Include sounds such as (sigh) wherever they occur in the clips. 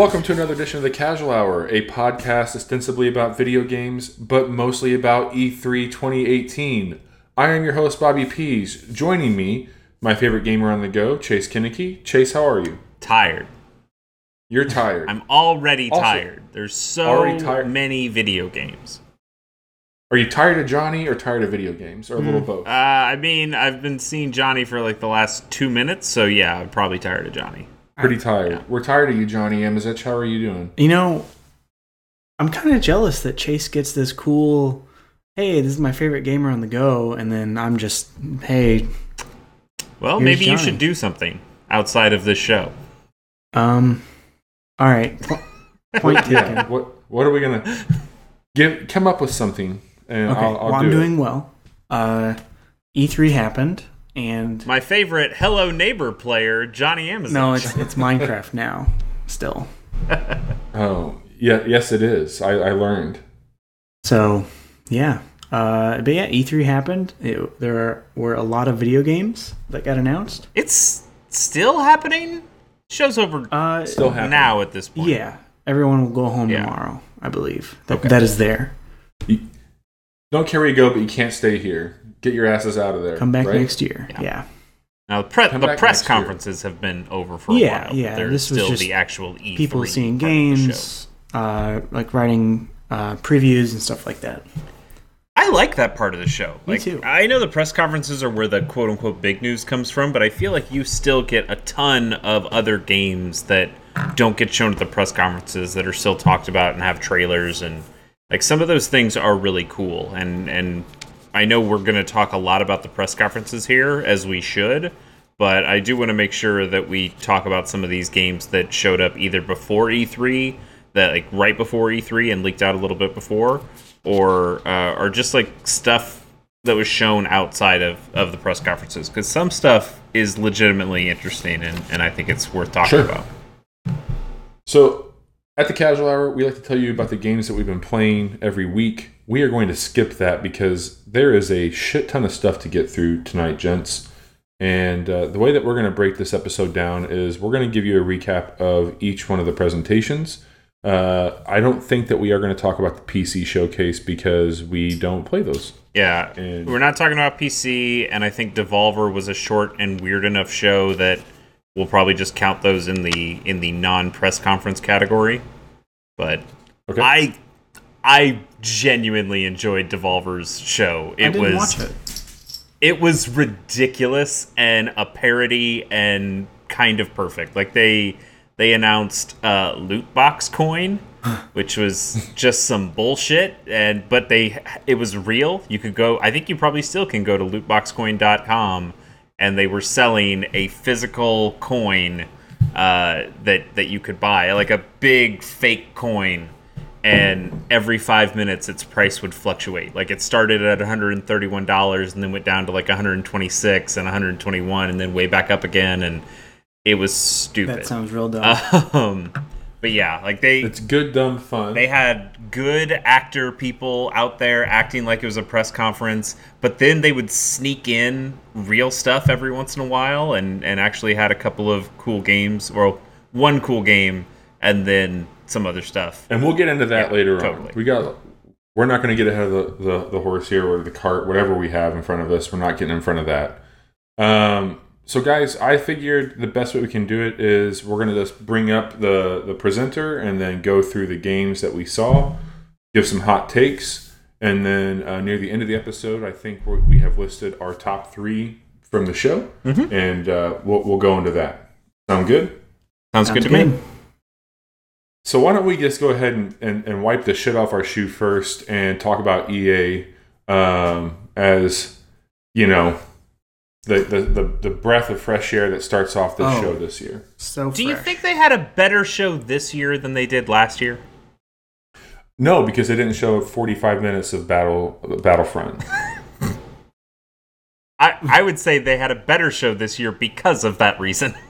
Welcome to another edition of the Casual Hour, a podcast ostensibly about video games, but mostly about E E3 2018. I am your host, Bobby Pease. Joining me, my favorite gamer on the go, Chase Koeneke. Chase, how are you? tired. You're tired. I'm already Also- tired. There's so tired? many video games. Are you tired of Johnny or tired of video games, or a little both? Uh, I mean, I've been seeing Johnny for like the last two minutes, so yeah, I'm probably tired of Johnny. Pretty tired. We're tired of you, Johnny Amizich. How are you doing? You know, I'm kind of jealous that Chase gets this cool. Hey, this is my favorite gamer on the go, and then I'm just, hey, Well, Here's maybe you should do something outside of this show. um, all right, point (laughs) taken. Yeah. what What are we gonna give? Come up with something, and Okay, I'll, I'll well, do I'm it. doing well. Uh, E3 happened, and My favorite Hello Neighbor player, Johnny Amizich. no, it's it's Minecraft now. Still, (laughs) Oh, yeah. Yes, it is. I, I learned. so yeah. Uh, but yeah, E3 happened. It, there were a lot of video games that got announced. it's still happening. Show's over Uh, Still happening. now at this point. yeah, everyone will go home Yeah. tomorrow. I believe that that is there. Don't care where you go, but you can't stay here. Get your asses out of there. Come back right? next year. Yeah. yeah. Now the, pre- the press next year. conferences have been over for Yeah, a while. yeah, There's this was still just the actual E3 people seeing part of the show. games, uh, like writing uh, previews and stuff like that. I like that part of the show. Me like, too. I know the press conferences are where the quote unquote big news comes from, but I feel like you still get a ton of other games that don't get shown at the press conferences that are still talked about and have trailers and like some of those things are really cool and and I know we're going to talk a lot about the press conferences here as we should, but I do want to make sure that we talk about some of these games that showed up either before E3, that like right before E3 and leaked out a little bit before, or uh, or just like stuff that was shown outside of, of the press conferences because some stuff is legitimately interesting and, and I think it's worth talking Sure. about. So, at the Casual Hour, we like to tell you about the games that we've been playing every week. We are going to skip that because there is a shit ton of stuff to get through tonight, gents. And uh, the way that we're going to break this episode down is we're going to give you a recap of each one of the presentations. Uh, I don't think that we are going to talk about the PC showcase because we don't play those. Yeah, And- we're not talking about PC, and I think Devolver was a short and weird enough show that we'll probably just count those in the in the non press conference category. But Okay. I I genuinely enjoyed Devolver's show. It was watch it. it was ridiculous and a parody and kind of perfect. Like they they announced uh, loot box coin, (sighs) which was just some bullshit. And but they it was real. You could go. I think you probably still can go to lootboxcoin.com, and they were selling a physical coin uh, that that you could buy, like a big fake coin and every five minutes its price would fluctuate. Like it started at $131 and then went down to like 126 and 121 and then way back up again and it was stupid. That sounds real dumb. (laughs) um, but yeah, like they It's good, dumb fun. they had good actor people out there acting like it was a press conference, but then they would sneak in real stuff every once in a while and and actually had a couple of cool games or one cool game and then some other stuff. and we'll get into that Yeah, later totally. on. We got. We're not going to get ahead of the, the, the horse here or the cart, whatever we have in front of us. We're not getting in front of that. Um, so, guys, I figured the best way we can do it is we're going to just bring up the the presenter and then go through the games that we saw, give some hot takes, and then uh, near the end of the episode, I think we're, we have listed our top three from the show, Mm-hmm. and uh, we'll we'll go into that. Sound good? Sounds, good Sounds to me. So why don't we just go ahead and, and, and wipe the shit off our shoe first and talk about EA um, as you know the, the, the, the breath of fresh air that starts off this Oh. show this year. So Do you think they had a better show this year than they did last year? No, because they didn't show 45 minutes of battle Battlefront. (laughs) I, I would say they had a better show this year because of that reason. (laughs)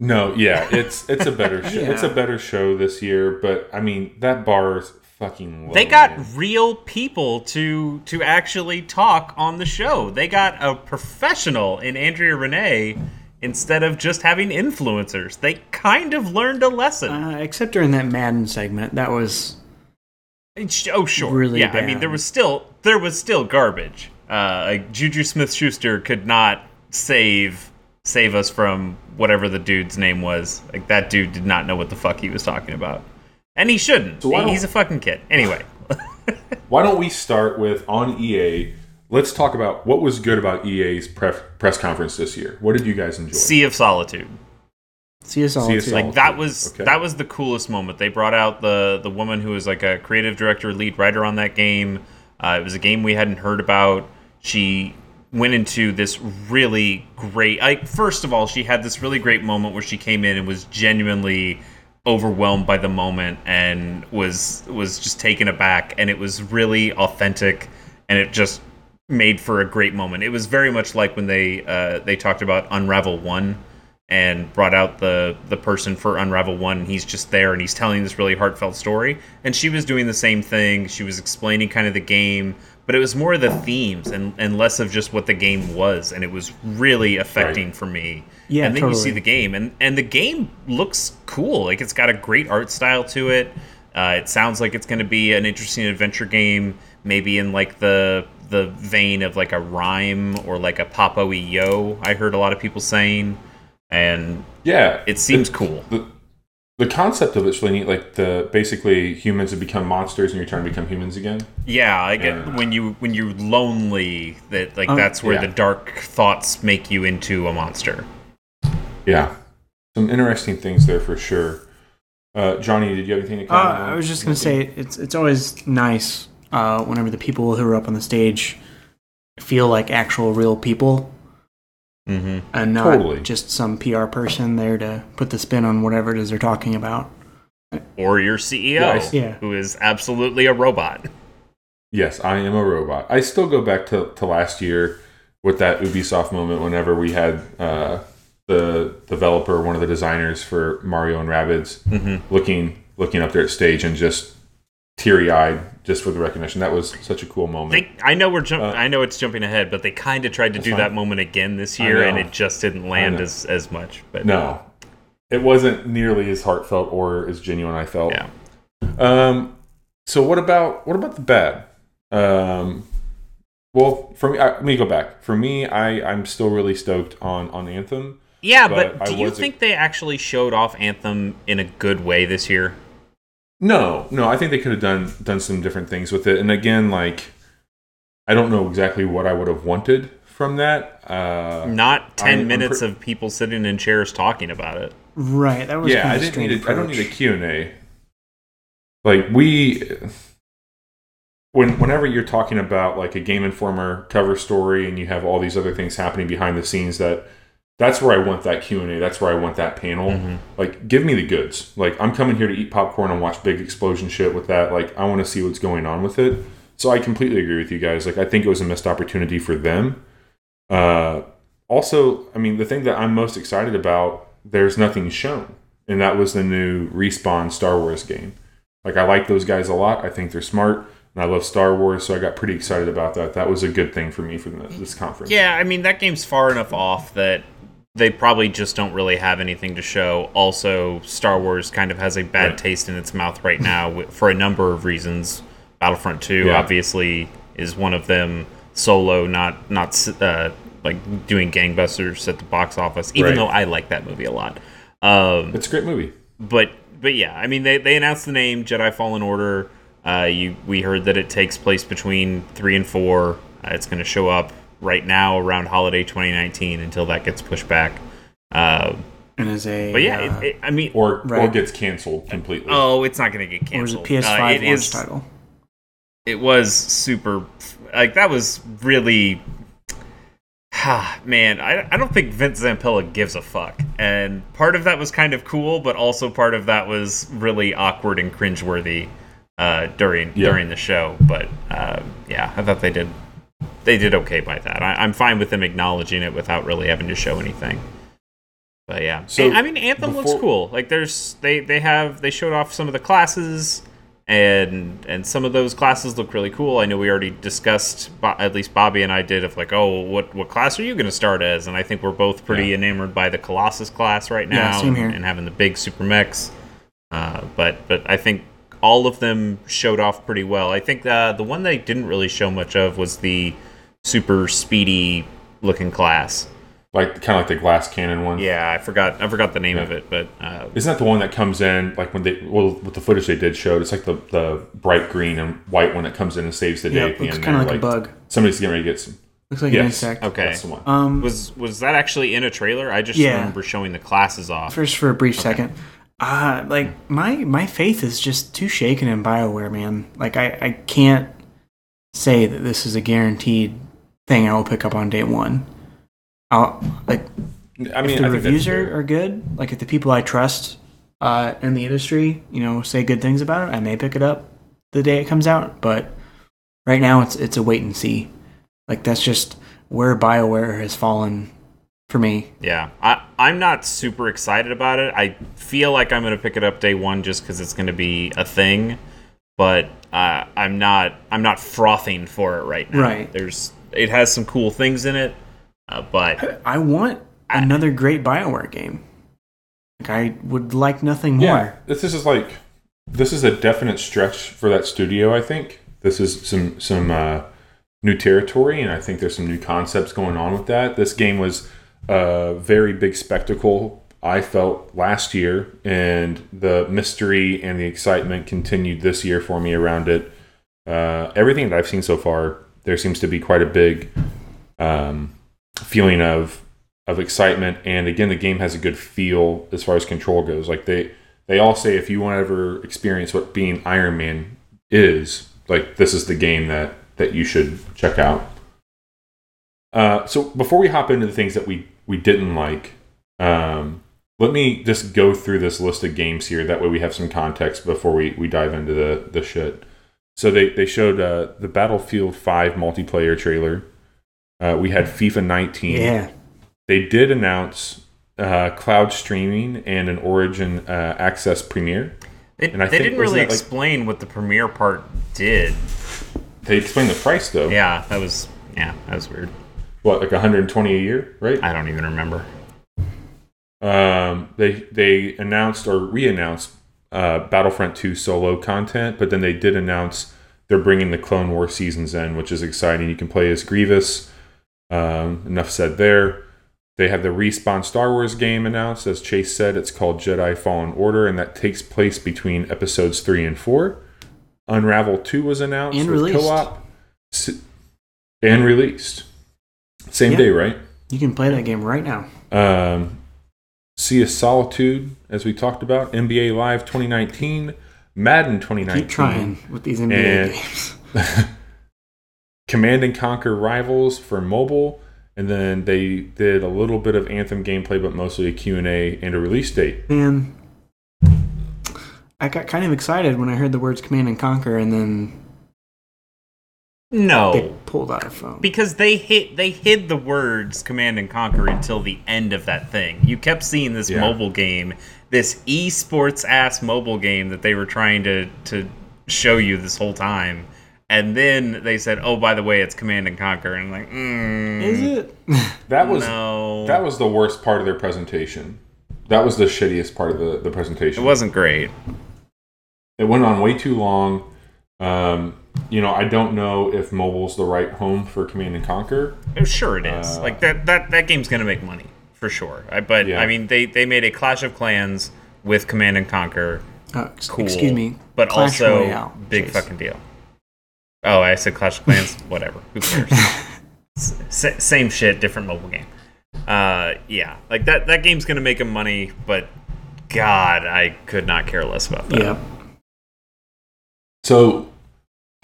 No, yeah, it's it's a better (laughs) show. It's a better show this year, but I mean that bar is fucking low. They got man. real people to to actually talk on the show. They got a professional in Andrea Rene instead of just having influencers. They kind of learned a lesson. Uh, except during that Madden segment, that was oh sure, really yeah. I mean, there was still there was still garbage. Uh, like Juju Smith Schuster could not save save us from whatever the dude's name was. Like that dude did not know what the fuck he was talking about, and he shouldn't. So He- He's a fucking kid. Anyway, (laughs) Why don't we start with on EA? Let's talk about what was good about EA's pref- press conference this year. What did you guys enjoy? Sea of Solitude. CSL. CSL. too. like that was Okay. that was the coolest moment. They brought out the the woman who was like a creative director, lead writer on that game. Uh, it was a game we hadn't heard about. She went into this really great. Like first of all, she had this really great moment where she came in and was genuinely overwhelmed by the moment and was was just taken aback and it was really authentic and it just made for a great moment. It was very much like when they uh, they talked about Unravel One and brought out the the person for Unravel One. And he's just there and he's telling this really heartfelt story. And she was doing the same thing. She was explaining kind of the game, but it was more of the themes and and less of just what the game was. And it was really affecting for me. Yeah, and then you see the game, and and the game looks cool. Like it's got a great art style to it. Uh, it sounds like it's going to be an interesting adventure game, maybe in like the the vein of like a Rime or like a Popo Yo. I heard a lot of people saying, and yeah, it seems cool. the, the concept of it's really neat. Like the basically humans have become monsters and you're trying to become humans again. Yeah, I get Yeah. when you when you're lonely that like Oh, that's where yeah. the dark thoughts make you into a monster. Yeah, some interesting things there for sure. Uh, Johnny, did you have anything to Uh, comment? on? I was just gonna say it's it's always nice uh, whenever the people who are up on the stage feel like actual real people Mm-hmm. and not Totally. just some PR person there to put the spin on whatever it is they're talking about. Or your CEO, Yeah, Yeah. who is absolutely a robot. Yes, I am a robot. I still go back to, to last year with that Ubisoft moment whenever we had uh, the developer, one of the designers for Mario and Rabbids, Mm-hmm. looking looking up there at stage and just teary eyed just for the recognition. That was such a cool moment. They, I know we're jump, Uh, I know it's jumping ahead, but they kind of tried to do fine. that moment again this year, and it just didn't land as as much. But no, it wasn't nearly as heartfelt or as genuine. I felt. yeah, Um. So what about what about the bad? Um. Well, for me, I, let me go back. For me, I I'm still really stoked on on Anthem. Yeah. But But, I do you was- think they actually showed off Anthem in a good way this year? No, no, I think they could have done done some different things with it. And again, like I don't know exactly what I would have wanted from that. Uh, Not 10 I'm minutes pre- of people sitting in chairs talking about it. Right. That was yeah, I didn't need. A, I don't need a approach. Q and A. Like we, when whenever you're talking about like a Game Informer cover story, and you have all these other things happening behind the scenes, that that's where I want that Q and A. That's where I want that panel. Mm-hmm. Like, give me the goods. Like, I'm coming here to eat popcorn and watch big explosion shit with that. Like, I want to see what's going on with it. So I completely agree with you guys. Like, I think it was a missed opportunity for them. Uh, also, I mean, the thing that I'm most excited about, there's nothing shown, and that was the new respawn Star Wars game. Like, I like those guys a lot. I think they're smart, and I love Star Wars, so I got pretty excited about that. That was a good thing for me for the, this conference. Yeah, I mean, that game's far enough off that they probably just don't really have anything to show. Also, Star Wars kind of has a bad Right. taste in its mouth right now for a number of reasons. Battlefront 2 Yeah. obviously is one of them. Solo not not uh, like doing gangbusters at the box office, even Right. though I like that movie a lot. Um, It's a great movie. but but yeah, I mean they, they announced the name Jedi Fallen Order. Uh, you we heard that it takes place between three and four. Uh, it's going to show up right now around holiday 2019 until that gets pushed back. Uh, And as a but yeah, uh, it, it, I mean, Or, or gets canceled completely. oh, it's not going to get canceled. or was it. PS5 Uh, launch it is title? it was super like that was really ah, man I, I don't think vince zampella gives a fuck and part of that was kind of cool but also part of that was really awkward and cringeworthy uh, during Yeah. during the show but uh, yeah i thought they did they did okay by that I, i'm fine with them acknowledging it without really having to show anything but yeah So, i mean anthem looks cool like there's they they have they showed off some of the classes and and some of those classes look really cool. I know we already discussed, at least Bobby and I did, of like, oh, what what class are you going to start as? And I think we're both pretty Yeah. enamored by the Colossus class right Yeah, now, same here. and having the big super mechs. Uh, but but I think all of them showed off pretty well. I think uh, the one they didn't really show much of was the super speedy looking class. Like kind of like the glass cannon one. Yeah, I forgot I forgot the name Yeah. of it, but uh, Isn't that the one that comes in like when they well with the footage they did showed? It's like the the bright green and white one that comes in and saves the day. Yeah, at looks kind of there, like, a bug. Somebody's getting ready to get some. Looks like an insect. okay. That's the one. Um, Was was that actually in a trailer? I just Yeah. remember showing the classes off. first for a brief second. Uh, like my my faith is just too shaken in Bioware, man. Like I I can't say that this is a guaranteed thing I will pick up on day one. I'll like I mean, if the I reviews are, are good, like if the people I trust uh, in the industry, you know, say good things about it, I may pick it up the day it comes out. But right now, it's it's a wait and see. Like that's just where Bioware has fallen for me. Yeah, I I'm not super excited about it. I feel like I'm gonna pick it up day one just because it's gonna be a thing, but uh, I'm not I'm not frothing for it right now. Right. There's it has some cool things in it, uh, but (laughs) I want another great Bioware game. Like I would like nothing more. Yeah, this is like this is a definite stretch for that studio. I think this is some some uh, new territory, and I think there's some new concepts going on with that. This game was a very big spectacle. I felt last year, and the mystery and the excitement continued this year for me around it. Uh, everything that I've seen so far, there seems to be quite a big um, feeling of of excitement. And again the game has a good feel as far as control goes. Like they they all say if you want to ever experience what being iron man is like this is the game that that you should check out. Uh, so before we hop into the things that we we didn't like um, let me just go through this list of games here. That way we have some context before we we dive into the the shit so they they showed uh, the battlefield 5 multiplayer trailer uh, we had fifa 19 Yeah. they did announce uh, cloud streaming and an Origin uh, Access premiere. they, And I they think- didn't really wasn't like- explain what the premiere part did. They explained the price though. Yeah, that was yeah, that was weird. What, like 120 a year, right? I don't even remember. Um, they they announced or re-announced uh, Battlefront 2 solo content, but then they did announce they're bringing the Clone War seasons in, which is exciting. You can play as Grievous. Um, enough said there. They have the Respawn Star Wars game announced. As Chase said, it's called Jedi Fallen Order, and that takes place between episodes three and four. Unravel 2 was announced And with released. co-op. And released. Same Yeah. day, right? You can play that game right now. Um, Sea of Solitude, as we talked about, NBA Live 2019, Madden 2019, Keep trying with these NBA games. (laughs) (laughs) Command and Conquer Rivals for mobile, and then they did a little bit of Anthem gameplay, but mostly a Q&A and a release date. Man, I got kind of excited when I heard the words Command and Conquer, and then No, they pulled out a phone. because they hit they hid the words command and conquer until the end of that thing you kept seeing this Yeah. mobile game this esports ass mobile game that they were trying to to show you this whole time and then they said oh by the way it's command and conquer and I'm like mm, Is it? (laughs) That was no that was the worst part of their presentation. That was the shittiest part of the, the presentation. it wasn't great it went on way too long. Um, you know, I don't know if mobile's the right home for Command and Conquer. Oh, sure it is Uh, like that that that game's gonna make money for sure I, but Yeah. i mean they they made a clash of clans with command and conquer Uh, cool. Excuse me. but Clash also Royale, big Chase. fucking deal. Oh, I said Clash of Clans. (laughs) Whatever. Who cares? (laughs) S- same shit, different mobile game. Uh, yeah, like that. That game's gonna make him money, but God, I could not care less about that. Yep. So,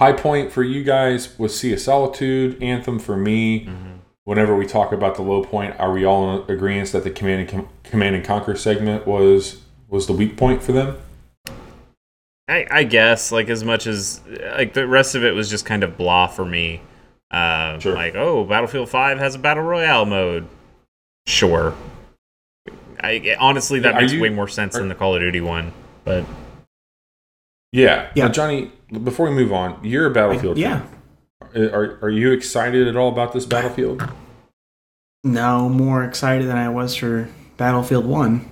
high point for you guys was Sea of Solitude, Anthem for me. Whenever we talk about the low point, are we all in agreement that the Command and, Com- Command and Conquer segment was was the weak point for them? I, I guess like as much as like the rest of it was just kind of blah for me. Uh, Sure. Like oh, Battlefield Five has a battle royale mode. Sure. I honestly that Are makes you- way more sense are- than the Call of Duty one, but Yeah. Yeah. Now, Johnny, before we move on, you're a Battlefield yeah. fan. Are, are you excited at all about this Battlefield? No, more excited than I was for Battlefield One.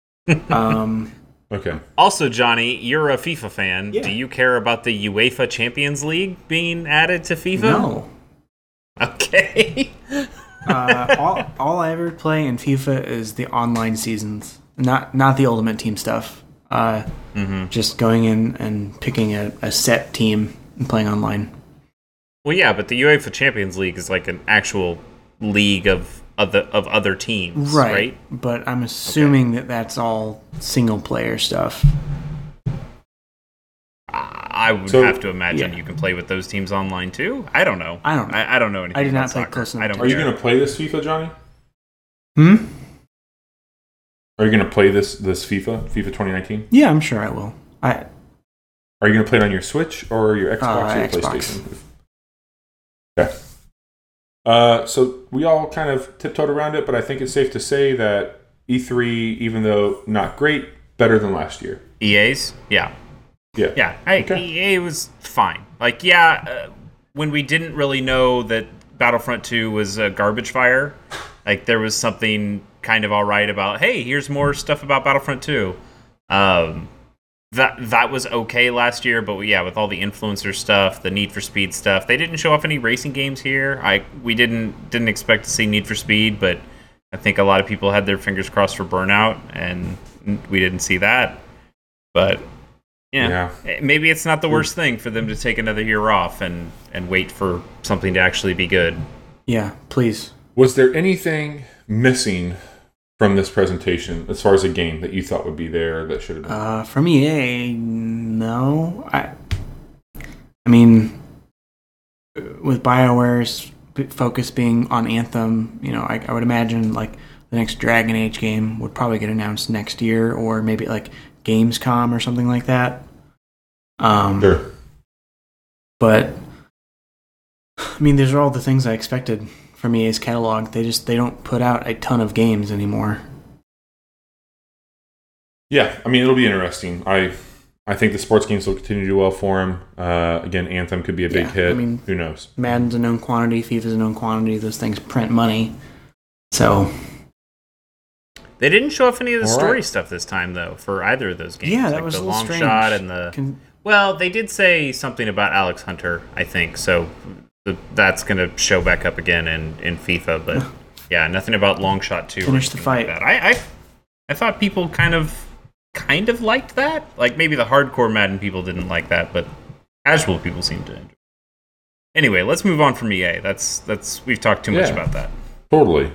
(laughs) um, Okay. Also, Johnny, you're a FIFA fan. Yeah. Do you care about the UEFA Champions League being added to FIFA? no. Okay. uh, all, all I ever play in FIFA is the online seasons, not not the Ultimate Team stuff. Uh, Just going in and picking a, a set team and playing online. well, yeah, but the UEFA Champions League is like an actual league of other of other teams, Right. right? But I'm assuming that that's all single player stuff. I would So- have to imagine yeah. you can play with those teams online too. I don't know. I don't know. I, I don't know anything. I did about not pay soccer. close enough I don't to Are you going to play this FIFA, Johnny? Hmm? Are you going to play this this FIFA, FIFA 2019? Yeah, I'm sure I will. I Are you going to play it on your Switch or your Xbox Uh, or your Xbox. PlayStation? Okay. Uh, so we all kind of tiptoed around it, but I think it's safe to say that E3, even though not great, better than last year. EA's, yeah, Yeah. yeah. I, Okay. EA was fine. Like, yeah, uh, when we didn't really know that Battlefront 2 was a garbage fire, like there was something kind of all right about. Hey, here's more stuff about Battlefront 2. Um, that that was okay last year, but yeah, with all the influencer stuff, the Need for Speed stuff, they didn't show off any racing games here. I we didn't didn't expect to see Need for Speed, but I think a lot of people had their fingers crossed for Burnout, and we didn't see that. But yeah, eh, maybe it's not the worst thing for them to take another year off and and wait for something to actually be good. yeah, please. Was there anything missing from this presentation as far as a game that you thought would be there that should have been? Uh, from EA, no. I, I mean, with Bioware's focus being on Anthem, you know, I, I would imagine like the next Dragon Age game would probably get announced next year, or maybe like Gamescom or something like that. Um, sure. but I mean, these are all the things I expected from EA's catalog. They just they don't put out a ton of games anymore. Yeah, I mean it'll be interesting. I I think the sports games will continue to do well for him. Uh, again, Anthem could be a big Yeah, hit. I mean- Who knows? Madden's a known quantity, FIFA's a known quantity. Those things print money, so They didn't show off any of the All story right. stuff this time though for either of those games. Yeah, that like was the a long strange. shot and the can, Well, they did say something about Alex Hunter, I think. So th- that's going to show back up again in, in FIFA. But yeah, nothing about Longshot two. or Finish the fight. Like that. I, I I thought people kind of kind of liked that. Like maybe the hardcore Madden people didn't like that, but casual people seem to. enjoy it. Anyway, let's move on from EA. That's that's we've talked too much Yeah. about that. Totally.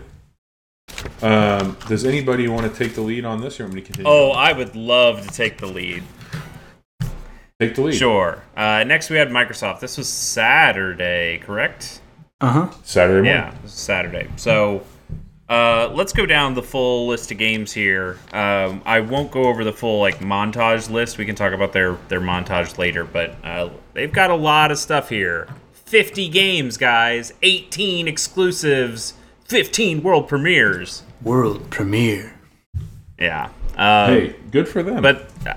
Um, does anybody want to take the lead on this, or want me to continue? Oh, I would love to take the lead. Take the lead. Sure. Uh, next, we had Microsoft. This was Saturday, correct? uh huh. Saturday morning. Yeah, Saturday. So uh, let's go down the full list of games here. Um, I won't go over the full like montage list. We can talk about their their montage later, but uh, they've got a lot of stuff here. 50 games, guys. 18 exclusives. 15 world premieres. World premiere. Yeah. Um, Hey, good for them. but uh,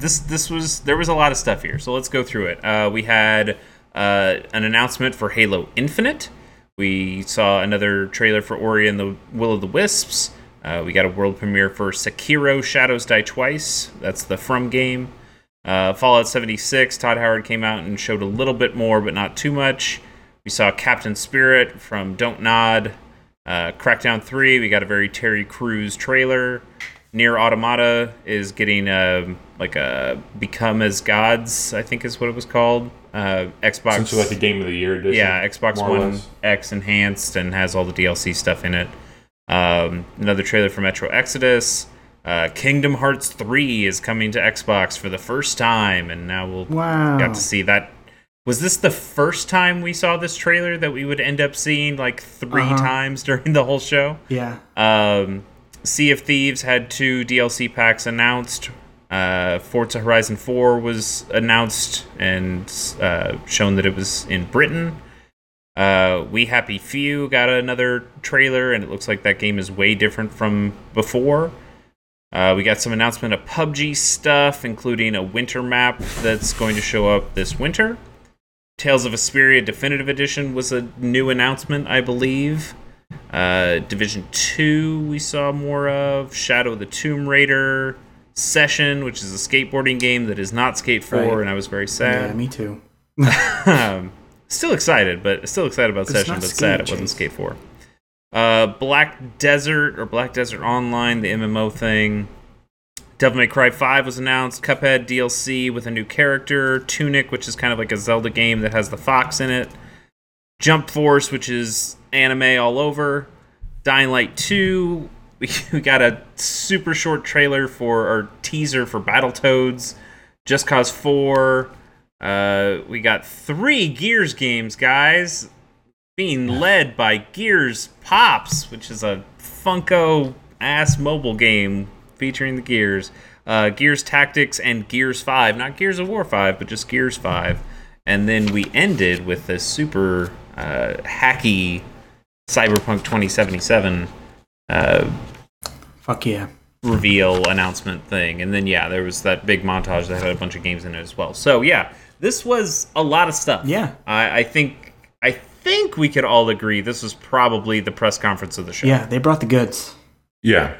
this this was there was a lot of stuff here so let's go through it. Uh, we had uh, an announcement for halo infinite. We saw another trailer for ori and the will of the wisps. Uh, we got a world premiere for sekiro shadows die twice. That's the from game. Uh, fallout 76 todd howard came out and showed a little bit more but not too much. We saw captain spirit from don't nod. Uh, Crackdown 3, we got a very Terry Crews trailer. NieR Automata is getting a, like a Become as Gods, I think is what it was called. Uh, Xbox. essentially like a game of the year edition. yeah, Xbox One. X enhanced and has all the DLC stuff in it. Um, another trailer for Metro Exodus. Uh, Kingdom Hearts 3 is coming to Xbox for the first time, and now we'll Wow. got to see that. Was this the first time we saw this trailer that we would end up seeing like 3 Uh-huh. times (laughs) during the whole show? Yeah. Um, sea of Thieves had two DLC packs announced. Uh, Forza Horizon 4 was announced and uh, shown that it was in Britain. Uh, We Happy Few got another trailer, and it looks like that game is way different from before. Uh, we got some announcement of PUBG stuff, including a winter map that's going to show up this winter. Tales of Vesperia Definitive Edition was a new announcement, I believe. Uh, Division 2, we saw more of. Shadow of the Tomb Raider Session, which is a skateboarding game that is not Skate 4, Right. and I was very sad. Yeah, me too. (laughs) um, still excited, but still excited about it's Session, but Skate, sad it wasn't Skate 4. Uh, Black Desert or Black Desert Online, the MMO thing. Devil May Cry 5 was announced. Cuphead DLC with a new character. Tunic, which is kind of like a Zelda game that has the fox in it. Jump Force, which is anime all over. Dying Light 2. (laughs) We, got a super short trailer for, or teaser for Battletoads. Just Cause 4. Uh, we got three Gears games, guys, being led by Gears Pops, which is a Funko ass mobile game featuring the Gears. Uh, Gears Tactics and Gears 5. Not Gears of War 5, but just Gears 5. And then we ended with a super uh, hacky Cyberpunk 2077 uh, Fuck yeah. reveal announcement thing. And then, yeah, there was that big montage that had a bunch of games in it as well. So, yeah, this was a lot of stuff. Yeah. I, I think I think we could all agree this was probably the press conference of the show. Yeah, they brought the goods. Yeah.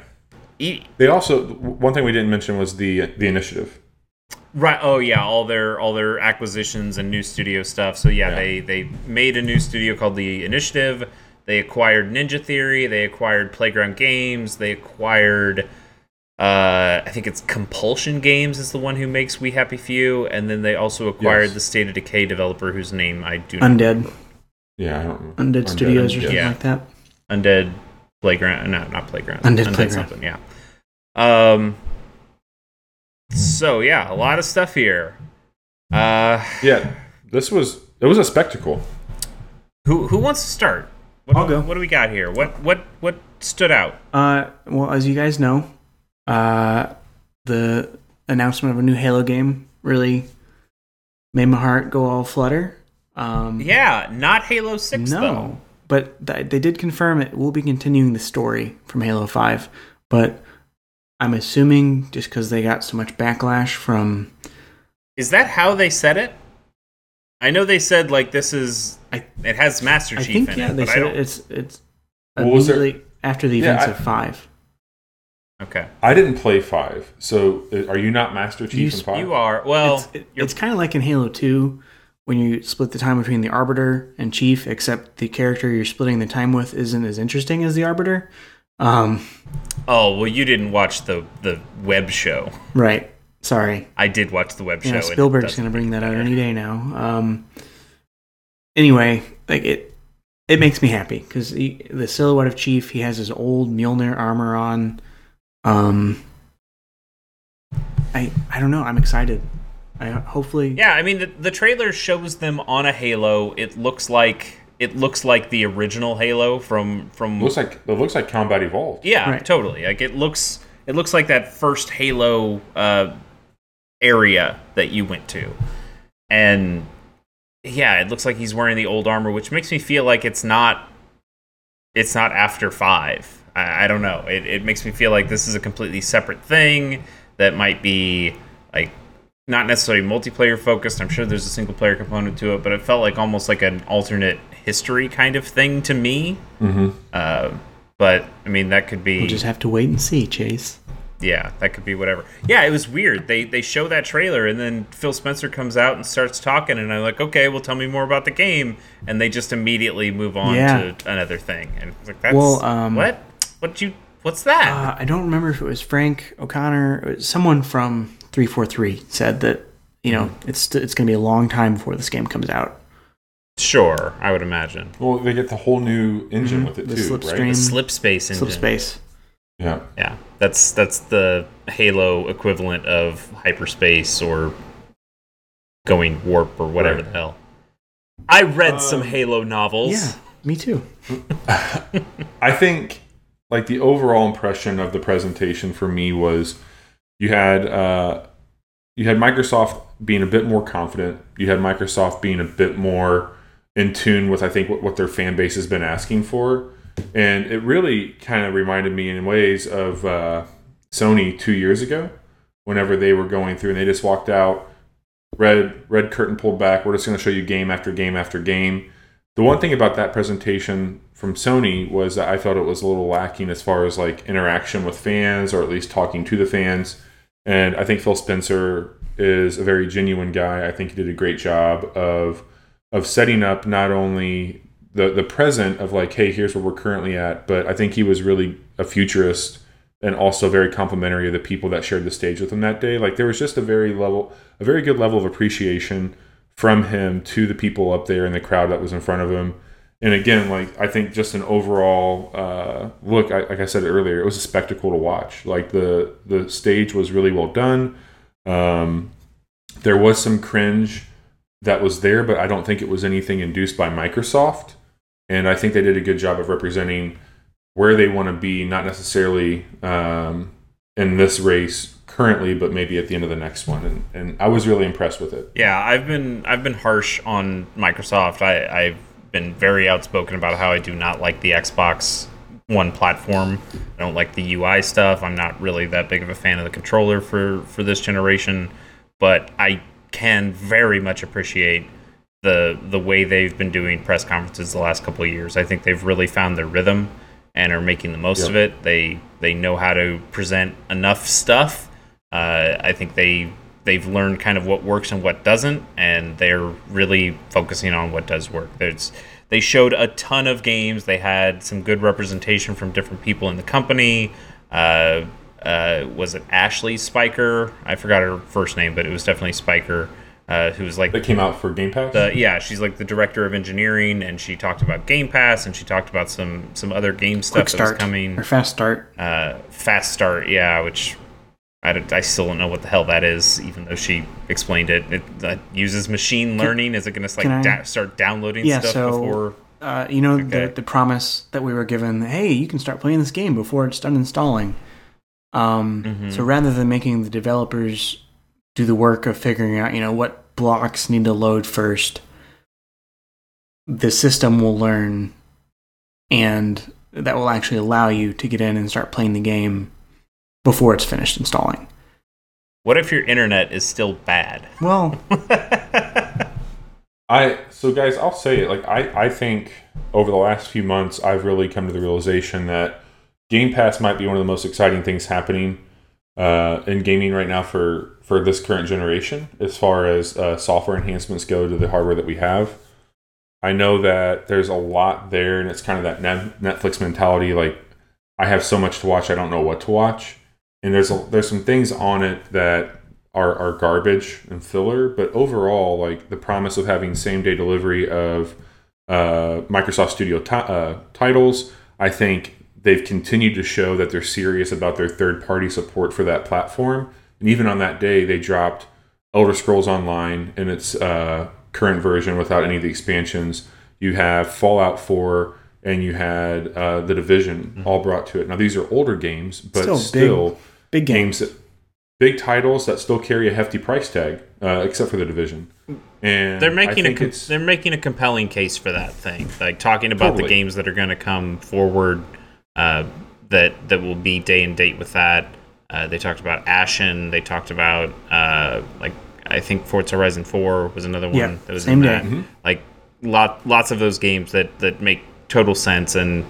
E- They also one thing we didn't mention was the the initiative. right. Oh yeah, all their all their acquisitions and new studio stuff. So yeah, Yeah. they they made a new studio called the Initiative. They acquired Ninja Theory. They acquired Playground Games. They acquired. Uh, I think it's Compulsion Games is the one who makes We Happy Few, and then they also acquired Yes. the State of Decay developer whose name I do not Undead. Yeah, I don't Undead, Studios or something Yeah. like that. Undead Playground. No, not Playground. Undead Playground. Something, yeah. Um. So yeah, a lot of stuff here. Uh, Yeah, this was it was a spectacle. who who wants to start? What, I'll go. What do we got here? What what what stood out? Uh, well, as you guys know, uh, the announcement of a new Halo game really made my heart go all flutter. Um, Yeah, not Halo Six no, though. but th- they did confirm it will be continuing the story from Halo Five. But I'm assuming just because they got so much backlash from Is that how they said it? I know they said like this is. I- it has Master I Chief think in yeah it, they but I said don't. it's it's Well, was immediately after the Yeah, events I- of Five. Okay, I didn't play five, so uh, are you not Master Chief You in five? you are well. it's it- it's kind of like in Halo 2 when you split the time between the Arbiter and Chief, except the character you're splitting the time with isn't as interesting as the Arbiter. Um, oh well, you didn't watch the the web show. right. Sorry. I did watch the web show. Yeah, and it Spielberg's going to bring that out any day now. Um, anyway, like it, it makes me happy because the silhouette of Chief, he has his old Mjolnir armor on. Um, I I don't know. I'm excited. I hopefully. Yeah, I mean the, the trailer shows them on a Halo. It looks like it looks like the original Halo from from It looks like it looks like Combat Evolved. yeah, Right. totally. Like it looks it looks like that first Halo uh, area that you went to, and yeah, it looks like he's wearing the old armor, which makes me feel like it's not it's not after five. I, I don't know. It it makes me feel like this is a completely separate thing that might be like not necessarily multiplayer focused. I'm sure there's a single player component to it, but it felt like almost like an alternate history kind of thing to me. Mm-hmm. Uh, but I mean, that could be We'll just have to wait and see, Chase. Yeah, that could be whatever. Yeah, it was weird. They they show that trailer and then Phil Spencer comes out and starts talking, and I'm like, okay, well, tell me more about the game, and they just immediately move on Yeah. to another thing, and it's like, that's Well, um, what? What you? What's that? Uh, I don't remember if it was Frank O'Connor. It was someone from 343 said that you know it's it's going to be a long time before this game comes out. sure, I would imagine. Well, they get the whole new engine Mhm. with it The too, slipstream. right? Slip space engine. Slip space. Yeah. Yeah, that's that's the Halo equivalent of hyperspace or going warp or whatever Right. the hell. I read some Um, Halo novels. Yeah, me too. (laughs) I think like the overall impression of the presentation for me was you had uh, you had Microsoft being a bit more confident. You had Microsoft being a bit more in tune with I think what, what their fan base has been asking for, and it really kind of reminded me in ways of uh, Sony two years ago, whenever they were going through and they just walked out, red red curtain pulled back. We're just going to show you game after game after game. The one thing about that presentation from Sony was that I felt it was a little lacking as far as like interaction with fans or at least talking to the fans. And I think Phil Spencer is a very genuine guy. I think he did a great job of of setting up not only the the present of like, hey, here's where we're currently at, but I think he was really a futurist and also very complimentary of the people that shared the stage with him that day. Like there was just a very level, a very good level of appreciation from him to the people up there in the crowd that was in front of him. And again, like I think just an overall uh, look, I, like I said earlier, it was a spectacle to watch. Like the the stage was really well done. Um, there was some cringe that was there, but I don't think it was anything induced by Microsoft. And I think they did a good job of representing where they want to be, not necessarily um, in this race currently, but maybe at the end of the next one. And, and I was really impressed with it. Yeah, I've been I've been harsh on Microsoft. I, I've been very outspoken about how I do not like the Xbox One platform. I don't like the UI stuff. I'm not really that big of a fan of the controller for for this generation, but I can very much appreciate the the way they've been doing press conferences the last couple of years. I think they've really found their rhythm and are making the most yep. of it. They they know how to present enough stuff. Uh, I think they they've learned kind of what works and what doesn't, and they're really focusing on what does work. There's they showed a ton of games. They had some good representation from different people in the company. Uh, uh, was it Ashley Speicher? I forgot her first name, but it was definitely Speicher uh, who was like that came out for Game Pass. The, yeah, she's like the director of engineering, and she talked about Game Pass, and she talked about some some other game stuff Quick start, that was coming or Fast Start. Uh, fast Start, yeah, which I, I still don't know what the hell that is, even though she explained it. It uh, uses machine learning. Is it going to like da- start downloading yeah, stuff so, before? Uh, you know okay. the the promise that we were given. Hey, you can start playing this game before it's done installing. Um, mm-hmm. So rather than making the developers do the work of figuring out, you know, what blocks need to load first, the system will learn and that will actually allow you to get in and start playing the game before it's finished installing. What if your internet is still bad? Well, (laughs) I so guys, I'll say it like I I think over the last few months I've really come to the realization that Game Pass might be one of the most exciting things happening uh, in gaming right now for for this current generation as far as uh, software enhancements go to the hardware that we have. I know that there's a lot there, and it's kind of that Netflix mentality. Like, I have so much to watch, I don't know what to watch. And there's a, there's some things on it that are, are garbage and filler, but overall, like the promise of having same day delivery of uh, Microsoft Studio t- uh, titles, I think they've continued to show that they're serious about their third party support for that platform. And even on that day, they dropped Elder Scrolls Online in its uh, current version without any of the expansions. You have Fallout 4 and you had uh, The Division mm-hmm. all brought to it. Now, these are older games, but still, still big, big games. games that, big titles that still carry a hefty price tag, uh, except for The Division. And they're making a com- they're making a compelling case for that thing, like talking about totally. the games that are going to come forward uh, that that will be day and date with that. Uh, they talked about Ashen. They talked about uh, like I think Forza Horizon Four was another one yeah, that was same in day. Mm-hmm. Like lot lots of those games that that make total sense and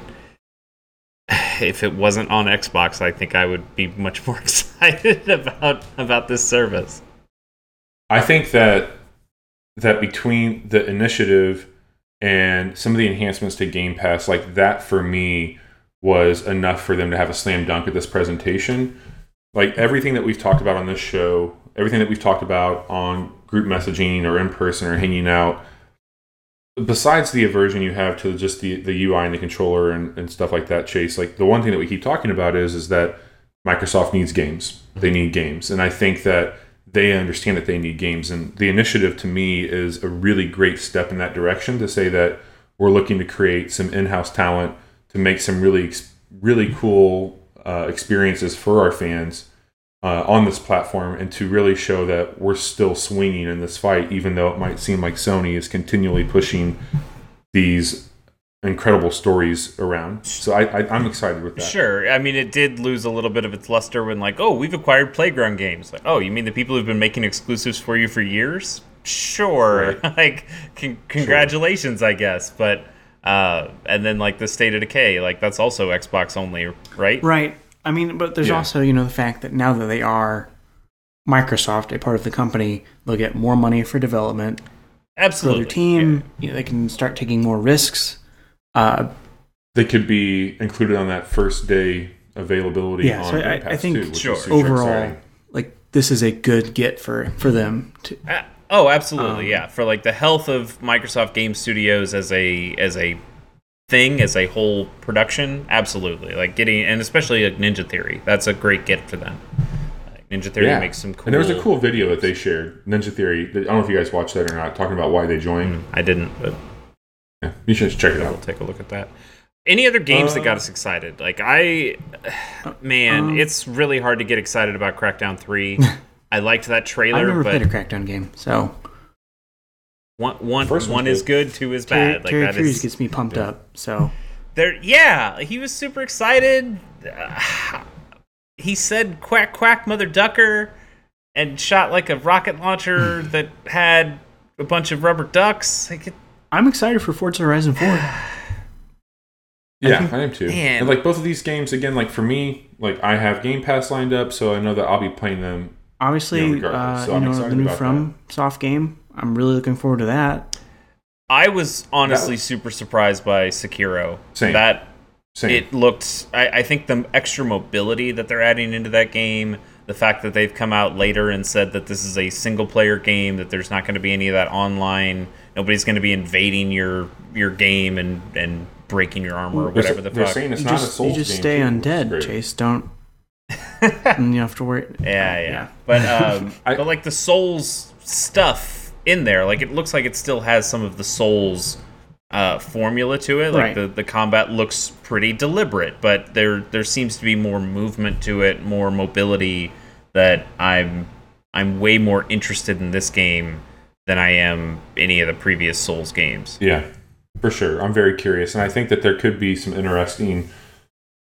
(sighs) if it wasn't on Xbox, I think I would be much more (laughs) excited about about this service. I think that that between the initiative and some of the enhancements to Game Pass, like that for me was enough for them to have a slam dunk at this presentation. Like everything that we've talked about on this show, everything that we've talked about on group messaging or in person or hanging out, besides the aversion you have to just the, the UI and the controller and, and stuff like that, Chase, like the one thing that we keep talking about is is that Microsoft needs games. They need games. And I think that they understand that they need games. And the initiative to me is a really great step in that direction to say that we're looking to create some in-house talent to make some really really cool uh, experiences for our fans uh, on this platform and to really show that we're still swinging in this fight even though it might seem like sony is continually pushing these incredible stories around. So I, I I'm excited with that. Sure. I mean, it did lose a little bit of its luster when, like, oh, we've acquired Playground Games. Like, oh, you mean the people who've been making exclusives for you for years? Sure. Right. (laughs) like, con- congratulations, I guess. But, uh, and then, like, the State of Decay, like, that's also Xbox only, right? Right. I mean, but there's Yeah. also, you know, the fact that now that they are Microsoft, a part of the company, they'll get more money for development for Absolutely. their team. You know, they can start taking more risks. Uh, They could be included on that first day availability Yeah, on so I- I think too, Sure. overall, exciting. like this is a good get for for them. To, Uh, oh, absolutely, Um, yeah. For like the health of Microsoft Game Studios as a as a thing, as a whole production, absolutely. Like getting and especially like Ninja Theory, that's a great get for them. Ninja Theory Yeah. makes some cool. And there was a cool video that they shared, Ninja Theory. I don't know if you guys watched that or not, talking about why they joined. I didn't, but Yeah, you should check it out. I'll take a look at that. Any other games that Uh, got us excited? Like I, (sighs) man, um, it's really hard to get excited about Crackdown Three. (laughs) I liked that trailer. I've trailer, never but played a Crackdown game, so one one First one is good. good, two is Terry, bad. Like Terry that Crews is gets me pumped up. So there. Yeah, he was super excited. Uh, (sighs) he said "quack quack, mother ducker," and shot like a rocket launcher (laughs) that had a bunch of rubber ducks. Like it, I'm excited for Forza Horizon 4. (sighs) Yeah, think- I am too. Man. And like both of these games, again, like for me, like I have Game Pass lined up, so I know that I'll be playing them. Obviously, Yeah, regardless. uh, So you know the new about From soft game. I'm really looking forward to that. I was honestly That- super surprised by Sekiro. Same. That Same. it looked I, I think the extra mobility that they're adding into that game the fact that they've come out later and said that this is a single player game that there's not going to be any of that online nobody's going to be invading your your game and and breaking your armor or They're- whatever the they're saying it's You not a just, Souls you just game, stay too, undead. Chase. Don't. (laughs) and you have to worry. yeah yeah, Yeah. but um (laughs) I- but like the souls stuff in there like it looks like it still has some of the souls uh, formula to it. Like Right. the, the combat looks pretty deliberate, but there there seems to be more movement to it, more mobility that I'm I'm way more interested in this game than I am any of the previous Souls games. Yeah, for sure. I'm very curious, and I think that there could be some interesting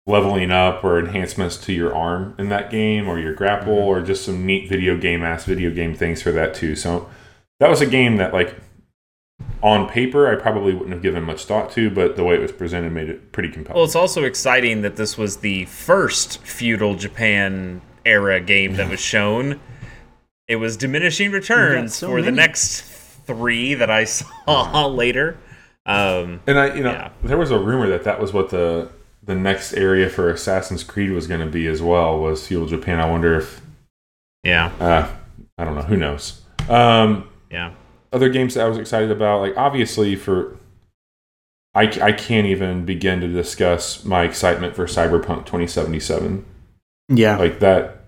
leveling up or enhancements to your arm in that game, or your grapple, Mm-hmm. or just some neat video game ass video game things for that too. So that was a game that, like, on paper, I probably wouldn't have given much thought to, but the way it was presented made it pretty compelling. Well, it's also exciting that this was the first feudal Japan era game that was shown. It was diminishing returns so for the next three that I (laughs) saw later. Um, And I, you know, Yeah. there was a rumor that that was what the the next area for Assassin's Creed was going to be as well. Was feudal Japan? I wonder if yeah, uh, I don't know. Who knows? Um, yeah. other games that I was excited about, like obviously for I, I can't even begin to discuss my excitement for Cyberpunk 2077. Yeah. Like that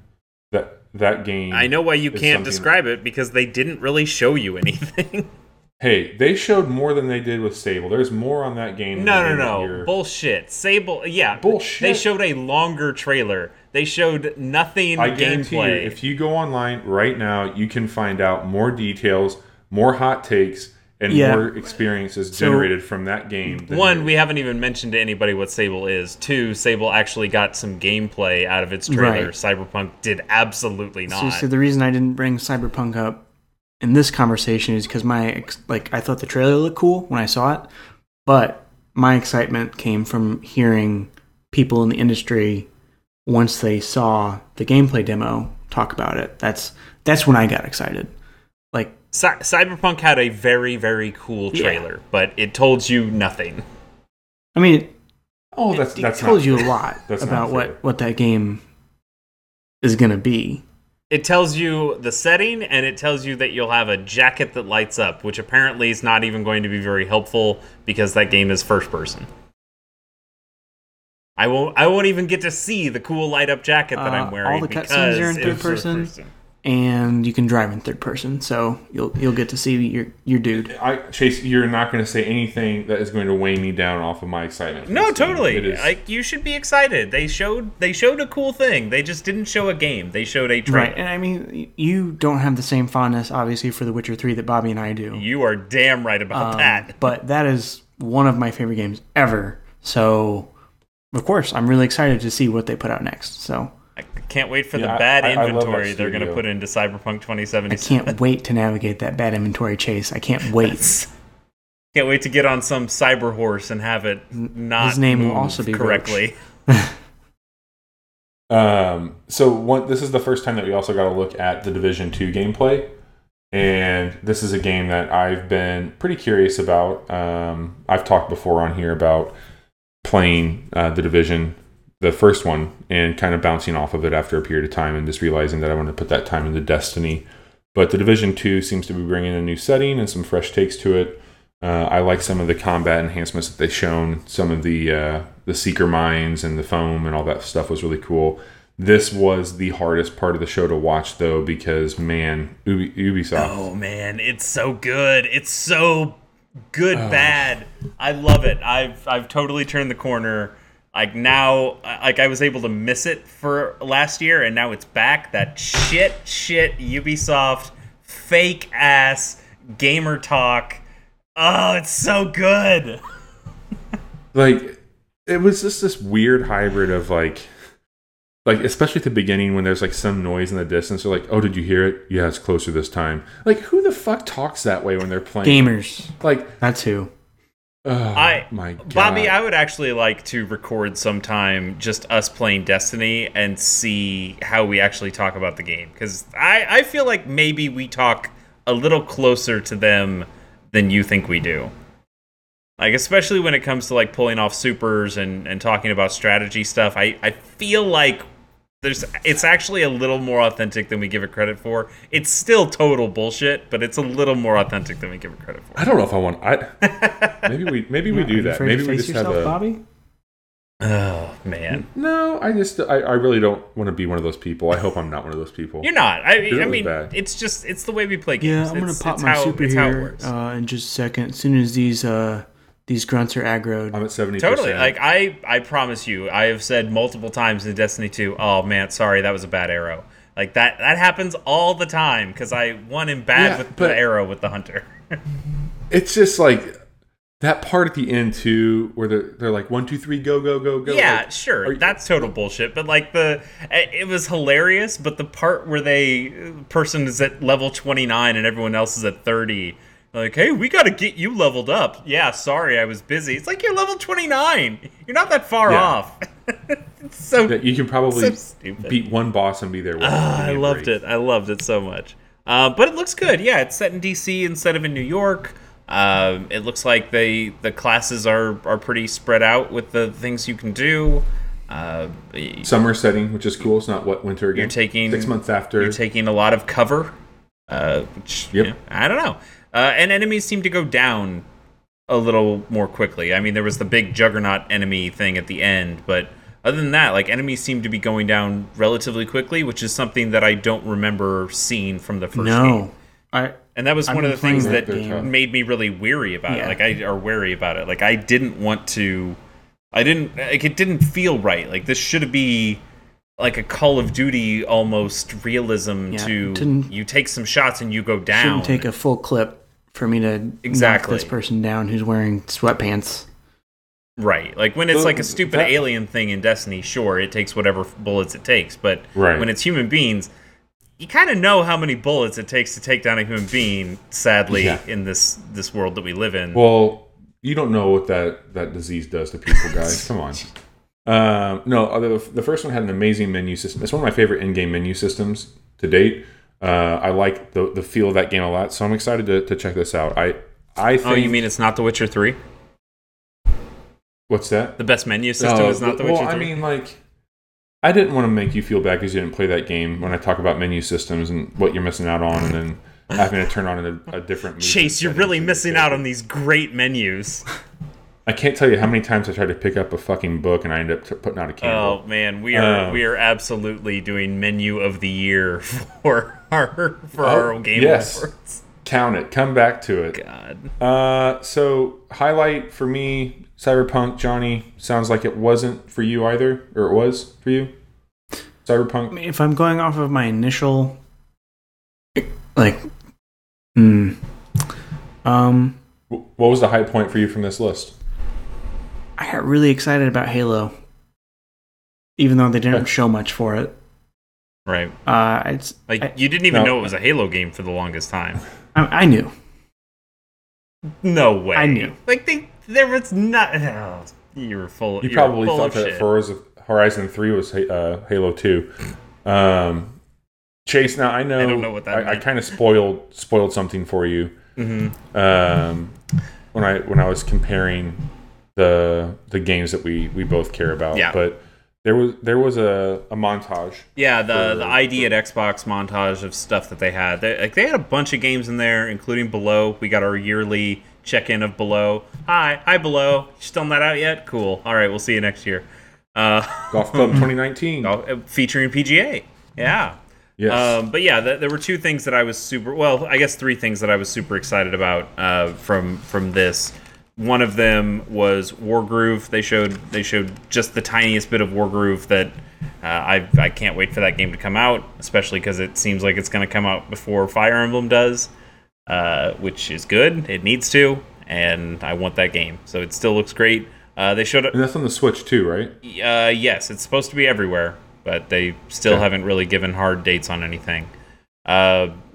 that that game. I know why you can't something- describe it because they didn't really show you anything. (laughs) Hey, they showed more than they did with Sable. There's more on that game. no, than no, no. you're- Bullshit. Sable, yeah. Bullshit. They showed a longer trailer. They showed nothing I guarantee you, gameplay. if you go online right now, you can find out more details, more hot takes, and Yeah. more experiences So- generated from that game. One, we haven't even mentioned to anybody what Sable is. Two, Sable actually got some gameplay out of its trailer. Right. Cyberpunk did absolutely So, not. so the reason I didn't bring Cyberpunk up in this conversation is because my like I thought the trailer looked cool when I saw it, but my excitement came from hearing people in the industry once they saw the gameplay demo talk about it. That's that's when I got excited. Like Cy- Cyberpunk had a very, very cool Yeah. trailer, but it told you nothing. I mean, oh, it, oh, that's it that's tells not you a lot That's about what what that game is going to be. It tells you the setting, and it tells you that you'll have a jacket that lights up, which apparently is not even going to be very helpful because that game is first person. I won't. I won't even get to see the cool light up jacket that Uh, I'm wearing all the because cutscenes are in third first person. And you can drive in third person, so you'll you'll get to see your your dude. I, Chase, you're not going to say anything that is going to weigh me down off of my excitement. No, totally. Like you should be excited. They showed they showed a cool thing. They just didn't show a game. They showed a trailer. Right, and I mean, you don't have the same fondness, obviously, for The Witcher Three that Bobby and I do. You are damn right about Um, that. (laughs) But that is one of my favorite games ever. So, of course, I'm really excited to see what they put out next. So, I can't wait for Yeah, the bad I- I inventory they're going to put into Cyberpunk 2077. I can't wait to navigate that bad inventory chase. I can't wait. (laughs) Can't wait to get on some cyber horse and have it not His name will also be Roach. correctly. (laughs) Um, so one, this is the first time that we also got to look at the Division Two gameplay, and this is a game that I've been pretty curious about. Um, I've talked before on here about playing uh, the Division, the first one, and kind of bouncing off of it after a period of time, and just realizing that I want to put that time into Destiny. But the Division Two seems to be bringing a new setting and some fresh takes to it. Uh, I like some of the combat enhancements that they've shown. Some of the uh, the seeker mines and the foam and all that stuff was really cool. This was the hardest part of the show to watch, though, because man, Ubi- Ubisoft. Oh man, it's so good. It's so good bad. I love it. I've I've totally turned the corner. Like now like I was able to miss it for last year and now it's back. That shit shit Ubisoft fake ass gamer talk. Oh, it's so good. (laughs) like it was just this weird hybrid of like like especially at the beginning when there's like some noise in the distance they're like oh did you hear it yeah it's closer this time like who the fuck talks that way when they're playing Gamers. like That's who. Oh I my god Bobby, I would actually like to record sometime just us playing Destiny and see how we actually talk about the game because I, I feel like maybe we talk a little closer to them than you think we do. Like especially when it comes to like pulling off supers and, and talking about strategy stuff, I, I feel like there's it's actually a little more authentic than we give it credit for. It's still total bullshit, but it's a little more authentic than we give it credit for. I don't know if I want I (laughs) maybe we maybe we do that maybe we face just have yourself, a Bobby? Oh man. no I just I, I really don't want to be one of those people I hope I'm not one of those people You're not. I, I was mean, bad. it's just it's the way we play games. Yeah, I'm gonna pop my how, super it's how it here uh, in just a second. As soon as these uh, these grunts are aggroed. I'm at 70 Totally. Like I, I promise you, I have said multiple times in Destiny 2, oh man, sorry, that was a bad arrow. Like that, that happens all the time because I won in bad Yeah, with but- the arrow with the hunter. (laughs) it's just like that part at the end too where they're, they're like one two three go go go go yeah, Like, sure, you- that's total bullshit. But like the, it it was hilarious. But the part where they person is at level 29 and everyone else is at 30. Like, hey, we got to get you leveled up. Yeah, sorry, I was busy. It's like you're level 29. You're not that far Yeah. off. (laughs) it's so you can probably So beat one boss and be there. Ah, I loved break. it. I loved it so much. Uh, but it looks good. Yeah, it's set in DC instead of in New York. Um, it looks like they the classes are are pretty spread out with the things you can do. Uh, summer setting, which is cool. It's not what winter again. You're taking- six months after. you're taking a lot of cover, uh, which Yep. I don't know. Uh, and enemies seem to go down a little more quickly. I mean, there was the big juggernaut enemy thing at the end, but other than that, like enemies seem to be going down relatively quickly, which is something that I don't remember seeing from the first game. no, I And that was I've one of the things that that made me really weary about Yeah. it. Like I are wary about it. Like I didn't want to I didn't like it didn't feel right. Like this should be like a Call of Duty almost realism Yeah, to didn't- you take some shots and you go down. shouldn't take a full clip for me to Exactly. knock this person down who's wearing sweatpants. Right. Like when it's So like a stupid that- alien thing in Destiny, sure, it takes whatever bullets it takes. But Right. when it's human beings, you kind of know how many bullets it takes to take down a human being, sadly, Yeah. in this this world that we live in. well, you don't know what that that disease does to people, guys. Come on. (laughs) Um, no, uh, the, the first one had an amazing menu system. It's one of my favorite in-game menu systems to date. Uh, I like the the feel of that game a lot, so I'm excited to, to check this out. I I think. oh, you mean it's not The Witcher 3? what's that? The best menu system Oh, is not The well, Witcher 3? I mean, like, I didn't want to make you feel bad because you didn't play that game. When I talk about menu systems and what you're missing out on, and then having to turn on a, a different. Chase, you're really missing out on these great menus. (laughs) I can't tell you how many times I tried to pick up a fucking book and I ended up t- putting out a candle. Oh man, we are Um, we are absolutely doing menu of the year (laughs) for our for Oh, our own game yes. awards. Count it. Come back to it. God. Uh, so highlight for me, Cyberpunk. Johnny sounds like it wasn't for you either, or it was for you. Cyberpunk. if I'm going off of my initial, like, hmm, um, what was the high point for you from this list? I got really excited about Halo, even though they didn't show much for it. Right. Uh, it's Like I- you didn't even No. know it was a Halo game for the longest time. I, I knew. No way. I knew. Like they, there was not. (laughs) Oh, you were full. You you probably full thought of that shit. Horizon, Horizon Three was uh, Halo Two. Um, Chase, now I know I don't know what that I, I kind of spoiled spoiled something for you Mm-hmm. um, when I when I was comparing the the games that we we both care about. Yeah. But there was there was a, a montage. Yeah, the for- the ID at Xbox montage of stuff that they had. They, like they had a bunch of games in there, including Below. We got our yearly check-in of Below. Hi, hi Below. Still not out yet? Cool. All right, we'll see you next year. Uh, Golf Club (laughs) 2019. uh, featuring PGA. Yeah. Yes. Um, but yeah, th- there were two things that I was super well, I guess three things that I was super excited about uh, from from this. One of them was Wargroove. They showed they showed just the tiniest bit of Wargroove that uh, I I can't wait for that game to come out, especially because it seems like it's going to come out before Fire Emblem does, uh, which is good. It needs to, and I want that game. So it still looks great. Uh, they showed and that's on the Switch too, right? uh, yes, it's supposed to be everywhere, but they still Okay. haven't really given hard dates on anything.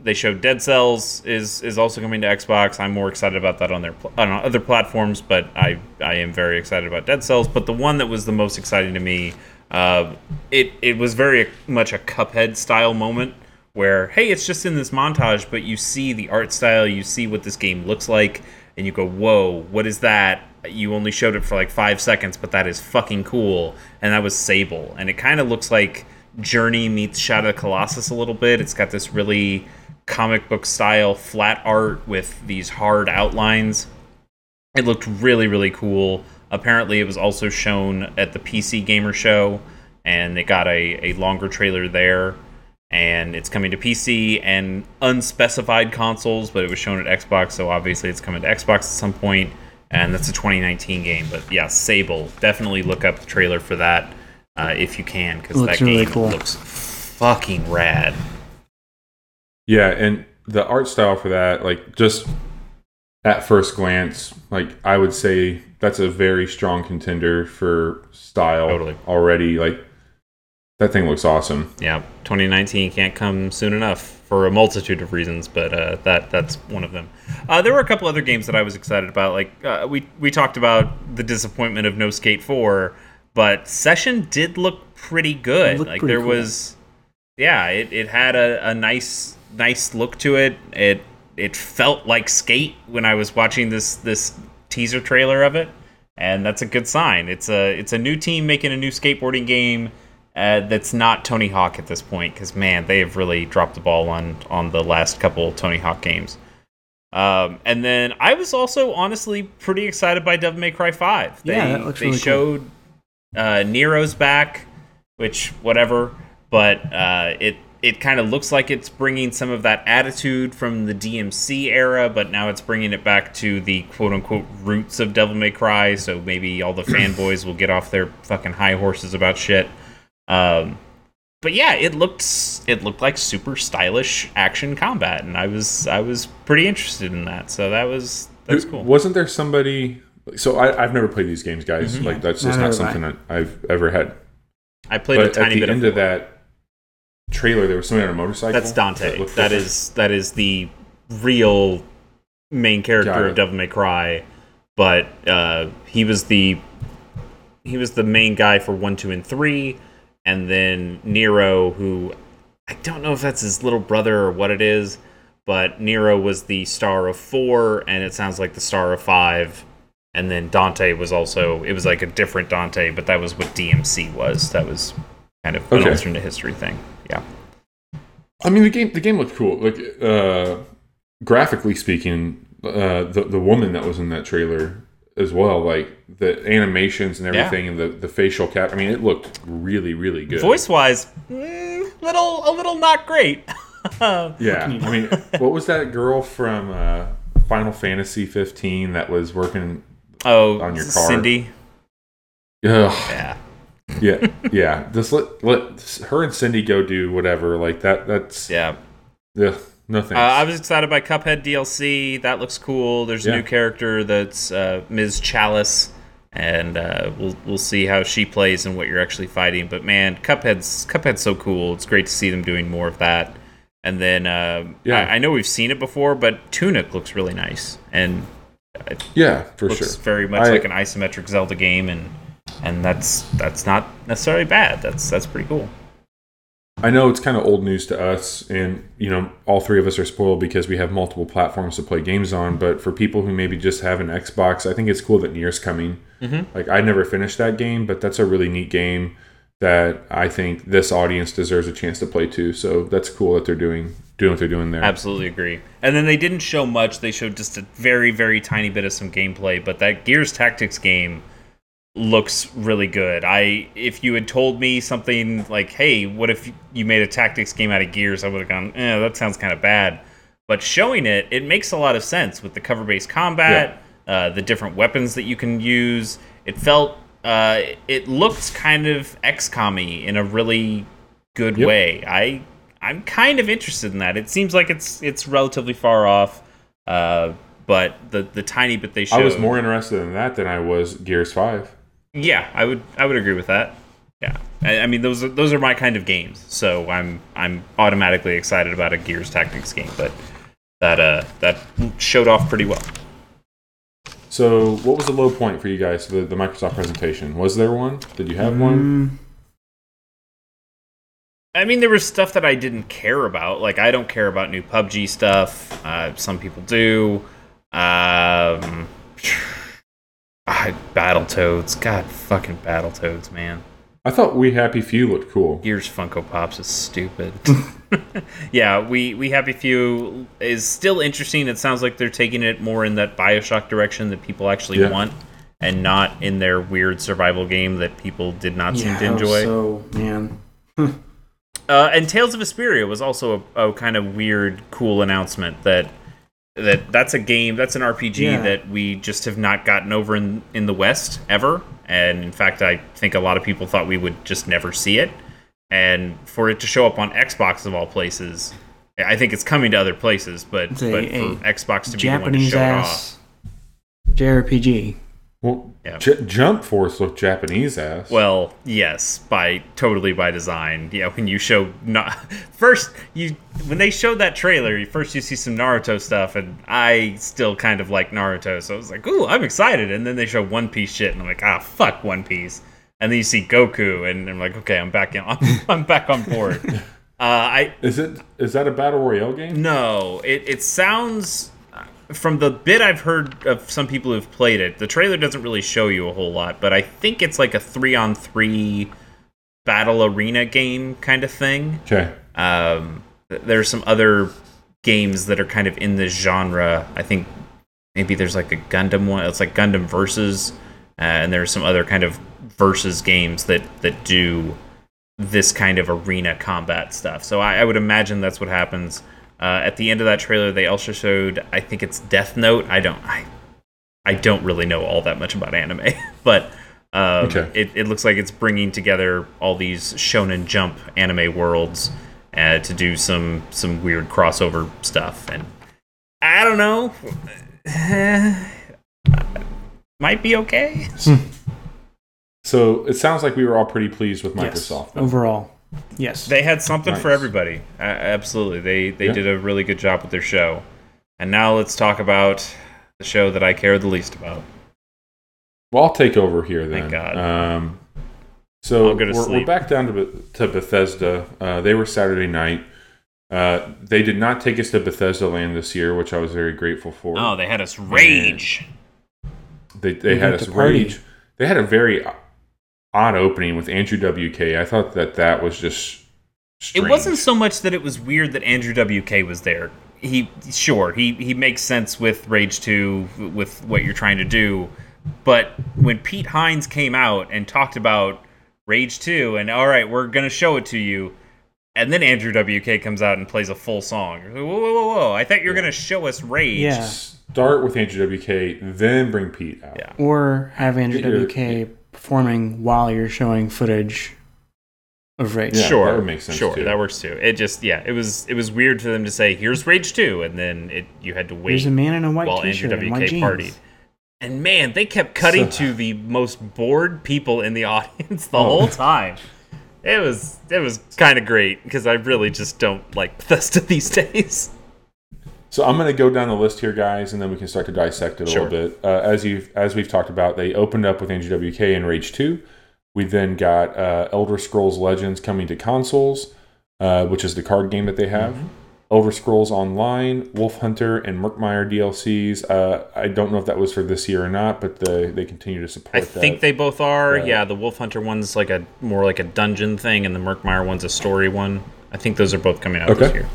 They showed Dead Cells is is also coming to Xbox. I'm more excited about that on their on other platforms, but I I am very excited about Dead Cells. But the one that was the most exciting to me, uh, it it was very much a Cuphead style moment where hey, it's just in this montage, but you see the art style, you see what this game looks like, and you go, whoa, what is that? You only showed it for like five seconds, but that is fucking cool. And that was Sable, and it kind of looks like Journey meets Shadow of the Colossus a little bit. It's got this really comic book style flat art with these hard outlines. It looked really, really cool. Apparently, it was also shown at the PC Gamer Show, and it got a, a longer trailer there. And it's coming to PC and unspecified consoles, but it was shown at Xbox, so obviously it's coming to Xbox at some point. And that's a 2019 game. But yeah, Sable. Definitely look up the trailer for that uh, if you can, because that really game cool. looks fucking rad. Yeah, and the art style for that, like just at first glance, like I would say that's a very strong contender for style Totally. already. Like that thing looks awesome. yeah, 2019 can't come soon enough for a multitude of reasons, but uh, that that's one of them. Uh, there were a couple other games that I was excited about. Like uh, we we talked about the disappointment of No Skate 4, but Session did look pretty good. It like pretty there cool. was, yeah, it, it had a, a nice nice look to it. It it felt like Skate when I was watching this this teaser trailer of it, and that's a good sign. It's a it's a new team making a new skateboarding game uh, that's not Tony Hawk at this point because man, they have really dropped the ball on on the last couple Tony Hawk games. Um, and then I was also honestly pretty excited by Devil May Cry Five. They, Yeah, that looks they really cool. showed uh, Nero's back, which whatever, but uh, it it kind of looks like it's bringing some of that attitude from the DMC era, but now it's bringing it back to the quote unquote roots of Devil May Cry. So maybe all the (clears throat) fanboys will get off their fucking high horses about shit. Um, but yeah, it looked it looked like super stylish action combat, and I was I was pretty interested in that. So that was that was cool. Wasn't there somebody? So I, I've never played these games, guys. Mm-hmm. Like that's just Neither not something that I've ever had. I played a But at tiny the bit end of of that trailer, there was somebody on a motorcycle. That's Dante. That different. is that is the real main character of Devil May Cry, but uh, he was the he was the main guy for one, two, and three, and then Nero, who I don't know if that's his little brother or what it is, but Nero was the star of four, and it sounds like the star of five. And then Dante was also it was like a different Dante, but that was what DMC was. That was kind of an Okay. alternate history thing. Yeah. I mean, the game the game looked cool. Like uh, graphically speaking, uh, the the woman that was in that trailer as well, like the animations and Yeah. everything, and the the facial cap. I mean, it looked really really good. Voice wise, mm, little a little not great. (laughs) Yeah, I mean, what was that girl from uh, Final Fantasy 15 that was working? oh, On your car. Cindy. Ugh, Yeah, yeah, yeah. Just let let her and Cindy go do whatever. Like that. That's yeah. Ugh. No thanks. Uh, I was excited by Cuphead DLC. That looks cool. There's a Yeah. new character that's uh, Ms. Chalice, and uh, we'll we'll see how she plays and what you're actually fighting. But man, Cuphead's Cuphead's so cool. It's great to see them doing more of that. And then uh, Yeah. I, I know we've seen it before, but Tunic looks really nice and it yeah, for looks sure. very much I- like an isometric Zelda game, and and that's that's not necessarily bad. That's that's pretty cool. I know it's kind of old news to us, and you know, all three of us are spoiled because we have multiple platforms to play games on. But for people who maybe just have an Xbox, I think it's cool that Nier's coming. Mm-hmm. Like I never finished that game, but that's a really neat game that I think this audience deserves a chance to play too. So that's cool that they're doing doing what they're doing there. Absolutely agree. And then they didn't show much. They showed just a very, very tiny bit of some gameplay. But that Gears Tactics game looks really good. I if you had told me something like, "Hey, what if you made a tactics game out of Gears?" I would have gone, "Eh, that sounds kind of bad." But showing it, it makes a lot of sense with the cover-based combat, uh, the different weapons that you can use. It felt, uh, it looked kind of XCOM-y in a really good Yep. way. I I'm kind of interested in that. It seems like it's it's relatively far off, uh, but the the tiny bit they showed. I was more interested in that than I was Gears Five. Yeah, I would I would agree with that. Yeah, I, I mean those are, those are my kind of games, so I'm I'm automatically excited about a Gears Tactics game. But that uh that showed off pretty well. So, what was the low point for you guys? The the Microsoft presentation was there one? Did you have one? Mm, I mean, there was stuff that I didn't care about. Like, I don't care about new PUBG stuff. Uh, some people do. Um, ah, Battletoads. God, fucking Battletoads, man. I thought We Happy Few looked cool. Gears Funko Pops is stupid. (laughs) yeah, we we Happy Few is still interesting. It sounds like they're taking it more in that Bioshock direction that people actually Yeah. want, and not in their weird survival game that people did not seem to enjoy. So man, (laughs) Uh, and Tales of Vesperia was also a, a kind of weird, cool announcement that that that's a game, that's an RPG Yeah. that we just have not gotten over in in the West ever. And in fact, I think a lot of people thought we would just never see it. And for it to show up on Xbox of all places, I think it's coming to other places, but a- but for Xbox to be the one to Japanese show it off. ass JRPG. Well, Yeah. J- Jump Force looked Japanese ass. Well, yes, by totally by design. Yeah, when you show not (laughs) first you when they showed that trailer, you- first you see some Naruto stuff, and I still kind of like Naruto, so I was like, "Ooh, I'm excited!" And then they show One Piece shit, and I'm like, "Ah, fuck One Piece." And then you see Goku, and I'm like, "Okay, I'm back in. (laughs) I'm, I'm back on board." (laughs) Uh, I is it is that a battle royale game? no, it, it sounds from the bit I've heard of some people who've played it. The trailer doesn't really show you a whole lot, but I think it's like a three on three battle arena game kind of thing. Okay. Um, th- there's some other games that are kind of in this genre. I think maybe there's like a Gundam one. It's like Gundam Versus, uh, and there's some other kind of versus games that that do this kind of arena combat stuff. So I, I would imagine that's what happens. Uh, at the end of that trailer, they also showed, I think it's Death Note. I don't, I, I don't really know all that much about anime, (laughs) but um, Okay. it, it looks like it's bringing together all these Shonen Jump anime worlds uh, to do some some weird crossover stuff, and I don't know, (sighs) might be okay. So it sounds like we were all pretty pleased with Yes. Microsoft. Overall, yes. They had something for everybody. Uh, absolutely, they they Yeah. did a really good job with their show. And now let's talk about the show that I care the least about. Well, I'll take over here then. Thank God. Um, so I'll go to we're, we're back down to, to Bethesda. Uh, they were Saturday night. Uh, they did not take us to Bethesda Land this year, which I was very grateful for. Oh, they had us rage. They they We had us rage. They had a very odd opening with Andrew WK. I thought that that was just. It wasn't so much that it was weird that Andrew WK was there. He sure he he makes sense with Rage Two with what you're trying to do, but when Pete Hines came out and talked about Rage Two and all right, we're gonna show it to you, and then Andrew WK comes out and plays a full song. Whoa, whoa, whoa, whoa! I thought you were gonna show us Rage. Yeah. Start with Andrew WK, then bring Pete out. Yeah. or have Andrew Get your- WK performing while you're showing footage of Rage. Yeah, sure, that would make sense, Sure, too. that works too. It just yeah, it was it was weird for them to say here's Rage Two, and then it you had to wait There's a man in a white while t-shirt Andrew and white WK jeans. And man, they kept cutting So- to the most bored people in the (laughs) audience the Oh. whole (laughs) time. It was it was kind of great because I really just don't like Bethesda these (laughs) days. So I'm going to go down the list here, guys, and then we can start to dissect it a Sure. little bit. Uh, as you as we've talked about, they opened up with Andrew WK and Rage Two. We then got uh, Elder Scrolls Legends coming to consoles, uh, which is the card game that they have. Mm-hmm. Elder Scrolls Online, Wolf Hunter, and Murkmire DLCs. Uh, I don't know if that was for this year or not, but the, they continue to support I that. think they both are. Yeah, the Wolf Hunter one's like a more like a dungeon thing, and the Murkmire one's a story one. I think those are both coming out this year.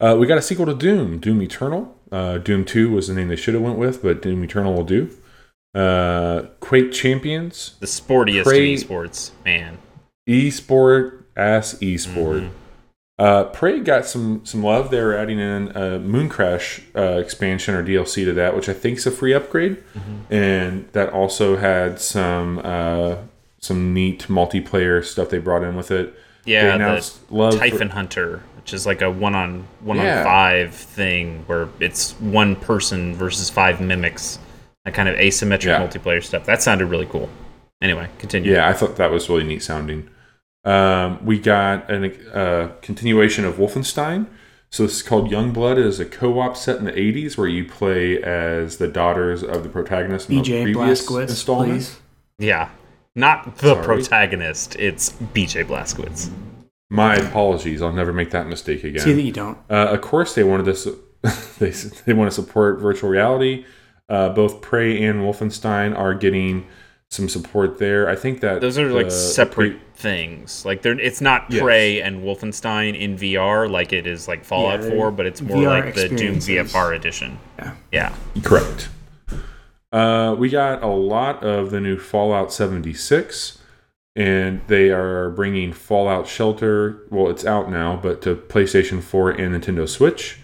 Uh, we got a sequel to Doom, Doom Eternal. Uh, Doom 2 was the name they should have went with, but Doom Eternal will do. Uh, Quake Champions, The sportiest Prey- of esports, man. esport ass esport. Mhm. Uh, Prey got some some love. They're adding in a Mooncrash uh, expansion or DLC to that, which I think is a free upgrade, and that also had some uh, some neat multiplayer stuff they brought in with it. they Yeah, the announced love for- Typhon Hunter, which is like a one on one Yeah. on five thing where it's one person versus five mimics, that kind of asymmetric Yeah. multiplayer stuff. That sounded really cool. Anyway, continue. Yeah, I thought that was really neat sounding. Um, we got a uh, continuation of Wolfenstein. So this is called Youngblood. It is a co-op set in the 80s where you play as the daughters of the protagonist in the BJ previous Blazkowicz, installment. please. Yeah. Not the Sorry. protagonist, it's BJ Blazkowicz. My apologies. I'll never make that mistake again. See that you don't. Uh, of course, they wanted this. (laughs) they they want to support virtual reality. Uh, both Prey and Wolfenstein are getting some support there. I think that Those are like the- separate things. Like they're it's not Yes. Prey and Wolfenstein in VR like it is like Fallout Yeah, 4, but it's more VR like the Doom. VFR edition. Yeah. Yeah. Correct. Uh, we got a lot of the new Fallout 76, and they are bringing Fallout Shelter. Well, it's out now, but to PlayStation 4 and Nintendo Switch.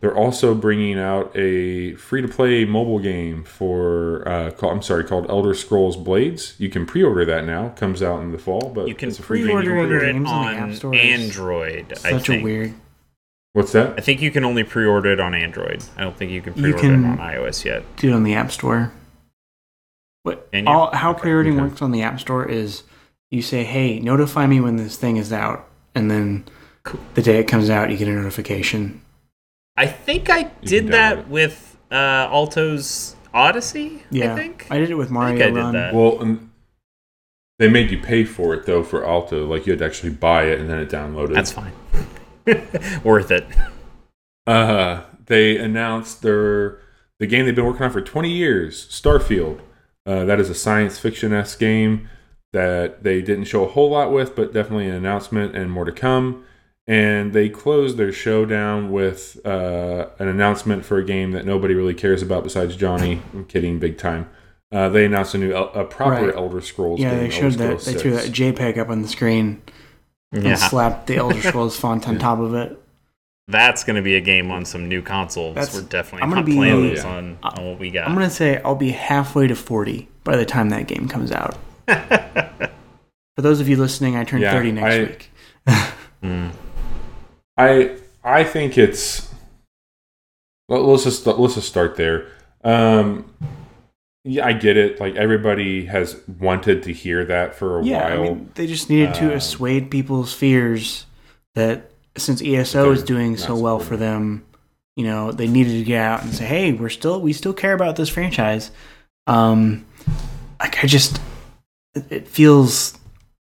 They're also bringing out a free-to-play mobile game for, uh, call, I'm sorry, called Elder Scrolls Blades. You can pre-order that now. Comes out in the fall, but You can it's a free pre-order game. it. pre-order it games on the App Store is Android. I Such a weird. What's that? I think you can only pre-order it on Android. I don't think you can pre-order can- it on iOS yet. do it on the App Store. What all, how pre-ordering Okay. works on the App Store is you say, "Hey, notify me when this thing is out," and then Cool. the day it comes out, you get a notification. I think I can did that it. with uh, Alto's Odyssey. Yeah, I think. I did it with Mario I did Run. that. Well, and they made you pay for it though for Alto. Like you had to actually buy it and then it downloaded. That's fine. (laughs) Worth it. Uh, they announced their the game they've been working on for 20 years, Starfield. Uh, that is a science fiction esque game that they didn't show a whole lot with, but definitely an announcement and more to come. And they closed their show down with uh, an announcement for a game that nobody really cares about besides Johnny. (clears throat) I'm kidding, big time. Uh, they announced a new, a proper Right. Elder Scrolls yeah, game. they showed that. They threw that JPEG up on the screen and Yeah, slapped the Elder (laughs) Scrolls font on Yeah. top of it. that's gonna be a game on some new consoles. That's- We're definitely I'm gonna not be- playing Oh, those yeah. on, on what we got. I'm gonna say I'll be halfway to 40 by the time that game comes out. (laughs) For those of you listening, I turn Yeah, 30 next I- week. (laughs) Mm. I I think it's well, let's just let's just start there. Um, yeah, I get it. Like everybody has wanted to hear that for a while. Yeah, I mean, they just needed to Um, assuade people's fears that since ESO is doing so well for them, you know, they needed to get out and say, "Hey, we're still we still care about this franchise." Um, like I just, it, it feels,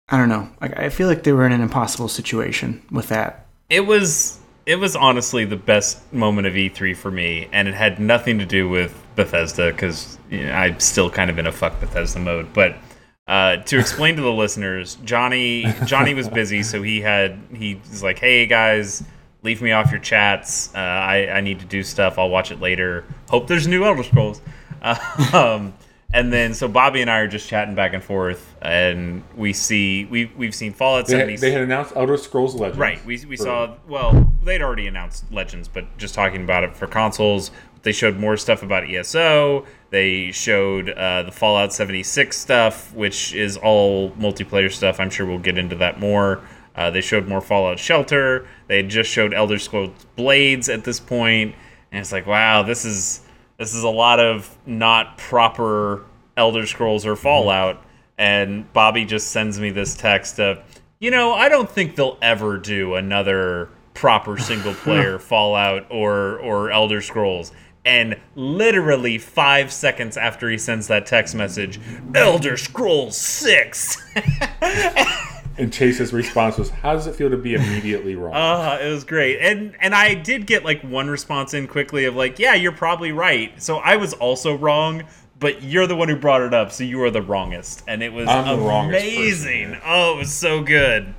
I don't know. Like I feel like they were in an impossible situation with that. It was it was honestly the best moment of E3 for me, and it had nothing to do with Bethesda because you know, I'm still kind of in a fuck Bethesda mode. But uh, to explain to the listeners, Johnny Johnny was busy, so he had he was like, "Hey guys, leave me off your chats. Uh, I I need to do stuff. I'll watch it later. Hope there's new Elder Scrolls." (laughs) um, and then so Bobby and I are just chatting back and forth, and we see we we've seen Fallout they, 76. had, they had announced Elder Scrolls Legends. Right. We, we for- saw, well, they'd already announced Legends, but just talking about it for consoles, they showed more stuff about ESO. They showed uh, the Fallout 76 stuff, which is all multiplayer stuff. I'm sure we'll get into that more. Uh, they showed more Fallout Shelter. They just showed Elder Scrolls Blades at this point, and it's like, wow, this is this is a lot of not proper Elder Scrolls or mhm. Fallout. And Bobby just sends me this text of, you know, I don't think they'll ever do another proper single (laughs) player Fallout or or Elder Scrolls. And literally five seconds after he sends that text message, Elder Scrolls Six. (laughs) (laughs) And Chase's response was, "How does it feel to be immediately wrong?" Uh, it was great. And and I did get like one response in quickly of like, yeah, you're probably right. So I was also wrong, but you're the one who brought it up, so you are the wrongest. And it was amazing. person, oh, it was so good.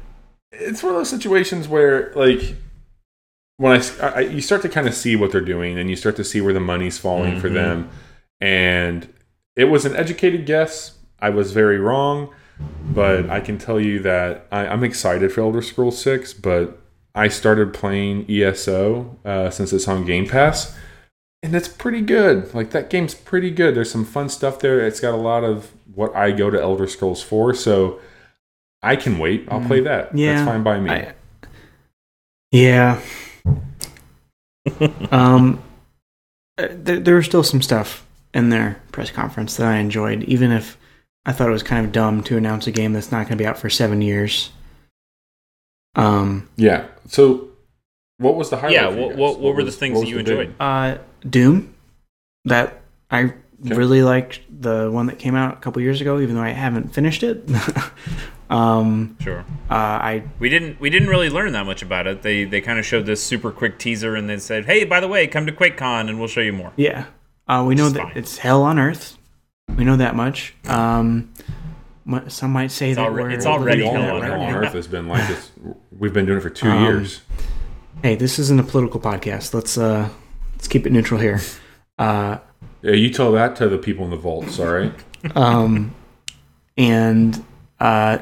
it's one of those situations where like when I you start to kind of see what they're doing and you start to see where the money's falling for Mhm. them and it was an educated guess i was very wrong but i can tell you that I, i'm excited for elder scrolls 6 but i started playing eso uh, since it's on game pass and it's pretty good. Like that game's pretty good. There's some fun stuff there. It's got a lot of what i go to elder scrolls for so i can wait. I'll play that. Mm. Yeah, that's fine by me. I- yeah. (laughs) um, uh, there, there was still some stuff in their press conference that I enjoyed, even if I thought it was kind of dumb to announce a game that's not going to be out for seven years. Um, Yeah. So, what was the highlight? Yeah, for you what- guys? what- what were the things that you the big- enjoyed? uh, Doom. That I Okay. really liked the one that came out a couple years ago, even though I haven't finished it. (laughs) um, Sure. uh, I We didn't we didn't really learn that much about it. They they kind of showed this super quick teaser and then said, "Hey, by the way, come to QuakeCon and we'll show you more." Yeah. Uh, we know that fine. it's hell on earth. We know that much. Um, some might say that alre- we're it's already living All in hell on, right earth has been like this. We've been doing it for two Um, years. Hey, this isn't a political podcast. Let's uh, let's keep it neutral here. Uh, Yeah, you tell that to the people in the vaults. All right. um, and uh,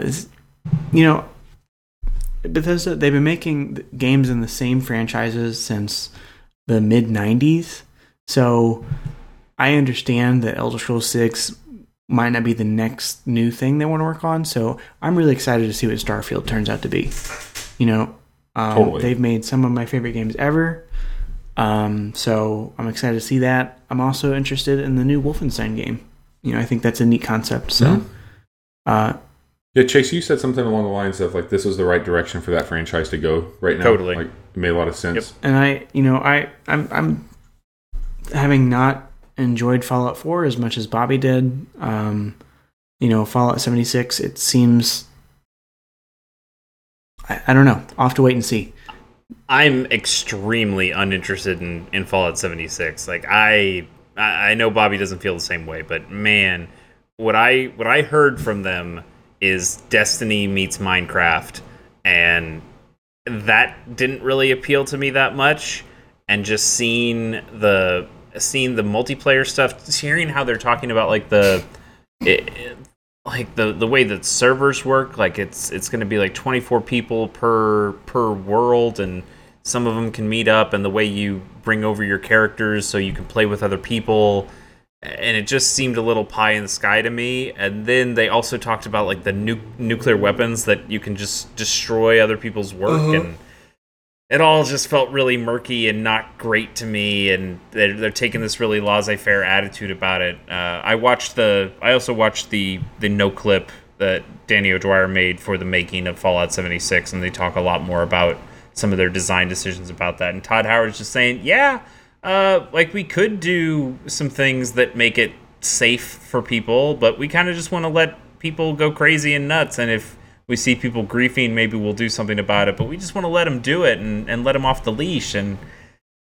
you know, Bethesda they've been making games in the same franchises since the mid '90s. So I understand that Elder Scrolls Six might not be the next new thing they want to work on. So I'm really excited to see what Starfield turns out to be. You know, um, Totally. they've made some of my favorite games ever. Um, so I'm excited to see that. I'm also interested in the new Wolfenstein game. You know, I think that's a neat concept. So, Mhm. uh, Yeah, Chase, you said something along the lines of like this was the right direction for that franchise to go right now. Totally. Like it made a lot of sense. and I, you know, I, I'm, I'm having not enjoyed Fallout 4 as much as Bobby did. Um, you know, Fallout 76. It seems, I, I don't know. I'll have to wait and see. I'm extremely uninterested in, in Fallout 76. Like I I I know Bobby doesn't feel the same way, but man, what I what I heard from them is Destiny meets Minecraft and that didn't really appeal to me that much and just seeing the seeing the multiplayer stuff, hearing how they're talking about like the it, it- like the the way that servers work like it's it's going to be like 24 people per per world and some of them can meet up and the way you bring over your characters so you can play with other people. And it just seemed a little pie in the sky to me. And then they also talked about like the nu- nuclear weapons that you can just destroy other people's work uh-huh. and it all just felt really murky and not great to me and they're, they're taking this really laissez-faire attitude about it. Uh, i watched the i also watched the the Noclip that danny o'dwyer made for the making of fallout 76 and they talk a lot more about some of their design decisions about that and todd howard's just saying yeah uh, like we could do some things that make it safe for people but we kind of just want to let people go crazy and nuts and if we see people griefing, maybe we'll do something about it. But we just want to let them do it and, and let them off the leash. And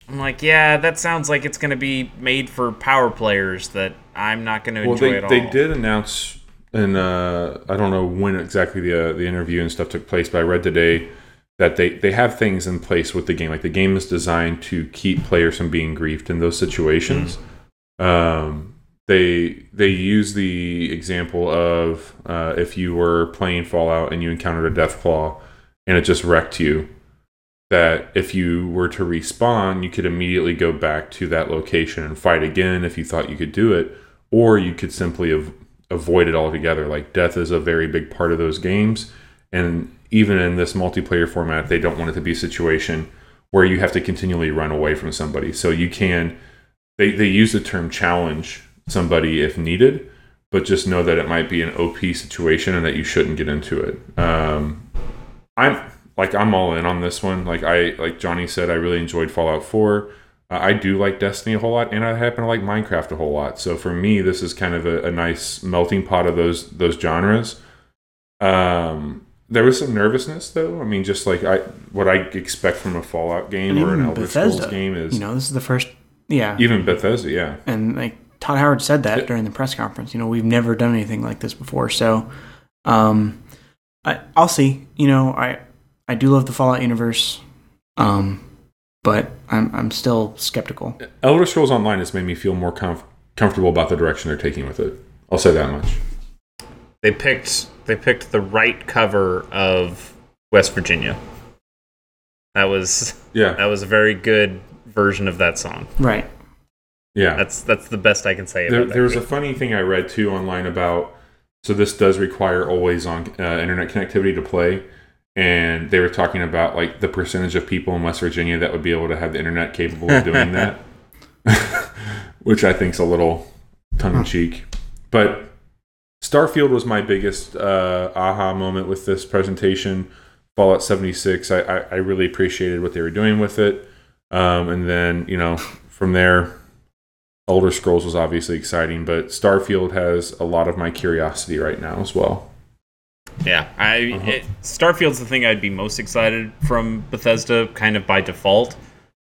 I'm like, yeah, that sounds like it's going to be made for power players that I'm not going to Well, enjoy they at all. they did announce, and uh, I don't know when exactly the uh, the interview and stuff took place, but I read today that they they have things in place with the game. Like the game is designed to keep players from being griefed in those situations. Um, they they use the example of uh, if you were playing Fallout and you encountered a Deathclaw and it just wrecked you. That if you were to respawn, you could immediately go back to that location and fight again if you thought you could do it or you could simply av- avoid it altogether. Like death is a very big part of those games, and even in this multiplayer format, they don't want it to be a situation where you have to continually run away from somebody. So you can they they use the term challenge somebody if needed, but just know that it might be an OP situation and that you shouldn't get into it. Um, I'm like I'm all in on this one. Like I like Johnny said, I really enjoyed Fallout Four. Uh, I do like Destiny a whole lot, and I happen to like Minecraft a whole lot. So for me, this is kind of a, a nice melting pot of those those genres. Um, there was some nervousness though. I mean, just like I what I expect from a Fallout game or an Elder Bethesda, Scrolls game is You know, this is the first. Yeah, even Bethesda. Yeah, and like Todd Howard said that Yeah. during the press conference. You know, we've never done anything like this before, so um, I, I'll see. You know, I I do love the Fallout universe, um, but I'm I'm still skeptical. Elder Scrolls Online has made me feel more comf- comfortable about the direction they're taking with it. I'll say that much. They picked they picked the right cover of West Virginia. That was Yeah, that was a very good version of that song. Right. Yeah. That's that's the best I can say about there, that. there was a funny thing I read too online about. So this does require always on uh, internet connectivity to play, and they were talking about like the percentage of people in West Virginia that would be able to have the internet capable of doing that, (laughs) which I think's a little tongue in cheek. But Starfield was my biggest uh, aha moment with this presentation. Fallout 76, I, I, I really appreciated what they were doing with it. Um, and then, you know, from there, Elder Scrolls was obviously exciting, but Starfield has a lot of my curiosity right now as well. Yeah, I Uh-huh. it, Starfield's the thing I'd be most excited from Bethesda, kind of by default,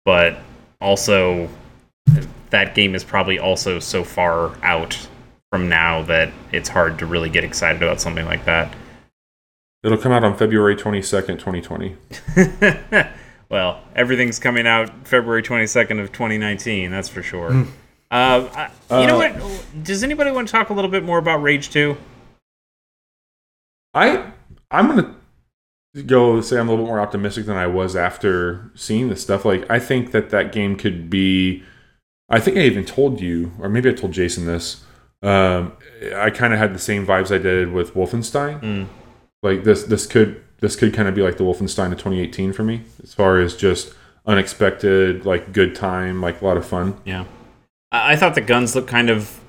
but also that game is probably also so far out from now that it's hard to really get excited about something like that. It'll come out on February 22nd, 2020. (laughs) well, everything's coming out February 22nd of 2019, that's for sure. Uh, I, you know Uh, what? Does anybody want to talk a little bit more about Rage 2? I I'm gonna go say I'm a little bit more optimistic than I was after seeing this stuff. Like I think that that game could be. I think I even told you, or maybe I told Jason this. Um, I kind of had the same vibes I did with Wolfenstein. Mm. Like this, this could this could kind of be like the Wolfenstein of 2018 for me, as far as just unexpected, like good time, like a lot of fun. Yeah. I, I thought the guns looked kind of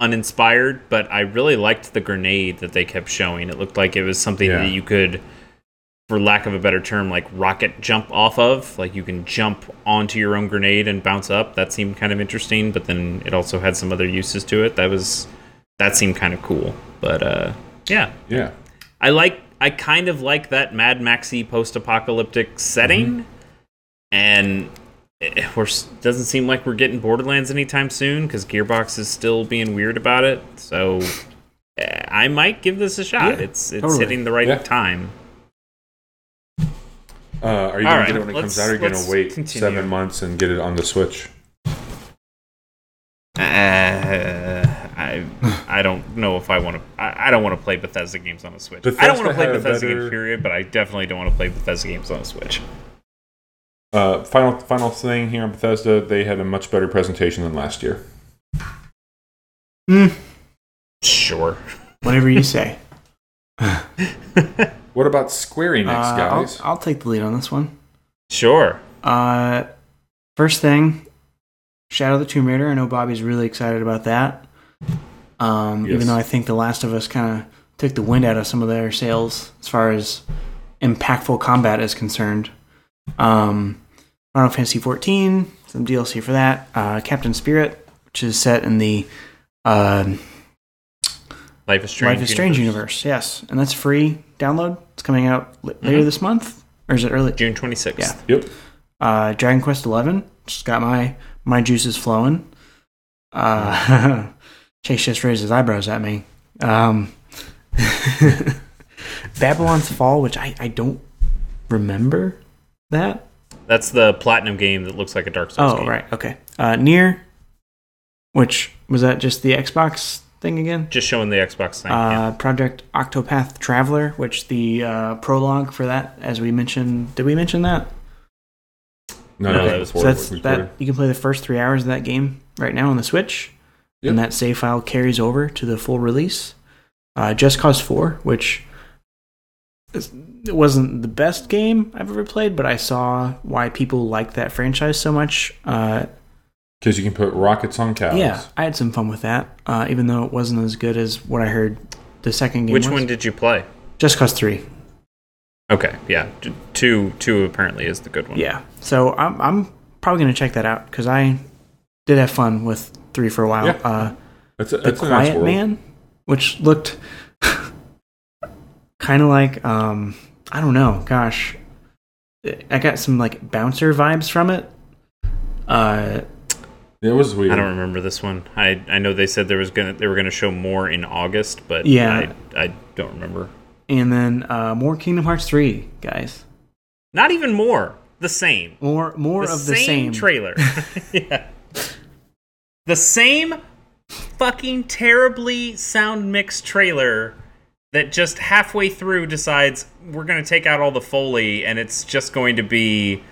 uninspired, but I really liked the grenade that they kept showing. It looked like it was something Yeah. that you could, for lack of a better term, like rocket jump off of. Like you can jump onto your own grenade and bounce up. That seemed kind of interesting, but then it also had some other uses to it. That was that seemed kind of cool. But uh yeah. Yeah, I like I kind of like that Mad Maxy post-apocalyptic setting, and it we're, doesn't seem like we're getting Borderlands anytime soon because Gearbox is still being weird about it. So eh, I might give this a shot. Yeah, it's it's totally. hitting the right Yeah. time. uh, are you All gonna right, get it when it comes out? Or are you gonna wait continue. seven months and get it on the Switch? Uh, I I don't know if I want to. I, I don't want to play Bethesda games on a Switch. I don't want to play Bethesda better- games period, but I definitely don't want to play Bethesda games on a Switch. Uh, final final thing here on Bethesda, they had a much better presentation than last year. Hmm, Sure. whatever you say. (laughs) What about Square Enix, Uh, guys? I'll, I'll take the lead on this one. Sure. Uh, first thing, Shadow of the Tomb Raider. I know Bobby's really excited about that. Um, Yes. Even though I think The Last of Us kind of took the wind out of some of their sails as far as impactful combat is concerned. Um, Final Fantasy 14, some DLC for that. Uh, Captain Spirit, which is set in the uh, Life is Strange. Life is Strange universe. Yes, and that's free download. It's coming out l- later this month, or is it early? June 26th. Yeah. Yep. Uh, Dragon Quest Eleven just got my my juices flowing. Uh, (laughs) Chase just raised his eyebrows at me. Um, (laughs) Babylon's Fall, which I, I don't remember that. That's the platinum game that looks like a Dark Souls Oh game. right, okay. Uh, NieR, which was that just the Xbox thing again? Just showing the Xbox thing. Uh, yeah. Project Octopath Traveler, which the uh, prologue for that, as we mentioned, did we mention that? No, No, no, that was before so that's that you can play the first three hours of that game right now on the Switch. and that save file carries over to the full release. Uh, Just Cause 4, which is, it wasn't the best game I've ever played, but I saw why people like that franchise so much. Uh, Because you can put rockets on cows. yeah, I had some fun with that, uh, even though it wasn't as good as what I heard the second game Which was. one did you play? Just Cause 3. Okay, yeah, two two apparently is the good one. Yeah. So I'm, I'm probably going to check that out because I did have fun with 3 for a while. Yeah. Uh, It's a, the it's a nice Quiet world. Man, which looked kind of like um, I don't know. Gosh, I got some like bouncer vibes from it. Uh, It was weird. I don't remember this one. I I know they said there was gonna they were gonna show more in August, but Yeah. I, I don't remember. and then uh, more Kingdom Hearts three, guys. Not even more. The same. More more the of the same, same. trailer. (laughs) yeah. The same fucking terribly sound mixed trailer that just halfway through decides we're going to take out all the foley and it's just going to be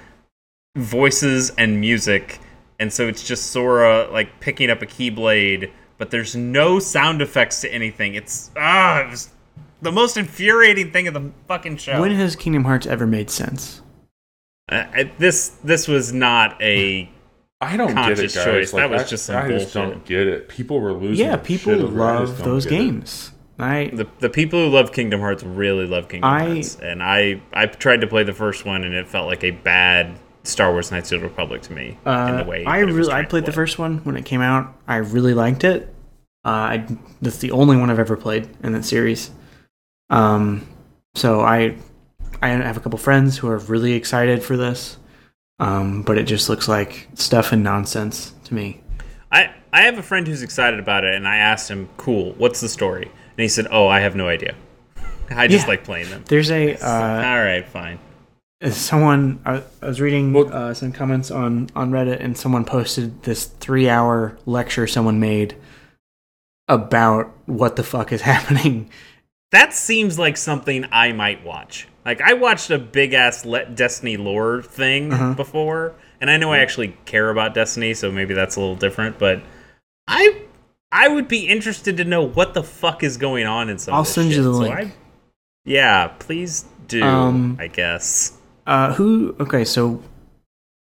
voices and music and so it's just Sora like picking up a keyblade but there's no sound effects to anything. It's ah it was the most infuriating thing of the fucking show. When has Kingdom Hearts ever made sense? Uh, I- this this was not a I don't get it, conscious guys. choice. Like, That was I, just some I just don't get it. People were losing. Yeah, people shit over it. I just love don't those games. it. I the the people who love Kingdom Hearts really love Kingdom I- Hearts, and I I tried to play the first one and it felt like a bad Star Wars Knights of the Republic to me in Uh, the way I that it was really I played the first one when it came out. I really liked it. Uh, I, that's the only one I've ever played in that series. Um, so I I have a couple friends who are really excited for this. Um, but it just looks like stuff and nonsense to me. I I have a friend who's excited about it, and I asked him, "Cool, what's the story?" And he said, "Oh, I have no idea. I just Yeah. like playing them." There's a uh, All right, fine. someone I, I was reading Well- uh, some comments on on Reddit, and someone posted this three hour lecture someone made about what the fuck is (laughs) happening. That seems like something I might watch. Like I watched a big ass Let Destiny lore thing Uh-huh. before, and I know I actually care about Destiny, so maybe that's a little different. But I I would be interested to know what the fuck is going on in some. I'll send you shit. the So link. I- yeah, please do. Um, I guess Uh, who? Okay, so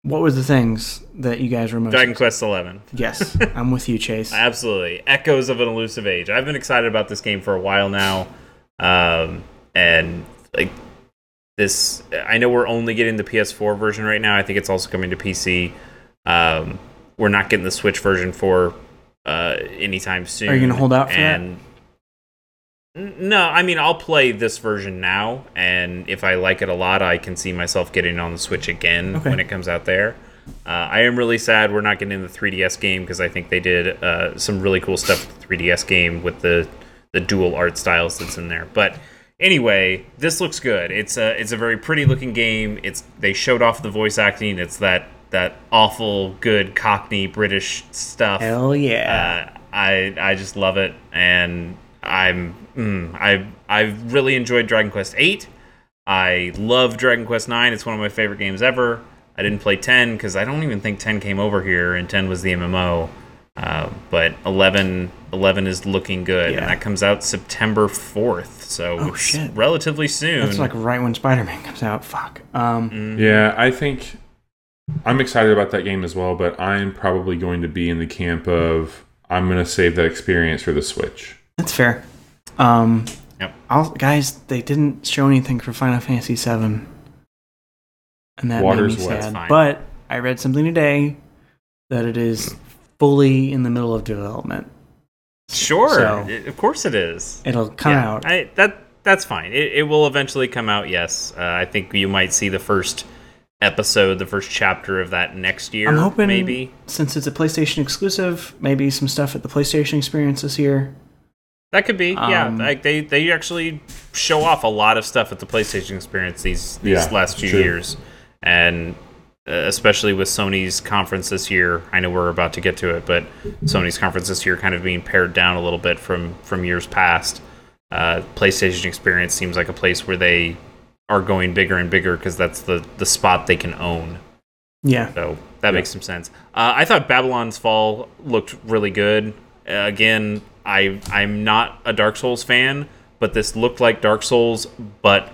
what were the things that you guys were most? Dragon Quest Eleven. Yes, (laughs) I'm with you, Chase. Absolutely. Echoes of an Elusive Age. I've been excited about this game for a while now. Um, and like this I know we're only getting the PS4 version right now. I think it's also coming to PC. Um, we're not getting the Switch version for uh anytime soon. Are you gonna hold out for and N- No, I mean I'll play this version now, and if I like it a lot, I can see myself getting on the Switch again Okay. when it comes out there. Uh, I am really sad we're not getting the 3DS game because I think they did uh, some really cool stuff with the 3DS game with the the dual art styles that's in there. But anyway, this looks good. It's a it's a very pretty looking game. It's they showed off the voice acting. It's that that awful good Cockney British stuff. Hell yeah! Uh, I I just love it, and I'm mm, I I've really enjoyed Dragon Quest Eight. I love Dragon Quest Nine. It's one of my favorite games ever. I didn't play ten because I don't even think ten came over here, and ten was the MMO. Uh, but 11, 11 is looking good, Yeah. and that comes out September fourth, so Oh, it's shit. relatively soon. That's like right when Spider-Man comes out. Fuck. Um, Mm, Yeah, I think I'm excited about that game as well, but I'm probably going to be in the camp of I'm going to save that experience for the Switch. that's fair. Um, Yep. I'll, guys, they didn't show anything for Final Fantasy VII, and that Water's made me sad. But I read something today that it is fully in the middle of development. Sure, So- it- of course it is. It'll come Yeah, out. I, that that's fine. It, it will eventually come out. Yes, uh, I think you might see the first episode, the first chapter of that next year. I'm hoping maybe. since it's a PlayStation exclusive, maybe some stuff at the PlayStation Experience this year. That could be. yeah, Um, like they they actually show off a lot of stuff at the PlayStation Experience these these Yeah, last few true. years, and uh, especially with Sony's conference this year. I know we're about to get to it, but Sony's conference this year kind of being pared down a little bit from from years past. Uh, PlayStation Experience seems like a place where they are going bigger and bigger because that's the the spot they can own. Yeah. So that makes some sense. Uh, I thought Babylon's Fall looked really good. Uh, again, I I'm not a Dark Souls fan, but this looked like Dark Souls, but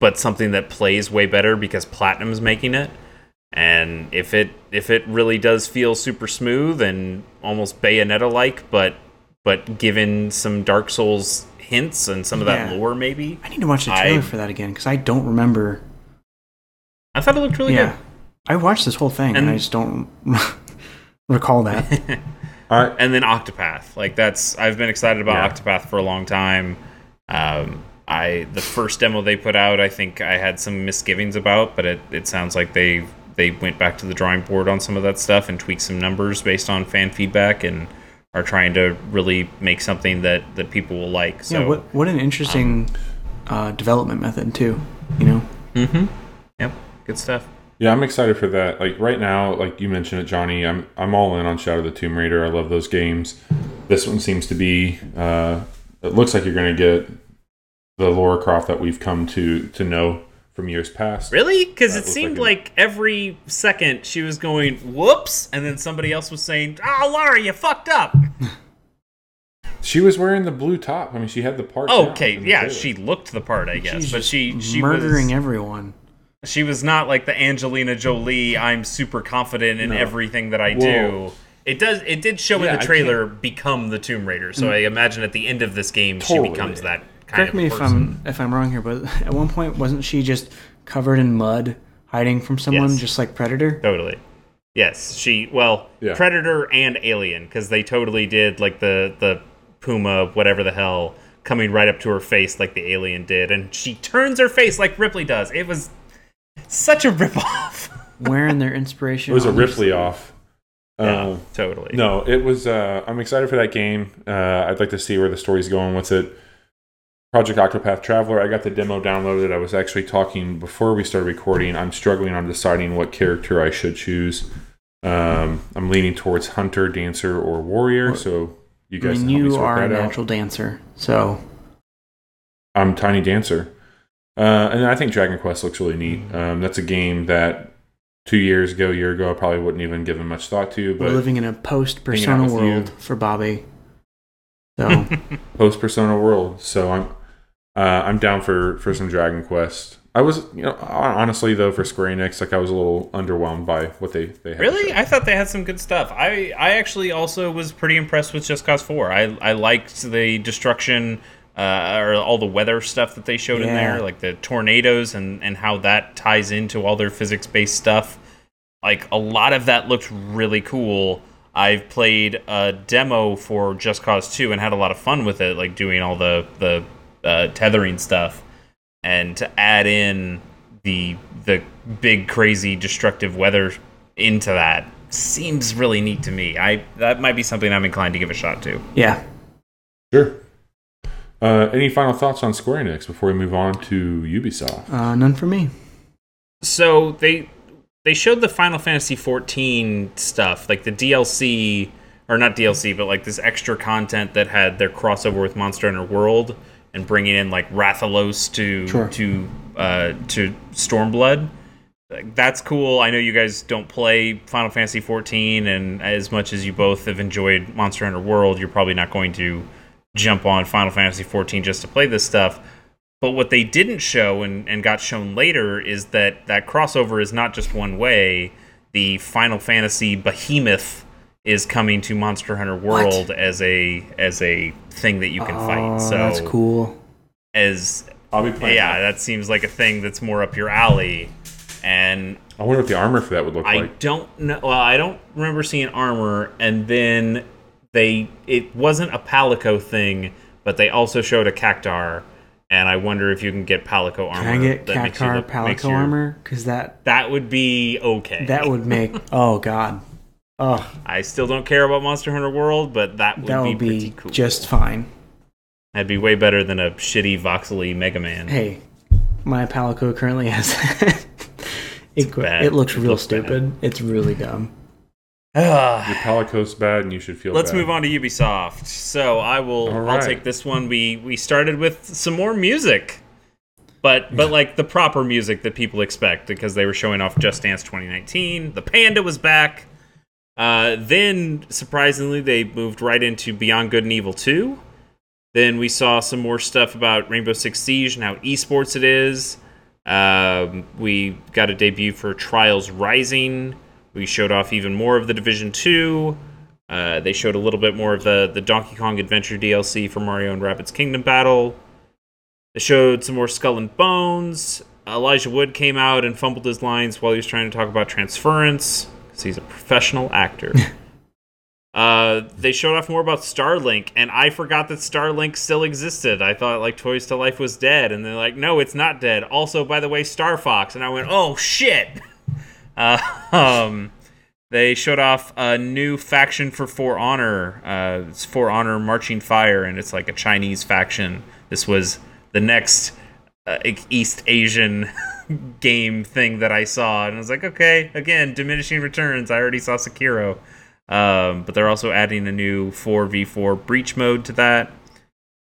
but something that plays way better because Platinum's making it. And if it if it really does feel super smooth and almost Bayonetta like, but but given some Dark Souls hints and some of that Yeah. lore, maybe I need to watch the trailer I- for that again because I don't remember. I thought it looked really yeah, I watched this whole thing and, And- I just don't (laughs) recall that. (laughs) All right. and then Octopath. Like that's I've been excited about Yeah. Octopath for a long time. Um, I the first demo they put out, I think I had some misgivings about, but it, it sounds like they they went back to the drawing board on some of that stuff and tweaked some numbers based on fan feedback and are trying to really make something that that people will like. So yeah, what what an interesting uh, development method too. You know, mm-hmm. Yep, good stuff. Yeah, I'm excited for that. Like right now, like you mentioned it, Johnny. I'm I'm all in on Shadow of the Tomb Raider. I love those games. This one seems to be. Uh, it looks like you're going to get the Lara Croft that we've come to to know from years past. Really? Because That it looks seemed like like, every second she was going whoops, and then somebody else was saying, "Oh, Lara, you fucked up." (laughs) She was wearing the blue top. I mean, she had the part. down Okay, the yeah, trailer. she looked the part, I guess, she's but just she she murdering was everyone. she was not like the Angelina Jolie. I'm super confident in No. everything that I Whoa. do. It does. It did show Yeah, in the trailer become the Tomb Raider. So mm. I imagine at the end of this game, Totally. she becomes that kind Correct me if. I'm if I'm wrong here, but at one point wasn't she just covered in mud, hiding from someone, Yes. just like Predator? Totally. Yes, she well, Yeah. Predator and Alien because they totally did like the the Puma whatever the hell coming right up to her face like the alien did, and she turns her face like Ripley does. It was such a ripoff. (laughs) Wearing their inspiration. It was a on their Ripley off. yeah, Um, totally. No, it was. Uh, I'm excited for that game. Uh, I'd like to see where the story's going What's it. Project Octopath Traveler. I got the demo downloaded. I was actually talking before we started recording. I'm struggling on deciding what character I should choose. Um, I'm leaning towards hunter, dancer, or warrior. So you I guys mean, can me you are a that out. natural dancer, so I'm Tiny Dancer. Uh, and I think Dragon Quest looks really neat. Um, that's a game that two years ago, a year ago, I probably wouldn't even given much thought to. we're But living in a post Persona with you. world for Bobby. So (laughs) (laughs) post Persona World. So I'm uh, I'm down for for some Dragon Quest. I was, you know, honestly though, for Square Enix, like I was a little underwhelmed by what they they had Really. I thought they had some good stuff. I I actually also was pretty impressed with Just Cause Four. I I liked the destruction. Uh, or all the weather stuff that they showed in there, like the tornadoes and, and how that ties into all their physics based stuff. Like a lot of that looked really cool. I've played a demo for Just Cause 2 and had a lot of fun with it, like doing all the the uh, tethering stuff, and to add in the the big crazy destructive weather into that seems really neat to me. I that might be something I'm inclined to give a shot to. yeah, Sure. Uh, any final thoughts on Square Enix before we move on to Ubisoft? uh, none for me. So they they showed the Final Fantasy 14 stuff, like the DLC or not DLC, but like this extra content that had their crossover with Monster Hunter World and bringing in like Rathalos to Sure. to uh, to Stormblood. Like, that's cool. I know you guys don't play Final Fantasy 14, and as much as you both have enjoyed Monster Hunter World, you're probably not going to jump on Final Fantasy 14 just to play this stuff. But what they didn't show and, and got shown later is that that crossover is not just one way. The Final Fantasy behemoth is coming to Monster Hunter World as a as a thing that you can oh, fight. So that's cool. as I'll be playing. yeah, that seems like a thing that's more up your alley. And I wonder what the armor for that would look I like. I don't know. Well, I don't remember seeing armor, and then they it wasn't a Palico thing, but they also showed a Cactuar, and I wonder if you can get Palico armor. Can I get that makes you Cactuar look- makes Palico your- armor? Because that That would be okay. that would make oh god, (laughs) oh I still don't care about Monster Hunter World, but that would that be would pretty be cool. just fine. That'd be way better than a shitty voxely Mega Man. Hey, my Palico currently has. (laughs) it, bad. it looks It real looks bad. stupid. It's really dumb. (sighs) Your Palico's bad, and you should feel. Let's bad. move on to Ubisoft. So I will. All I'll take this one. We we started with some more music, but but like the proper music that people expect because they were showing off Just Dance 2019. The Panda was back. Uh, then, surprisingly, they moved right into Beyond Good and Evil 2. Then we saw some more stuff about Rainbow Six Siege and how esports it is. Um, we got a debut for Trials Rising. We showed off even more of the Division 2. Uh, they showed a little bit more of the, the Donkey Kong Adventure DLC for Mario and Rabbids Kingdom Battle. They showed some more Skull and Bones. Elijah Wood came out and fumbled his lines while he was trying to talk about transference because he's a professional actor. (laughs) uh, they showed off more about Starlink, and I forgot that Starlink still existed. I thought like Toys to Life was dead, and they're like, no, it's not dead. Also, by the way, Star Fox, and I went, oh shit. (laughs) Uh, um, they showed off a new faction for For Honor. Uh, it's For Honor Marching Fire, and it's like a Chinese faction. This was the next uh, East Asian (laughs) game thing that I saw, and I was like, okay, again, diminishing returns. I already saw Sekiro, um, but they're also adding a new 4v4 breach mode to that.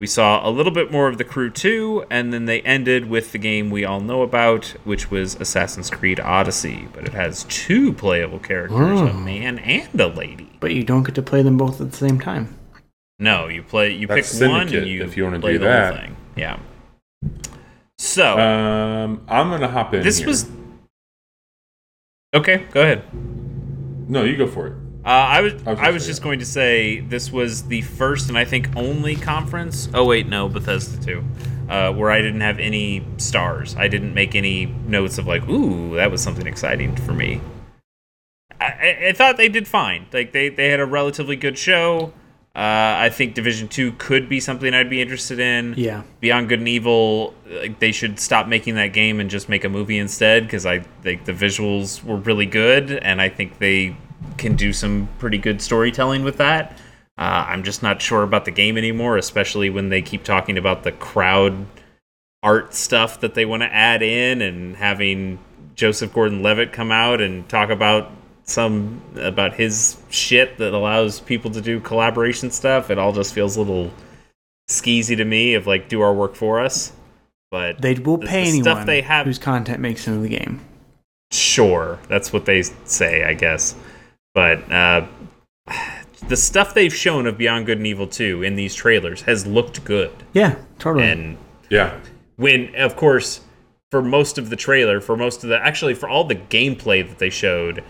We saw a little bit more of the crew too, and then they ended with the game we all know about, which was Assassin's Creed Odyssey. But it has two playable characters, a man and a lady. But you don't get to play them both at the same time. No, you play. You That's pick one, and you if you wanna play do the whole that. thing. Yeah. So Um, I'm gonna hop in. this here. was okay. Go ahead. no, you go for it. Uh, I was I was I was just that. going to say this was the first and I think only conference. Oh wait, no, Bethesda too, uh, where I didn't have any stars. I didn't make any notes of like, ooh, that was something exciting for me. I, I, I thought they did fine. Like they they had a relatively good show. Uh, I think Division Two could be something I'd be interested in. Yeah. Beyond Good and Evil, like they should stop making that game and just make a movie instead because I think the visuals were really good and I think they can do some pretty good storytelling with that. Uh, I'm just not sure about the game anymore, especially when they keep talking about the crowd art stuff that they want to add in and having Joseph Gordon-Levitt come out and talk about some about his shit that allows people to do collaboration stuff. It all just feels a little skeezy to me of like do our work for us. But They will the- pay the anyone stuff they have whose content makes into the game. sure that's what they say i guess but uh, the stuff they've shown of beyond good and evil 2 in these trailers has looked good Yeah, totally. and Yeah, when of course for most of the trailer for most of the actually for all the gameplay that they showed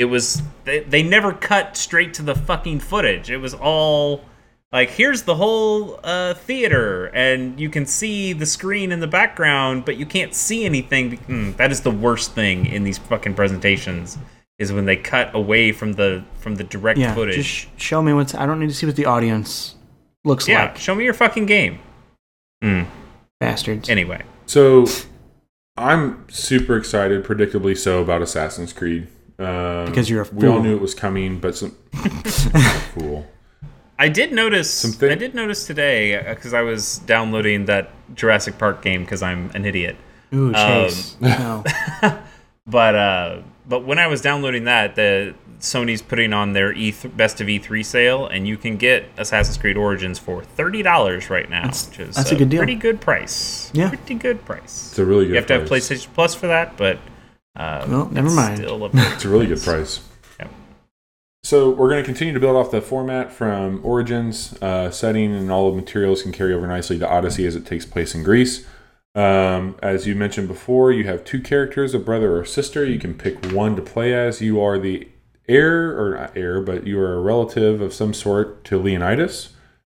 it was they, they never cut straight to the fucking footage it was all like here's the whole uh, theater and you can see the screen in the background but you can't see anything Mm, that is the worst thing in these fucking presentations is when they cut away from the from the direct yeah, footage just sh- show me what's. I don't need to see what the audience looks yeah like. show me your fucking game Mm, Bastards. anyway So I'm super excited, predictably so, about Assassin's Creed. Um, Because you're a We all knew it was coming, but some (laughs) fool. I did notice. Something- I did notice today because I was downloading that Jurassic Park game because I'm an idiot. Ooh, Chase. (laughs) no. (laughs) But uh, but when I was downloading that, the Sony's putting on their E3, best of E3 sale, and you can get Assassin's Creed Origins for thirty dollars right now, That's- which is that's a good deal. Pretty good price. Yeah. pretty good price. It's a really good. You have to have. PlayStation Plus for that, but uh, Well, never mind. Still a (laughs) It's a really good price. Yep. So we're going to continue to build off the format from Origins. Uh, setting and all the materials can carry over nicely to Odyssey as it takes place in Greece. Um, as you mentioned before, you have two characters, a brother or sister. You can pick one to play as. You are the heir, or not heir, but you are a relative of some sort to Leonidas.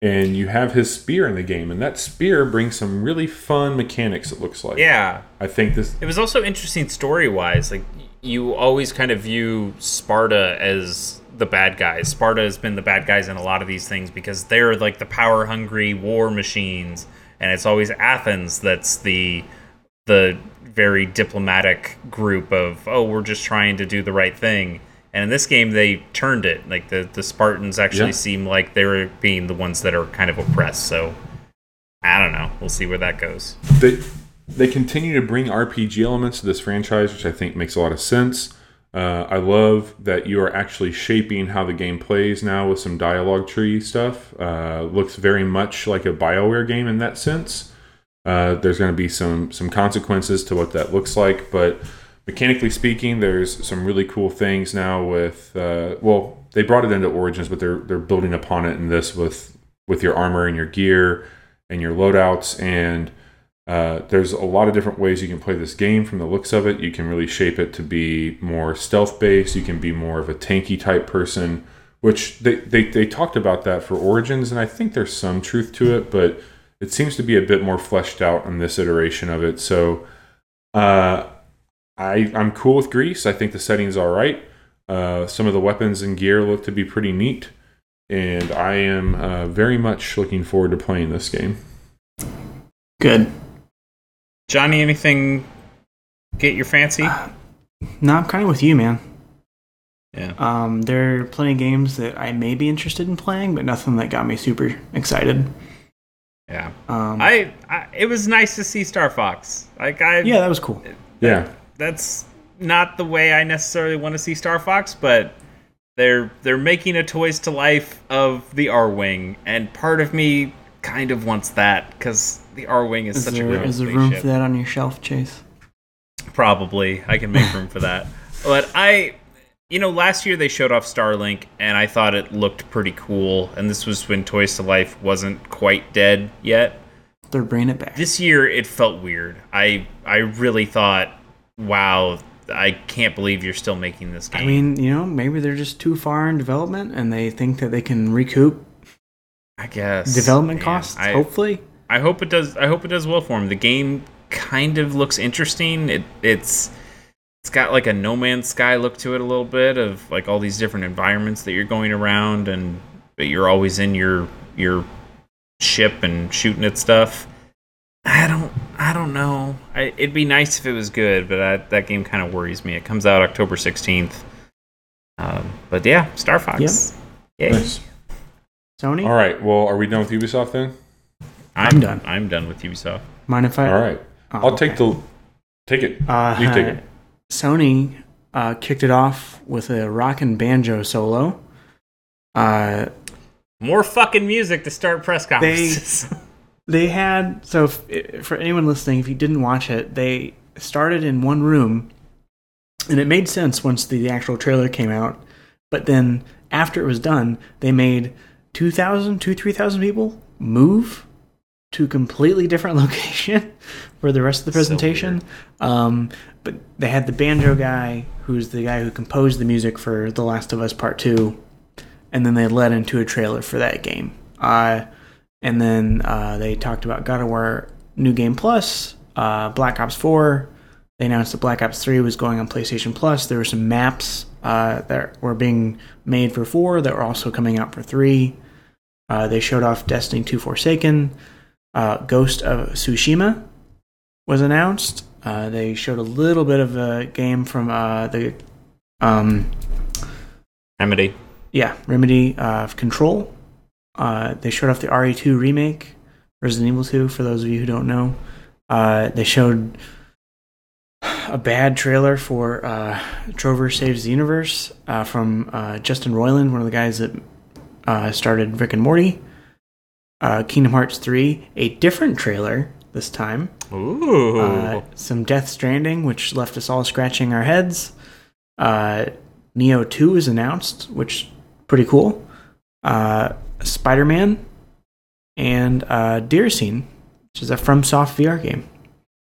And you have his spear in the game. And that spear brings some really fun mechanics, it looks like. yeah. I think this. It was also interesting story wise. Like you always kind of view Sparta as the bad guys. Sparta has been the bad guys in a lot of these things because they're like the power hungry war machines, and it's always Athens that's the the very diplomatic group of oh we're just trying to do the right thing. And in this game, they turned it. Like the the Spartans actually Yeah. seem like they were being the ones that are kind of oppressed. So I don't know. We'll see where that goes. they they continue to bring RPG elements to this franchise, which I think makes a lot of sense. Uh, I love that you are actually shaping how the game plays now with some dialogue tree stuff. Uh, looks very much like a Bioware game in that sense. Uh, there's going to be some some consequences to what that looks like, but mechanically speaking, there's some really cool things now with uh, well, they brought it into Origins, but they're they're building upon it in this with with your armor and your gear and your loadouts and uh, there's a lot of different ways you can play this game from the looks of it. You can really shape it to be more stealth based. You can be more of a tanky type person, which they, they, they talked about that for Origins, and I think there's some truth to it, but it seems to be a bit more fleshed out in this iteration of it. So uh, I, I'm cool with Greece. I think the setting's all right. Uh, some of the weapons and gear look to be pretty neat, and I am uh, very much looking forward to playing this game. Good. Johnny, anything get your fancy? No, I'm kind of with you, man. Yeah. Um, there are plenty of games that I may be interested in playing, but nothing that got me super excited. Yeah. Um, I, I it was nice to see Star Fox. Like I yeah, that was cool. Yeah. That's not the way I necessarily want to see Star Fox, but they're they're making a toys to life of the Arwing, and part of me kind of wants that because the Arwing is, Is such a there, great is there room spaceship. for that on your shelf, Chase? Probably, I can make room for that. But I, you know, last year they showed off Starlink, and I thought it looked pretty cool. And this was when Toys to Life wasn't quite dead yet. They're bringing it back. This year it felt weird. I I really thought, wow, I can't believe you're still making this game. I mean, you know, maybe they're just too far in development and they think that they can recoup I guess development Man, costs. I, hopefully, I hope it does. I hope it does well for them. The game kind of looks interesting. It it's it's got like a No Man's Sky look to it a little bit of like all these different environments that you're going around and but you're always in your your ship and shooting at stuff. I don't I don't know. I, it'd be nice if it was good, but I, that game kind of worries me. It comes out October 16th. Um, but yeah, Star Fox. Yay. Nice. Sony. All right. Well, are we done with Ubisoft then? I'm, done. I'm done with Ubisoft. Mind if I? All right. Oh, I'll take the take it. Uh, You take it. Sony uh, kicked it off with a rock and banjo solo. Uh, More fucking music to start press conferences. they (laughs) had so if, for anyone listening, if you didn't watch it, they started in one room, and it made sense once the actual trailer came out. But then after it was done, they made 2,000, 2, 3,000 people move to a completely different (laughs) location for the rest of the So presentation. um, but they had the banjo guy, who's the guy who composed the music for The Last of Us Part 2, and then they led into a trailer for that game. Uh, and then uh, they talked about God of War New Game Plus, uh, Black Ops 4. They announced that Black Ops 3 was going on PlayStation Plus. There were some maps uh, that were being made for 4 that were also coming out for 3. Uh, they showed off Destiny 2 Forsaken. Uh, Ghost of Tsushima was announced. Uh, they showed a little bit of a game from uh, the um, Remedy. yeah, Remedy uh, Control. Uh, they showed off the RE2 remake, Resident Evil 2, for those of you who don't know. Uh, they showed a bad trailer for uh, Trover Saves the Universe uh, from uh, Justin Roiland, one of the guys that uh, started Rick and Morty. Uh, Kingdom Hearts 3, a different trailer this time. Ooh. Uh, some Death Stranding, which left us all scratching our heads. Uh, Nioh 2 is announced, which pretty cool. Spider Man and uh, Déraciné, which is a FromSoft VR game,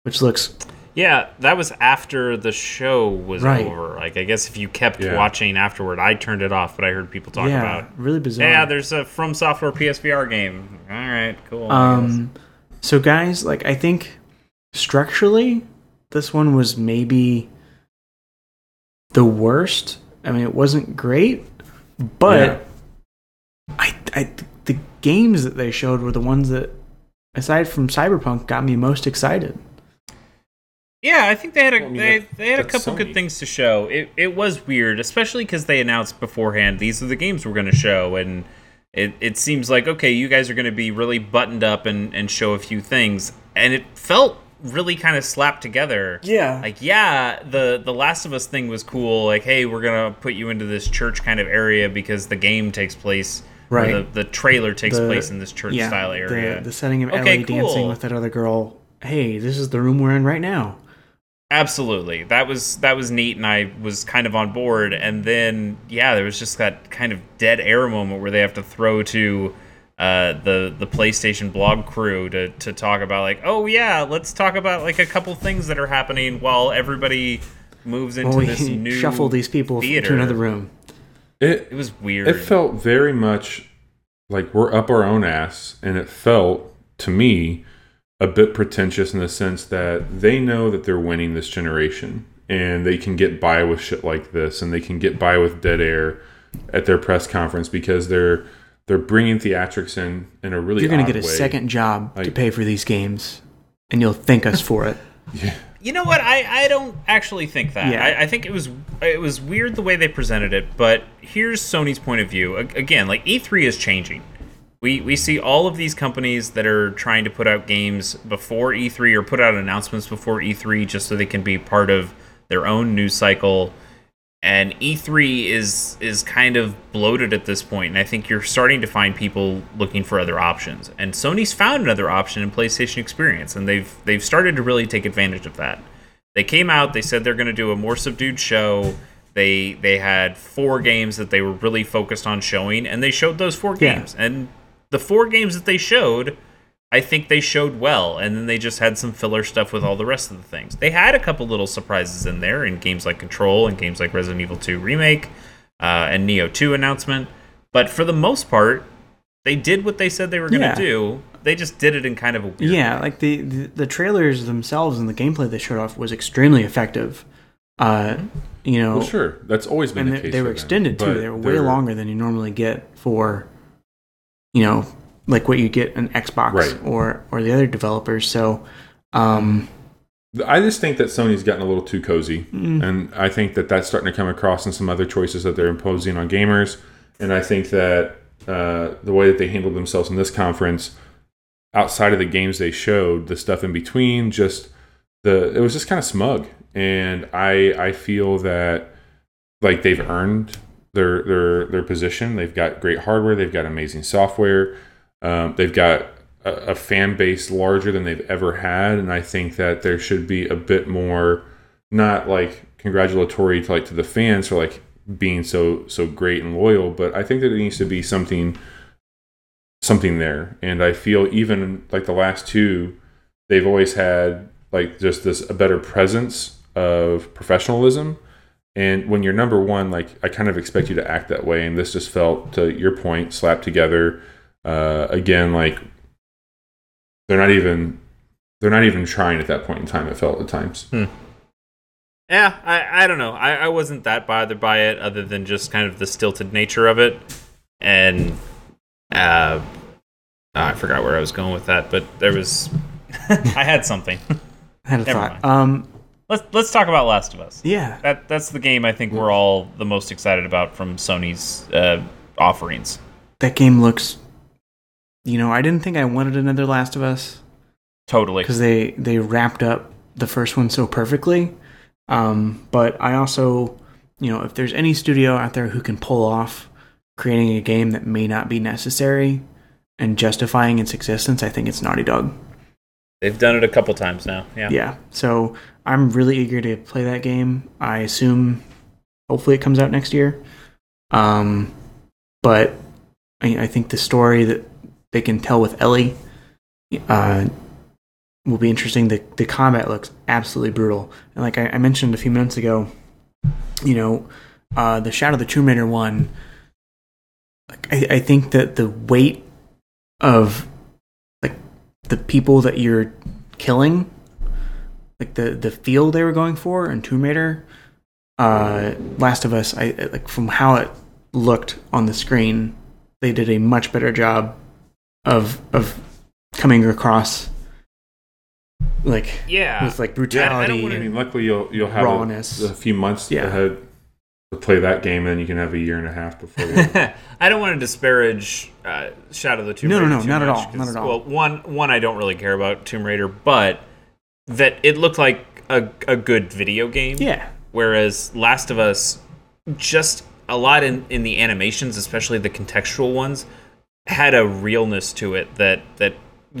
which looks yeah, that was after the show was Right. over. Like, I guess if you kept Yeah. watching afterward, I turned it off, but I heard people talk yeah, about. really bizarre. Yeah, there's a From Software PSVR game. All right, cool. I guess. Um, so guys, like I think structurally, this one was maybe the worst. I mean, it wasn't great, but Yeah. I, I, the games that they showed were the ones that, aside from Cyberpunk, got me most excited. Yeah, I think they had a Well, I mean, they, that- they had a couple Sony. good things to show. It it was weird, especially because they announced beforehand these are the games we're going to show, and it it seems like okay, you guys are going to be really buttoned up and and show a few things, and it felt really kind of slapped together. Yeah, Like yeah, the the Last of Us thing was cool. Like hey, we're gonna put you into this church kind of area because the game takes place. Right. The, the trailer takes The- place in this church yeah, style area. The, the setting of Okay, Ellie dancing with that other girl. Hey, this is the room we're in right now. Absolutely. That was that was neat and I was kind of on board and then yeah, there was just that kind of dead air moment where they have to throw to uh, the the PlayStation blog crew to to talk about like, "Oh yeah, let's talk about like a couple things that are happening while everybody moves into Well, we this (laughs) new shuffle these people theater. to another room. It It was weird. it felt very much like we're up our own ass, and it felt to me a bit pretentious in the sense that they know that they're winning this generation, and they can get by with shit like this, and they can get by with dead air at their press conference because they're they're bringing theatrics in in a really You're going odd to get a way. second job to pay for these games, and you'll thank us for it. (laughs) You know what? I, I don't actually think that. Yeah. I, I think it was it was weird the way they presented it. But here's Sony's point of view. Again, like E3 is changing. We we see all of these companies that are trying to put out games before E3 or put out announcements before E3 just so they can be part of their own news cycle. And E3 is is kind of bloated at this point, and I think you're starting to find people looking for other options. And Sony's found another option in PlayStation Experience, and they've they've started to really take advantage of that. They came out, they said they're going to do a more subdued show. They they had four games that they were really focused on showing, and they showed those four Yeah. games. And the four games that they showed, I think they showed well, and then they just had some filler stuff with all the rest of the things. They had a couple little surprises in there in games like Control and games like Resident Evil 2 Remake uh, and Nioh 2 announcement, but for the most part, they did what they said they were going to Yeah. do. They just did it in kind of a weird Yeah, way. like the, the the trailers themselves and the gameplay they showed off was extremely effective. Uh, you know, Well, sure, that's always been and the they, case. they for were them, extended too. They were way longer than you normally get for, you know, like what you get in Xbox Right. or or the other developers. So, um, I just think that Sony's gotten a little too cozy, Mm. and I think that that's starting to come across in some other choices that they're imposing on gamers. And I think that uh, the way that they handled themselves in this conference, outside of the games they showed, the stuff in between, just the it was just kind of smug. And I I feel that like they've earned their their their position. They've got great hardware. They've got amazing software. Um, they've got a, a fan base larger than they've ever had, and I think that there should be a bit more, not like congratulatory to like to the fans for like being so so great and loyal, but I think that there needs to be something something there. And I feel even like the last two, they've always had like just this a better presence of professionalism. And when you're number one, like I kind of expect you to act that way. And this just felt, to your point, slapped together. Uh, again, like they're not even they're not even trying at that point in time. It felt at times. Yeah, I, I don't know. I, I wasn't that bothered by it, other than just kind of the stilted nature of it. And uh, I forgot where I was going with that, but there was. (laughs) I had something. I had a Never thought. mind. Um, Let's let's talk about Last of Us. yeah, That that's the game I think we're all the most excited about from Sony's uh, offerings. that game looks. You know, I didn't think I wanted another Last of Us Totally. because they they wrapped up the first one so perfectly. Um, but I also, you know, if there's any studio out there who can pull off creating a game that may not be necessary and justifying its existence, I think it's Naughty Dog. They've done it a couple times now. Yeah. Yeah. So I'm really eager to play that game. I assume hopefully it comes out next year. Um, but I, I think the story that they can tell with Ellie uh, will be interesting. The the combat looks absolutely brutal. And like I, I mentioned a few minutes ago, you know, uh, the Shadow of the Tomb Raider one. Like I, I think that the weight of like the people that you're killing like the the feel they were going for in Tomb Raider, uh, Last of Us, I like from how it looked on the screen, they did a much better job of of coming across like Yeah. with like I- I brutality. wanna- I mean, luckily you'll you'll have Rawness. A, a few months Yeah. ahead to play that game, and you can have a year and a half before. You, (laughs) I don't want to disparage uh, Shadow of the Tomb No, no, Raider. no, too not at all, not at all. Well, one, one, I don't really care about Tomb Raider, but that it looked like a, a good video game. yeah, Whereas Last of Us, just a lot in, in the animations, especially the contextual ones, had a realness to it that that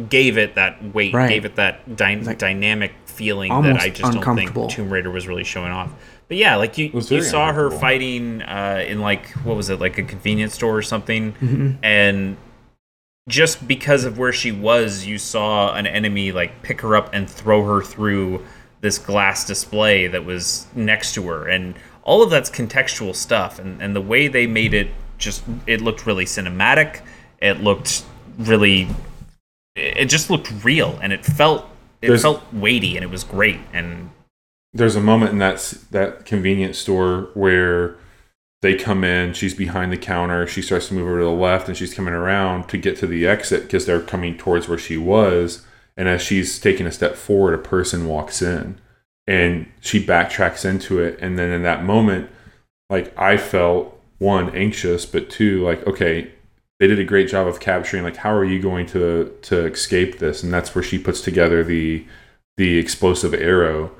gave it that weight, Right. gave it that dy- Like- dynamic feeling that I just don't think Tomb Raider was really showing off. But yeah, like you, you saw her fighting uh, in like what was it, like a convenience store or something, Mm-hmm. and just because of where she was, you saw an enemy like pick her up and throw her through this glass display that was next to her, and all of that's contextual stuff, and and the way they made it just it looked really cinematic. It looked really, it just looked real, and it felt it There's- felt weighty, and it was great, and there's a moment in that that convenience store where they come in she's behind the counter she starts to move over to the left and she's coming around to get to the exit because they're coming towards where she was and as she's taking a step forward a person walks in and she backtracks into it and then in that moment like i felt one anxious but two like okay they did a great job of capturing like how are you going to to escape this? And that's where she puts together the the explosive arrow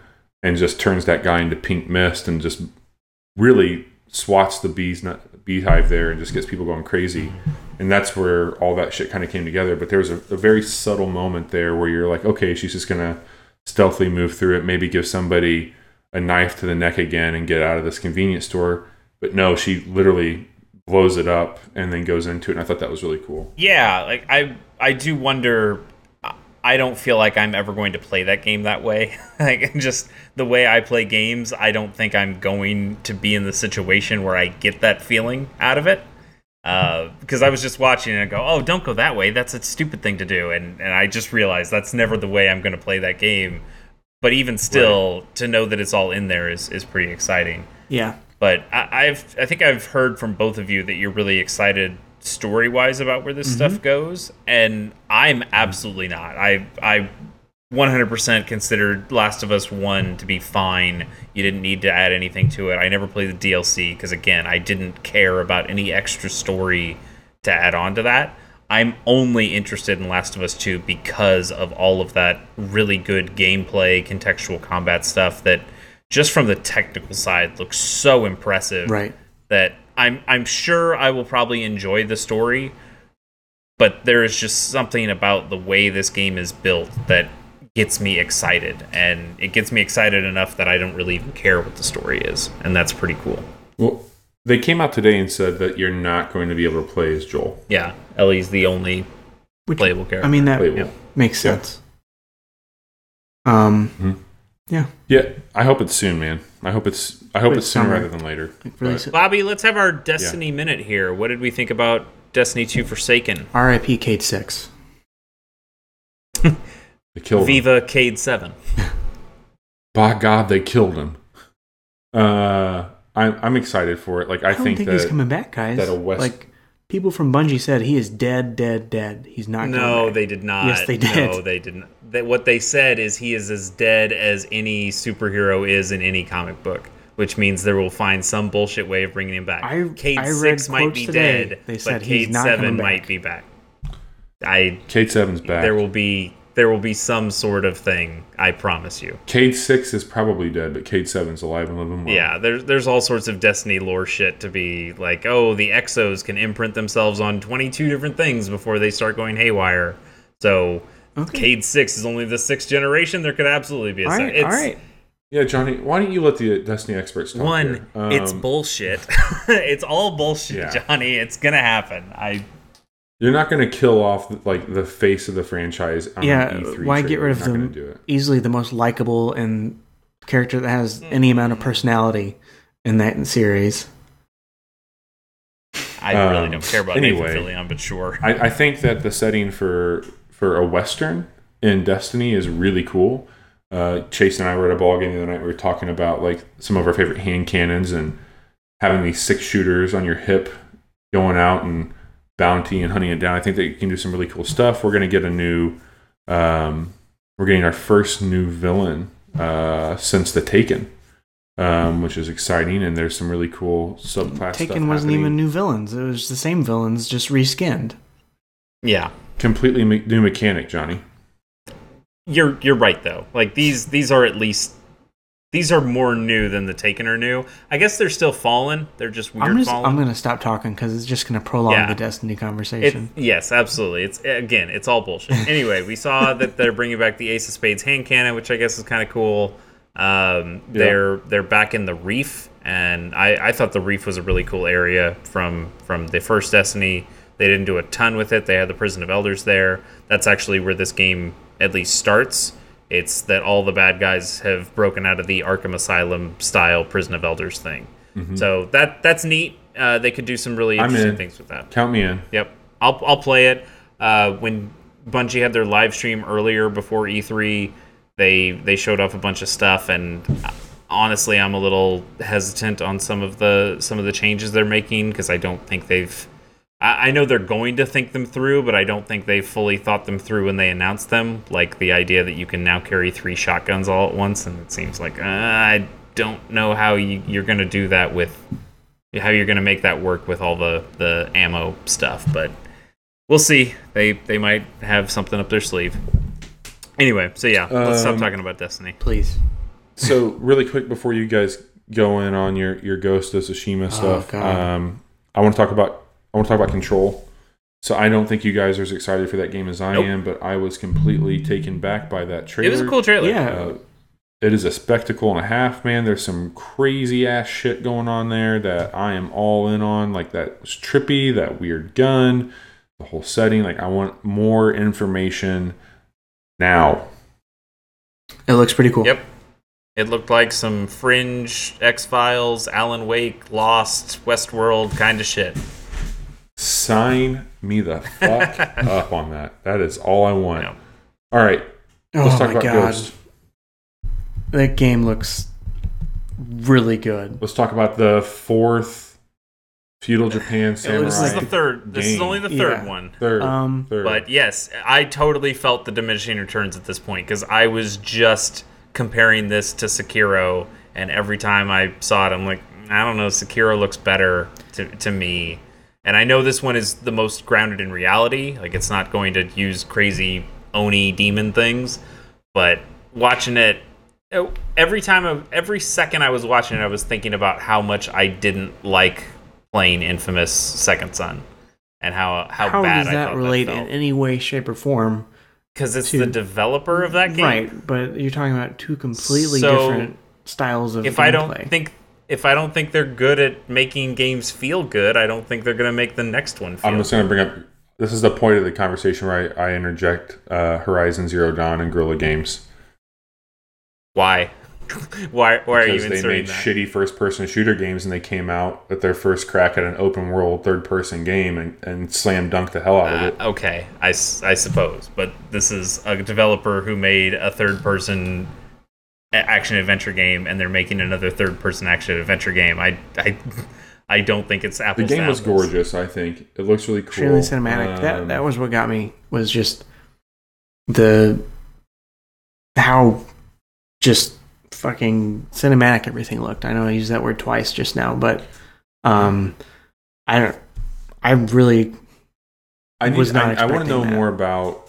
and just turns that guy into pink mist and just really swats the bees not, beehive there and just gets people going crazy. And that's where all that shit kind of came together. But there was a, a very subtle moment there where you're like okay she's just gonna stealthily move through it maybe give somebody a knife to the neck again and get out of this convenience store. But no she literally blows it up and then goes into it and i thought that was really cool yeah, like I I do wonder. I don't feel like I'm ever going to play that game that way. (laughs) like just the way I play games, I don't think I'm going to be in the situation where I get that feeling out of it. Uh, because I was just watching it and go, oh, don't go that way. That's a stupid thing to do. And and I just realized that's never the way I'm going to play that game. But even still, to know that it's all in there is is pretty exciting. Yeah. But I, I've I think I've heard from both of you that you're really excited story wise about where this mm-hmm. stuff goes, and I'm absolutely not. I I 100% considered Last of Us 1 to be fine. You didn't need to add anything to it. I never played the DLC because, again, I didn't care about any extra story to add on to that. I'm only interested in Last of Us 2 because of all of that really good gameplay, contextual combat stuff that just from the technical side looks so impressive Right. that I'm I'm sure I will probably enjoy the story, but there is just something about the way this game is built that gets me excited, and it gets me excited enough that I don't really even care what the story is, and that's pretty cool. well they came out today and said that you're not going to be able to play as joel Yeah, Ellie's the only Which, playable character. I mean, that Playable. makes Yeah. sense. Um, Mhm. Yeah. Yeah, I hope it's soon, man. I hope it's I hope Wait, it's sooner summer. rather than later. Really But- so- Bobby, let's have our Destiny minute here. What did we think about Destiny 2 Forsaken? R.I.P. Cayde Six. they killed him. Viva Cayde 7. (laughs) By God, they killed him. Uh, I'm I'm excited for it. Like I, I don't think, think, that he's coming back, guys. that a West- Like people from Bungie said, he is dead, dead, dead. He's not. No, coming back. they did not. Yes, they did. No, they didn't. They, what they said is he is as dead as any superhero is in any comic book, which means they will find some bullshit way of bringing him back. I- Cayde I read six might quotes be today. dead, They said but he's Cayde not seven coming back. might be back. I Cayde Seven's back. there will be there will be some sort of thing. I promise you. Cayde Six is probably dead, but Cayde Seven's alive and living well. Yeah, there's there's all sorts of Destiny lore shit to be like, oh, the Exos can imprint themselves on 22 different things before they start going haywire. So Okay. Cayde Six is only the sixth generation. There could absolutely be a All se- right, it's, all right. Yeah, Johnny, why don't you let the Destiny experts talk? One, here? it's Um, bullshit. (laughs) it's all bullshit, Yeah. Johnny. It's gonna happen. I You're not going to kill off like the face of the franchise. On Yeah, an E3 why trailer. get rid of You're not them? gonna Do it. Easily the most likable and character that has any amount of personality in that series. I really Um, don't care about anyway. Nathan Fillion, but sure. I, I think that the setting for for a western in Destiny is really cool. Uh, Chase and I were at a ball game the other night. We were talking about like some of our favorite hand cannons and having these six shooters on your hip, going out and bounty and hunting it down. I think that you can do some really cool stuff. We're gonna get a new. Um, we're getting our first new villain uh, since the Taken, um, which is exciting. And there's some really cool subclass. stuff Taken wasn't happening. even new villains. It was the same villains, just reskinned. yeah, completely me- new mechanic, Johnny. you're you're right though. Like these these are at least these are more new than the Taken are new. I guess they're still Fallen. They're just weird I'm just Fallen. I'm gonna stop talking because it's just gonna prolong Yeah. the Destiny It, conversation. yes, absolutely. It's again, it's all bullshit. (laughs) Anyway, we saw that they're bringing back the Ace of Spades hand cannon, which I guess is kind of cool. Um, they're they're back in the Reef, and I, I thought the Reef was a really cool area from from the first Destiny. They didn't do a ton with it. They had the Prison of Elders there. That's actually where this game at least starts. It's that all the bad guys have broken out of the Arkham Asylum style Prison of Elders thing. So that that's neat. Uh, they could do some really interesting in. things with that. Count me in. Yep, I'll I'll play it. Uh, when Bungie had their live stream earlier before E3, they they showed off a bunch of stuff, and honestly, I'm a little hesitant on some of the some of the changes they're making because I don't think they've. I, I know they're going to think them through, but I don't think they've fully thought them through when they announced them. Like the idea that you can now carry three shotguns all at once, and it seems like uh, I don't know how you, you're going to do that with how you're going to make that work with all the the ammo stuff, but we'll see. They they might have something up their sleeve. Anyway, so yeah, let's stop Um, talking about Destiny. Please. So really quick before you guys go in on your your Ghost of Tsushima stuff, Oh, um, I want to talk about I want to talk about Control. So I don't think you guys are as excited for that game as I Nope. am, but I was completely taken back by that trailer. It was a cool trailer. Yeah. Uh, it is a spectacle and a half, man. There's some crazy ass shit going on there that I am all in on. Like that was trippy, that weird gun, the whole setting. Like I want more information now. It looks pretty cool. Yep. It looked like some fringe X Files, Alan Wake, Lost, Westworld kind of shit. Sign me the fuck (laughs) up on that. That is all I want. Yeah. All right, Oh let's talk my about god, Ghost. that game looks really good. Let's talk about the fourth feudal Japan samurai. This is the third. This is only the third Yeah. one. third, Um, third. But yes, I totally felt the diminishing returns at this point because I was just comparing this to Sekiro, and every time I saw it, I'm like, I don't know, Sekiro looks better to, to me. And I know this one is the most grounded in reality. Like, it's not going to use crazy Oni demon things. But watching it, every time, I, every second I was watching it, I was thinking about how much I didn't like playing Infamous Second Son. And how how, how bad does I that thought relate that in any way, shape, or form? because it's to- the developer of that game. Right, but you're talking about two completely So, different styles of If I don't think if I don't think they're good at making games feel good, I don't think they're gonna make the next one feel. I'm just going to bring up. This is the point of the conversation where I, I interject uh, Horizon Zero Dawn and Guerrilla Games why? (laughs) why? Why are you because they made that? shitty first-person shooter games and they came out at their first crack at an open-world third-person game and, and slam dunked the hell out of Uh, it. okay, I, I suppose, but this is a developer who made a third-person action adventure game, and they're making another third-person action adventure game. I, I, I don't think it's The apples. to game was gorgeous. I think it looks really cool. extremely cinematic. that Um, that was what got me. Was just the how just fucking cinematic everything looked. I know I used that word twice just now, but um, I don't. I really I need, was not I, I want to know that. more about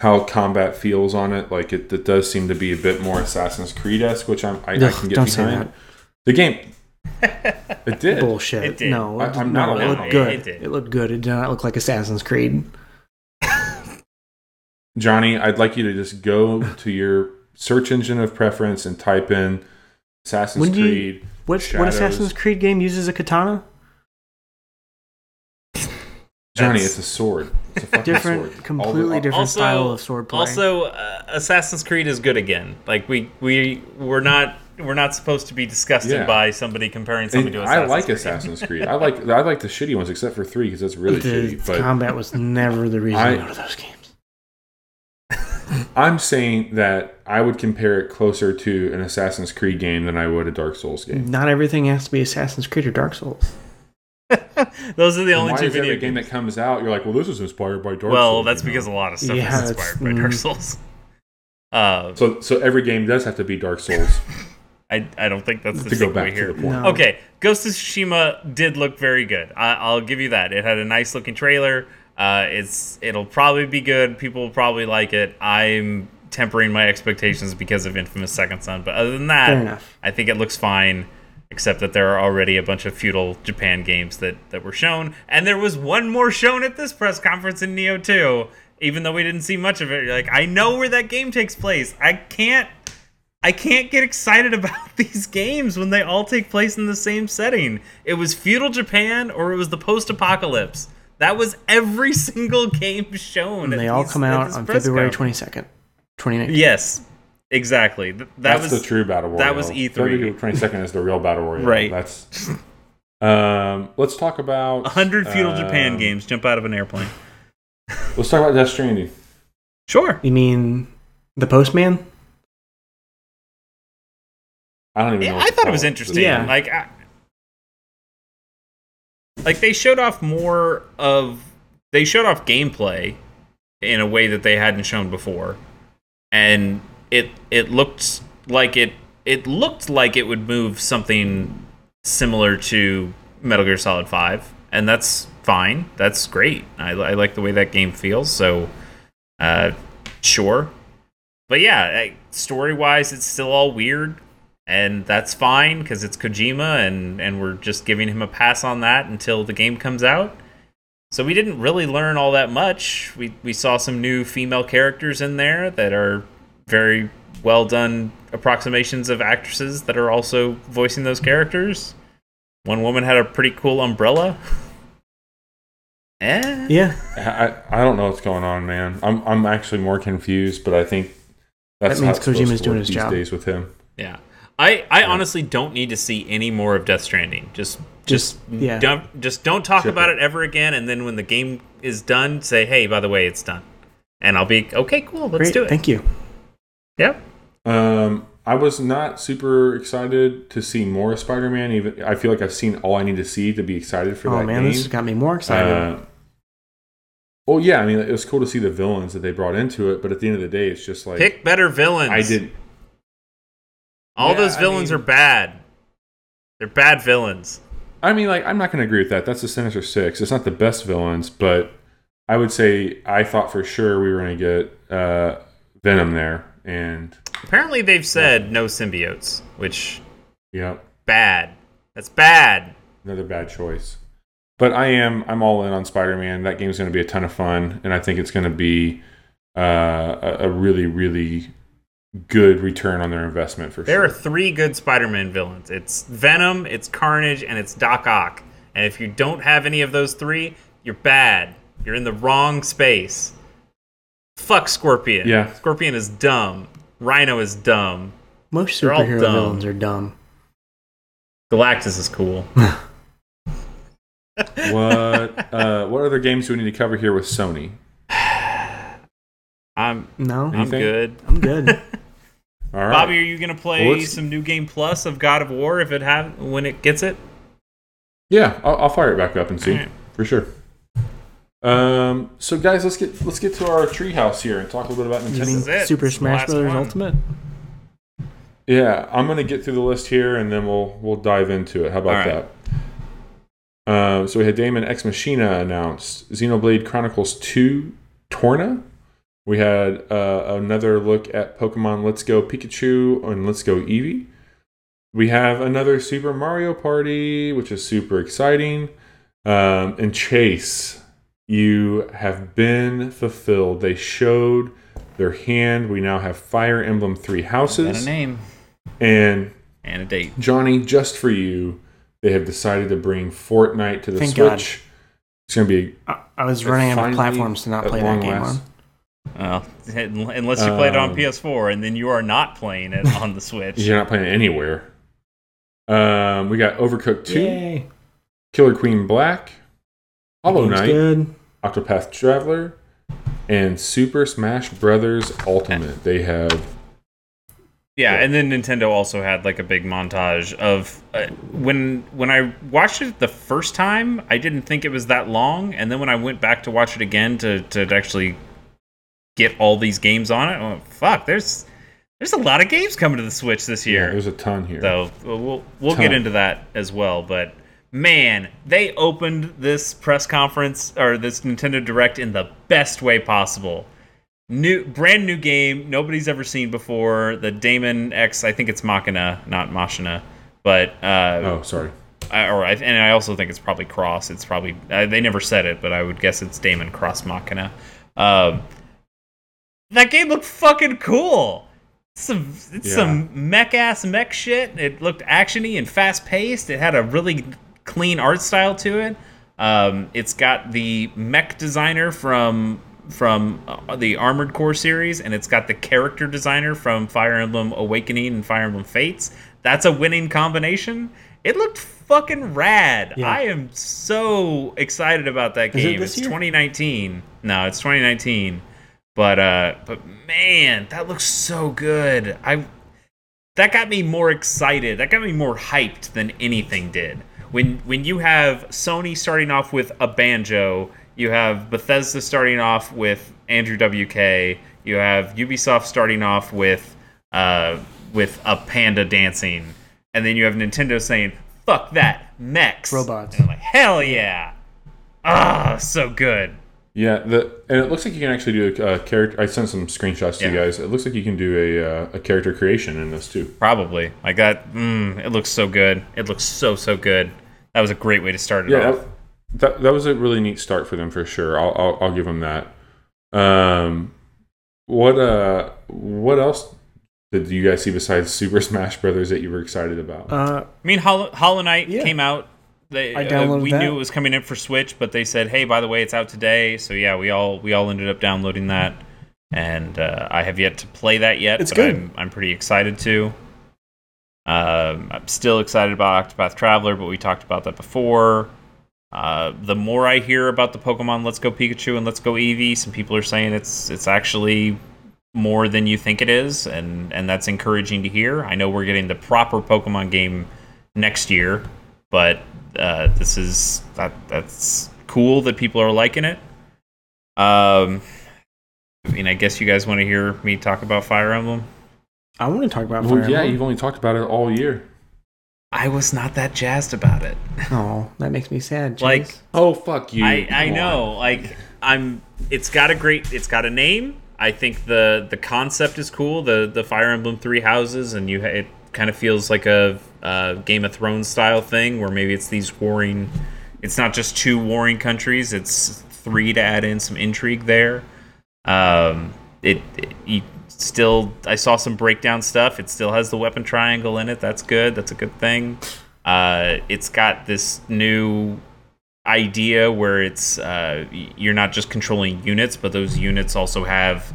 how combat feels on it. Like it, it does seem to be a bit more Assassin's Creed esque, which I'm, I, I can get don't say behind. that. The game, (laughs) it did. bullshit. It did. No, I- it, I'm no, not it looked on good. It It, did. looked good. It did not look like Assassin's Creed. (laughs) Johnny, I'd like you to just go to your search engine of preference and type in Assassin's When do you- Creed. What what Assassin's Creed game uses a katana? Johnny, it's a sword. It's a fucking Different, sword. Completely the- different Also- style of swordplay. Also, uh, Assassin's Creed is good again. Like we we we're not we're not supposed to be disgusted Yeah. by somebody comparing something And to I Assassin's like Creed. Assassin's Creed. I like I like the shitty ones except for three because that's really the shitty. But combat was never the reason I- to go to those games. I'm saying that I would compare it closer to an Assassin's Creed game than I would a Dark Souls game. Not everything has to be Assassin's Creed or Dark Souls. (laughs) Those are the And only why two is every video game that comes out you're like, well, this is inspired by Dark Souls? Well, that's you know? because a lot of stuff Yeah, is inspired by Dark mm. Souls. (laughs) Uh, so so every game does have to be Dark Souls (laughs) I I don't think that's the to go back here. to the point. No. Okay, Ghost of Tsushima did look very good. I, I'll give you that. It had a nice looking trailer. Uh, it's it'll probably be good. People will probably like it. I'm tempering my expectations because of Infamous Second Son. But other than that, enough. I think it looks fine. Except that there are already a bunch of feudal Japan games that, that were shown, and there was one more shown at this press conference in Nioh 2, even though we didn't see much of it. You're like, I know where that game takes place. I can't I can't get excited (laughs) about these games when they all take place in the same setting. It was feudal Japan or it was the post-apocalypse. That was every (laughs) single game shown. And they all these- come out on February conference. 22nd, 2019. Yes, exactly. Th- That That's was the true battle royale. that was E3. February 22nd is the real battle royale. Right. That's. Um, let's talk about 100 feudal Japan um, games jump out of an airplane. Let's talk about Death Stranding. Sure. You mean the Postman? I don't even. Yeah, know I thought it was interesting. Yeah. Like, I, like they showed off more of they showed off gameplay in a way that they hadn't shown before, and it it looked like it it looked like it would move something similar to Metal Gear Solid Five, and that's fine. That's great. I, I like the way that game feels. So, uh, sure. But yeah, story wise, it's still all weird and that's fine because it's Kojima, and and we're just giving him a pass on that until the game comes out. So we didn't really learn all that much. We we saw some new female characters in there that are very well done approximations of actresses that are also voicing those characters. One woman had a pretty cool umbrella. Eh. Yeah. I, I don't know what's going on, man. I'm I'm actually more confused, but I think that's That means how it's supposed Kojima's doing his these job. days with him. Yeah. I, I honestly don't need to see any more of Death Stranding. Just just, Just- yeah. don't just don't talk Ship about it. it ever again and then when the game is done say, "Hey, by the way, it's done." And I'll be, "Okay, cool. Let's Great. do it." Thank you. Yep. Um, I was not super excited to see more Spider-Man. Even I feel like I've seen all I need to see to be excited for Oh that Oh man, game. this has got me more excited. Uh, well, yeah, I mean, it was cool to see the villains that they brought into it, but at the end of the day, it's just like Pick better villains. I did. All Yeah, those I villains mean- are bad. They're bad villains. I mean, like, I'm not going to agree with that. That's the Sinister Six. It's not the best villains, but I would say I thought for sure we were going to get uh, Venom there, and Apparently they've said no symbiotes, which yeah, bad. That's bad. another bad choice. But I am I'm all in on Spider-Man. That game's going to be a ton of fun, and I think it's going to be uh, a, really really good return on their investment for There sure. are three good Spider-Man villains. It's Venom, it's Carnage, and it's Doc Ock. And if you don't have any of those three, you're bad. You're in the wrong space. Fuck Scorpion. Yeah. Scorpion is dumb. Rhino is dumb. Most they're all superhero dumb. villains are dumb. Galactus is cool. (laughs) what uh, what other games do we need to cover here with Sony? (sighs) I'm No, I'm Anything? good. I'm good. (laughs) All right, Bobby, are you gonna play Well, some new game plus of God of War if it have when it gets it? Yeah, I'll, I'll fire it back up and see Alright. for sure. Um, so guys, let's get let's get to our treehouse here and talk a little bit about Nintendo. mean is it. Super It's Smash last Brothers. Ultimate? Yeah, I'm gonna get through the list here and then we'll we'll dive into it. How about Alright. that? Um, so we had Daemon X Machina announced Xenoblade Chronicles 2 Torna. We had uh, another look at Pokemon Let's Go Pikachu and Let's Go Eevee. We have another Super Mario Party, which is super exciting. Um, and Chase, you have been fulfilled. They showed their hand. We now have Fire Emblem Three Houses. And a name And and a date. Johnny, just for you, they have decided to bring Fortnite to the Thank God. Switch. It's going to be I, I was running out of platforms to not play that game last. on. Well, (laughs) unless you played it on Um, PS4, and then you are not playing it on the (laughs) Switch. You're not playing it anywhere. Um, we got Overcooked 2, Yay. Killer Queen Black, Hollow Knight, good. Octopath Traveler, and Super Smash Brothers Ultimate. They have Yeah, and then Nintendo also had like a big montage of uh, when when I watched it the first time, I didn't think it was that long, and then when I went back to watch it again to to actually get all these games on it, oh, fuck, there's there's a lot of games coming to the Switch this year." yeah, there's a ton here. So we'll we'll get into that as well. But man, they opened this press conference or this Nintendo Direct in the best way possible. new brand new game nobody's ever seen before the Daemon X I think it's Machina not Machina but uh Oh, sorry. I, or I, and I also think it's probably cross it's probably uh, they never said it but I would guess it's Daemon cross Machina um that game looked fucking cool it's some it's Yeah. some mech ass mech shit it looked actiony and fast paced it had a really clean art style to it um, it's got the mech designer from from uh, the Armored Core series, and it's got the character designer from Fire Emblem Awakening and Fire Emblem Fates. That's a winning combination. It looked fucking rad. Yeah. I am so excited about that Is it game. this It's year? 2019. No, it's 2019. But uh, but man, that looks so good. I that got me more excited. That got me more hyped than anything did. When when you have Sony starting off with a banjo, you have Bethesda starting off with Andrew WK, you have Ubisoft starting off with uh with a panda dancing, and then you have Nintendo saying, "Fuck that, mechs, Robots. And I'm like, hell yeah, ah, so good. Yeah, the and it looks like you can actually do a, uh character. I sent some screenshots to you guys. It looks like you can do a uh, a character creation in this too. Probably like that. Mm, it looks so good. It looks so so good. That was a great way to start it Yeah, off. that, that that was a really neat start for them for sure. I'll I'll, I'll give them that. Um, what uh, what else did you guys see besides Super (laughs) Smash Brothers that you were excited about? Uh, I mean, Hollow, Hollow Knight Yeah. came out. They, I uh, downloaded we that. knew it was coming in for Switch, but they said, "Hey, by the way, it's out today." So yeah, we all we all ended up downloading that, and uh, I have yet to play that yet. It's but good. I'm I'm pretty excited to. Um, I'm still excited about Octopath Traveler, but we talked about that before. Uh, the more I hear about the Pokemon Let's Go Pikachu and Let's Go Eevee, some people are saying it's it's actually more than you think it is, and and that's encouraging to hear. I know we're getting the proper Pokemon game next year, but uh, this is that that's cool that people are liking it. Um, I mean, I guess you guys want to hear me talk about Fire Emblem. I want to talk about well, Fire yeah, Emblem. you've only talked about it all year. I was not that jazzed about it. (laughs) Oh, that makes me sad. Chase. Like, Oh fuck you! I, I Come know, on. like I'm. It's got a great. It's got a name. I think the the concept is cool. The the Fire Emblem Three Houses, and you ha- it kind of feels like a, uh Game of Thrones style thing, where maybe it's these warring. It's not just two warring countries. It's three to add in some intrigue there. Um, it, it you still. I saw some breakdown stuff. It still has the weapon triangle in it. That's good. That's a good thing. Uh, it's got this new idea where it's uh, you're not just controlling units, but those units also have